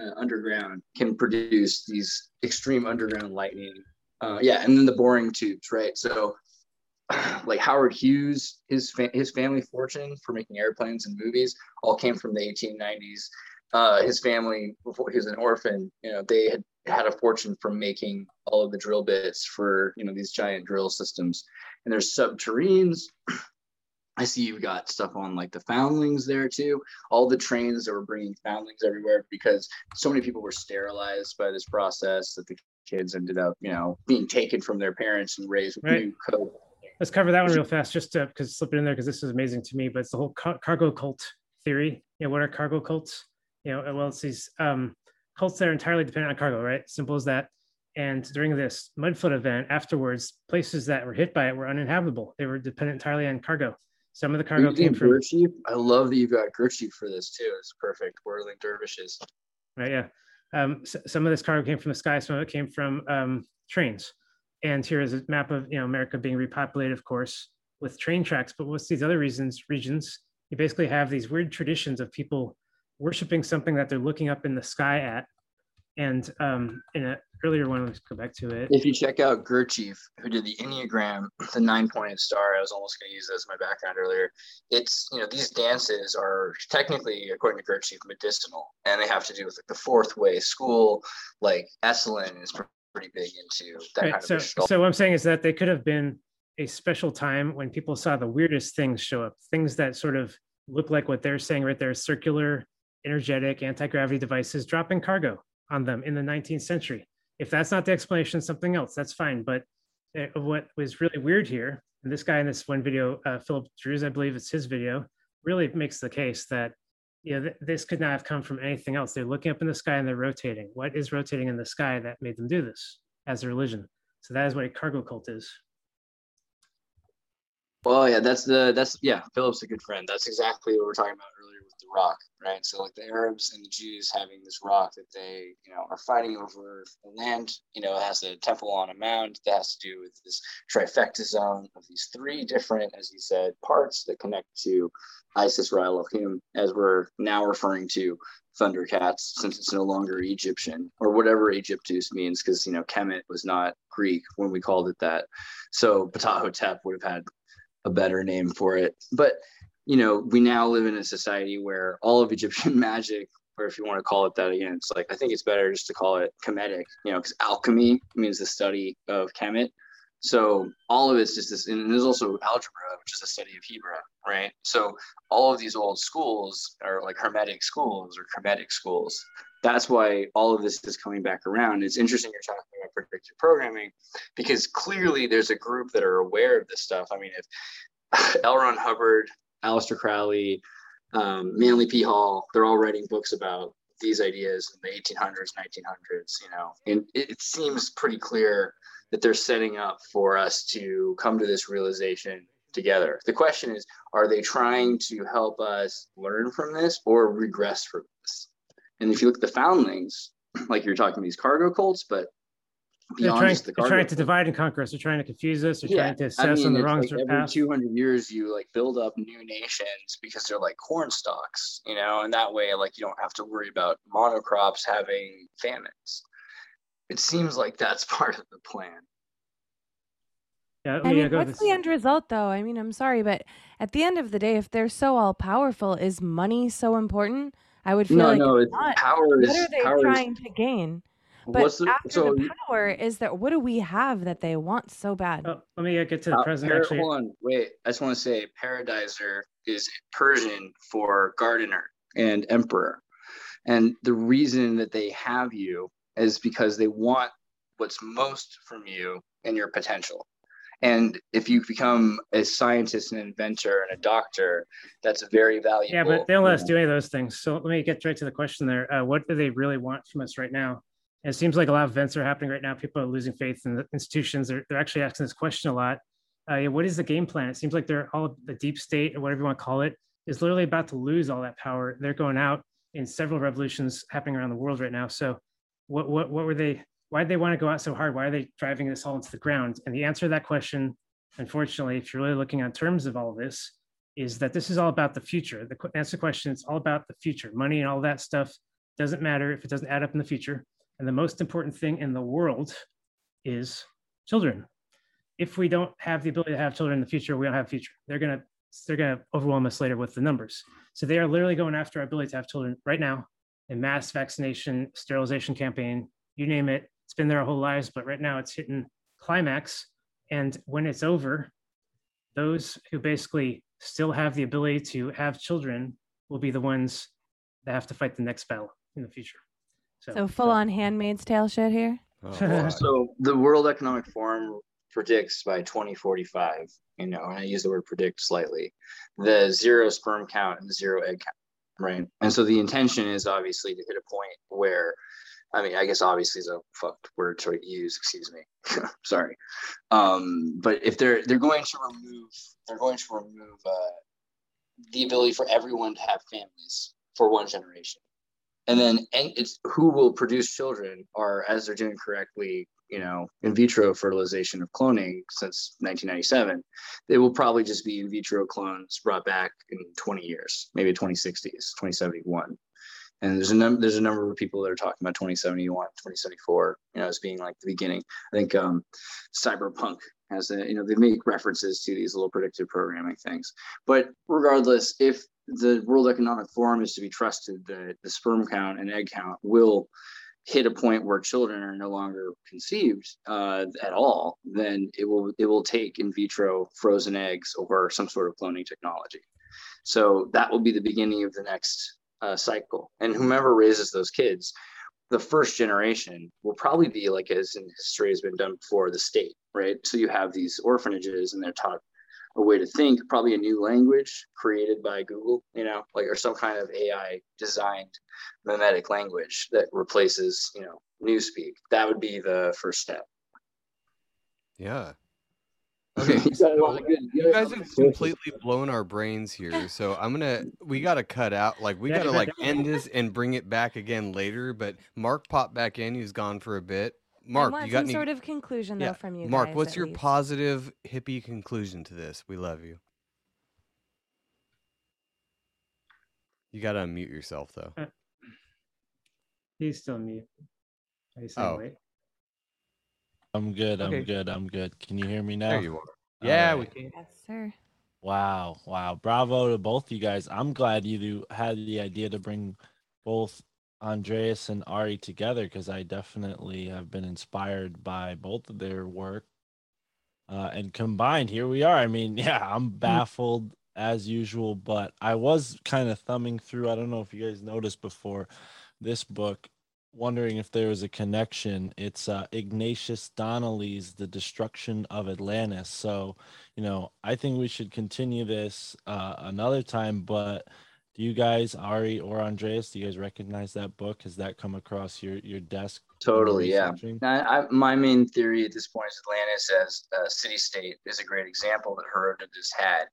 uh, underground can produce these extreme underground lightning. Uh, yeah, and then the boring tubes, right? So, like Howard Hughes, his fa- his family fortune for making airplanes and movies all came from the 1890s. Uh, his family, before he was an orphan, you know, they had had a fortune from making all of the drill bits for you know these giant drill systems. And there's subterraneans. I see you've got stuff on like the foundlings there too. All the trains that were bringing foundlings everywhere because so many people were sterilized by this process that the kids ended up, you know, being taken from their parents and raised with Right. new code. Let's cover that one real fast, just to because slip it in there because this is amazing to me. But it's the whole car- cargo cult theory. You know, what are cargo cults? You know, well, it's these um, cults that are entirely dependent on cargo, right? Simple as that. And during this mud flood event, afterwards, places that were hit by it were uninhabitable. They were dependent entirely on cargo. Some of the cargo came from Gurdjieff? I love that you've got Gurdjieff for this too. It's perfect. Whirling dervishes. right? Yeah. Um, s- some of this cargo came from the sky, some of it came from um, trains. And here is a map of you know America being repopulated, of course, with train tracks. But what's these other reasons? Regions you basically have these weird traditions of people worshiping something that they're looking up in the sky at. And um, in an earlier one, let's go back to it. If you check out Gurdjieff, who did the Enneagram, the nine-pointed star, I was almost going to use that as my background earlier. It's you know these dances are technically, according to Gurdjieff, medicinal, and they have to do with like the fourth way school. Like Esalen is pretty big into that Right, kind so, of gestalt. so what I'm saying is that they could have been a special time when people saw the weirdest things show up, things that sort of look like what they're saying right there, circular, energetic, anti-gravity devices dropping cargo on them in the 19th century. If that's not the explanation, something else, that's fine. But uh, what was really weird here, and this guy in this one video, uh, Philip Drews, I believe it's his video, really makes the case that you know, th- this could not have come from anything else. They're looking up in the sky and they're rotating. What is rotating in the sky that made them do this as a religion? So that is what a cargo cult is. Well, yeah, that's the that's yeah. Philip's a good friend. That's exactly what we we're talking about the rock, right? So like the Arabs and the Jews having this rock that they you know are fighting over the land. You know, it has a temple on a mound that has to do with this trifecta zone of these three different, as you said, parts that connect to Isis Ra Elohim, as we're now referring to Thundercats, since it's no longer Egyptian or whatever Egyptus means, because you know Kemet was not Greek when we called it that. So Ptahhotep would have had a better name for it. But you know, we now live in a society where all of Egyptian magic, or if you want to call it that again, it's like I think it's better just to call it Kemetic, you know, because alchemy means the study of Kemet. So all of it's just this, and there's also algebra, which is the study of Hebrew, right? So all of these old schools are like Hermetic schools or Kemetic schools. That's why all of this is coming back around. It's interesting you're talking about predictive programming because clearly there's a group that are aware of this stuff. I mean, if L. Ron Hubbard, Aleister Crowley, um, Manly P. Hall, they're all writing books about these ideas in the 1800s, 1900s, you know, and it, it seems pretty clear that they're setting up for us to come to this realization together. The question is, are they trying to help us learn from this or regress from this? And if you look at the foundlings, like you're talking these cargo cults, but They're beyond trying, just the they're trying to divide and conquer us. They're trying to confuse us. They're trying to I assess mean, on the it's wrong like every path. 200 years you like build up new nations because they're like corn stalks, you know, and that way like you don't have to worry about monocrops having famines. It seems like that's part of the plan. Yeah, I mean, what's the end result, though? I mean, I'm sorry, but at the end of the day, if they're so all powerful, is money so important? I would feel No, like no, it's it's not. power What is- are they power is- trying to gain? But What's the- after so the you- power is that what do we have that they want so bad? Oh, let me get to the Uh, present. par- actually, hold on, wait. I just want to say paradiser is Persian for gardener and emperor. And the reason that they have you is because they want what's most from you and your potential. And if you become a scientist, an inventor, and a doctor, that's very valuable. yeah, but they don't let us do any of those things. So let me get right to the question there. Uh, what do they really want from us right now? And it seems like a lot of events are happening right now. People are losing faith in the institutions. They're, they're actually asking this question a lot. Uh, what is the game plan? It seems like they're all the deep state or whatever you want to call it is literally about to lose all that power. They're going out in several revolutions happening around the world right now. So what what what were they why did they want to go out so hard? Why are they driving this all into the ground? And the answer to that question, unfortunately, if you're really looking on terms of all this, is that this is all about the future. The answer to the question, it's all about the future. Money and all that stuff doesn't matter if it doesn't add up in the future. And the most important thing in the world is children. If we don't have the ability to have children in the future, we don't have a future. They're gonna they're gonna overwhelm us later with the numbers. So they are literally going after our ability to have children right now. In mass vaccination, sterilization campaign, you name it. It's been there our whole lives, but right now it's hitting climax. And when it's over, those who basically still have the ability to have children will be the ones that have to fight the next battle in the future. So, So full on Handmaid's Tale shit here. so the World Economic Forum predicts by 2045, you know, and I use the word predict slightly, the zero sperm count and the zero egg count, right? And so the intention is obviously to hit a point where, I mean, I guess obviously is a fucked word to use, excuse me, sorry. Um, but if they're they're going to remove, they're going to remove uh, the ability for everyone to have families for one generation and then it's who will produce children are as they're doing correctly you know in vitro fertilization of cloning since 1997 they will probably just be in vitro clones brought back in 20 years maybe 2060s 2071 and there's a number there's a number of people that are talking about 2071 2074 you know as being like the beginning. I think um cyberpunk has a you know they make references to these little predictive programming things. But regardless if the world economic forum is to be trusted that the sperm count and egg count will hit a point where children are no longer conceived uh, at all then it will it will take in vitro frozen eggs or some sort of cloning technology. So that will be the beginning of the next uh, cycle. And whomever raises those kids the first generation will probably be like as in history has been done before the state right? So you have these orphanages and they're taught a way to think probably a new language created by google you know like or some kind of ai designed mimetic language that replaces you know newspeak that would be the first step Yeah. Okay. You got a lot of good- you you got a guys lot have completely blown our brains here. So I'm gonna we gotta cut out like we gotta like end this and bring it back again later. But Mark popped back in, he's gone for a bit. I Mark, want you got some any sort of conclusion though Yeah. from you. Mark, guys, what's your least. positive hippie conclusion to this? We love you. You gotta unmute yourself though. Uh, he's still mute. Are you saying Oh. wait? I'm good. I'm good. I'm good. Can you hear me now? There you are. Yeah, we can. Yes, sir. Wow, wow. Bravo to both you guys. I'm glad you had the idea to bring both Andreas and Ari together because I definitely have been inspired by both of their work. Uh, and combined, here we are. I mean, yeah, I'm baffled as usual, but I was kind of thumbing through. I don't know if you guys noticed before this book, wondering if there was a connection. It's uh, Ignatius Donnelly's The Destruction of Atlantis. So, you know, I think we should continue this uh, another time. But do you guys, Ari or Andreas, do you guys recognize that book? Has that come across your your desk? Totally, yeah. I, my main theory at this point is Atlantis as a city state is a great example that Herodotus had,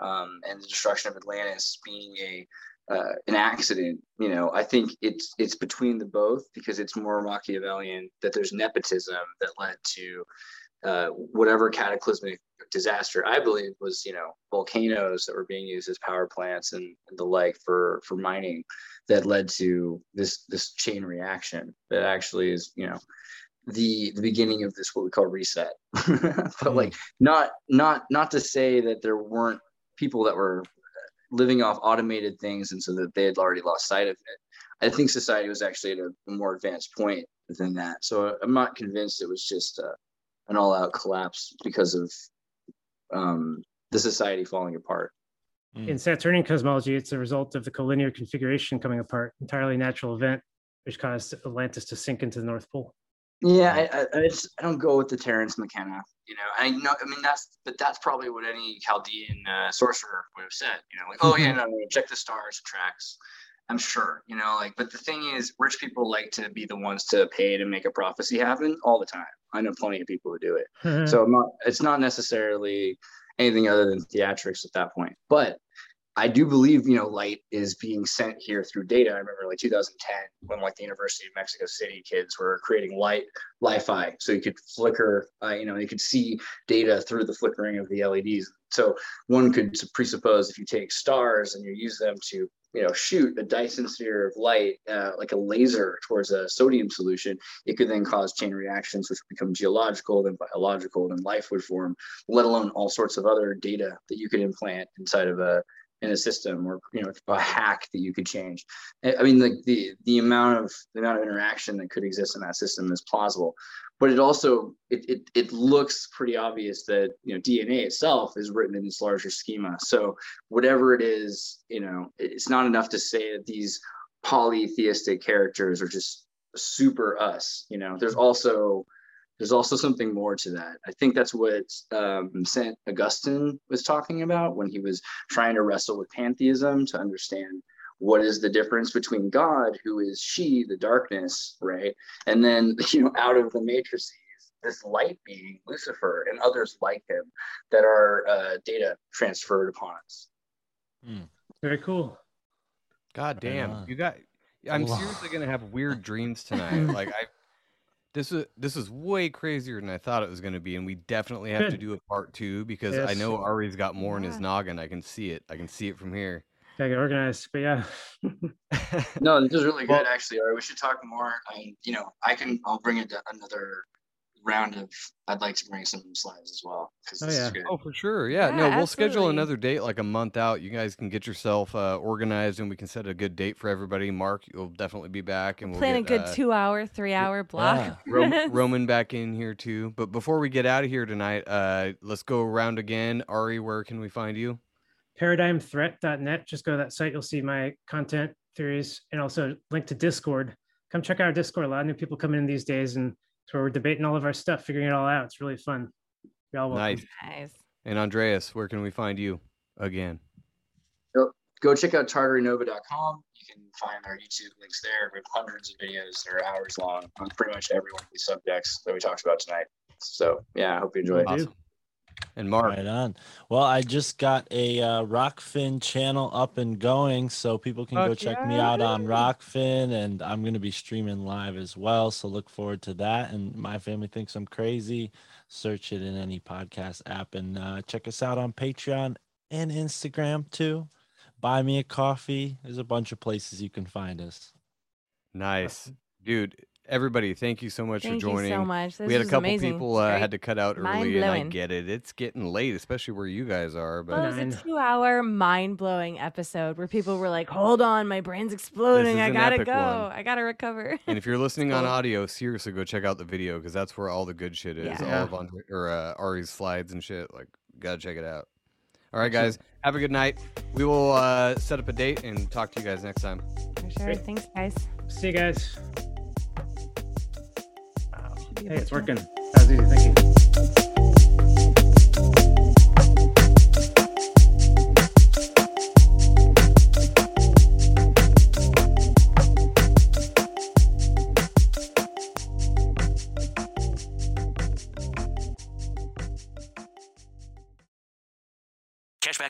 um, and the destruction of Atlantis being a uh, an accident. You know, I think it's it's between the both because it's more Machiavellian that there's nepotism that led to uh, whatever cataclysmic disaster I believe was you know volcanoes that were being used as power plants and, and the like for for mining that led to this this chain reaction that actually is you know the the beginning of this what we call reset. But like not not not to say that there weren't people that were living off automated things and so that they had already lost sight of it. I think society was actually at a, a more advanced point than that. So i'm not convinced it was just uh, an all-out collapse because of um, the society falling apart In Saturnian cosmology, it's a result of the collinear configuration coming apart, entirely natural event, which caused Atlantis to sink into the North Pole. Yeah, I, I, I, just, I don't go with the Terence McKenna. You know, I know. I mean, that's but that's probably what any Chaldean uh, sorcerer would have said. You know, like, oh yeah, no, no, check the stars, tracks. I'm sure. You know, like, but the thing is, rich people like to be the ones to pay to make a prophecy happen all the time. I know plenty of people who do it. Mm-hmm. so I'm not. It's not necessarily anything other than theatrics at that point. But I do believe, you know, light is being sent here through data. I remember like 2010 when like the University of Mexico City kids were creating light Li-Fi, so you could flicker, uh, you know, you could see data through the flickering of the LEDs. So one could presuppose if you take stars and you use them to you know shoot a Dyson sphere of light uh, like a laser towards a sodium solution, it could then cause chain reactions which become geological, then biological, then life would form. Let alone all sorts of other data that you could implant inside of a in a system or you know a hack that you could change. I mean like the the amount of the amount of interaction that could exist in that system is plausible. But it also it, it, it looks pretty obvious that you know dna itself is written in this larger schema. So whatever it is you know it's not enough to say that these polytheistic characters are just super us you know. There's also there's also something more to that. I think that's what um, St. Augustine was talking about when he was trying to wrestle with pantheism to understand what is the difference between God, who is she, the darkness, right? And then, you know, out of the matrices, this light being, Lucifer, and others like him that are uh, data transferred upon us. Hmm. Very cool. God damn. You got I'm seriously gonna have weird dreams tonight. like I this is this is way crazier than I thought it was going to be, and we definitely have to do a part two because I Yes. know Ari's got more in his noggin. I can see it. I can see it from here. Gotta get organized, but yeah. No, this is really good, actually. All right, we should talk more. I, you know, I can. I'll bring it to another round of. I'd like to bring some slides as well because this is good. Oh, for sure. Yeah. Yeah, no, we'll schedule another date like a month out. You guys can get yourself uh, organized, and we can set a good date for everybody. Mark, you'll definitely be back, and we'll Plan a good uh, two hour, three hour block. Ro- Roman back in here too. But before we get out of here tonight, uh, let's go around again. Ari, where can we find you? paradigmthreat.net. Just go to that site. You'll see my content theories and also link to Discord. Come check out our Discord. A lot of new people come in these days, and it's where we're debating all of our stuff, figuring it all out. It's really fun. Y'all welcome. Nice. Nice. And Andreas, where can we find you again? Go, go check out tartarynova.com. You can find our YouTube links there. We have hundreds of videos that are hours long on pretty much every one of these subjects that we talked about tonight. So yeah, I hope you enjoy it. Awesome. And Mark, Right on. Well, I just got a uh, Rokfin channel up and going, so people can go Fuck check me out on Rokfin, and I'm going to be streaming live as well. So look forward to that. And my family thinks I'm crazy. Search it in any podcast app and uh, check us out on Patreon and Instagram too. Buy me a coffee. There's a bunch of places you can find us. nice, dude. Everybody, thank you so much Thank for you so joining. much. This we had a couple amazing. people It's uh, had to cut out early, and I get it. It's getting late, especially where you guys are. But Well, it was a two hour mind blowing episode where people were like, hold on, my brain's exploding. I gotta go. one. I gotta recover. And if you're listening on audio, seriously go check out the video because that's where all the good shit is. Yeah. All of Andre, or uh, Ari's slides and shit. Like, gotta check it out. All right, guys, have a good night. We will uh, set up a date and talk to you guys next time. For sure. Thanks, guys. See you guys. Hey, it's working. That was easy. Thank you.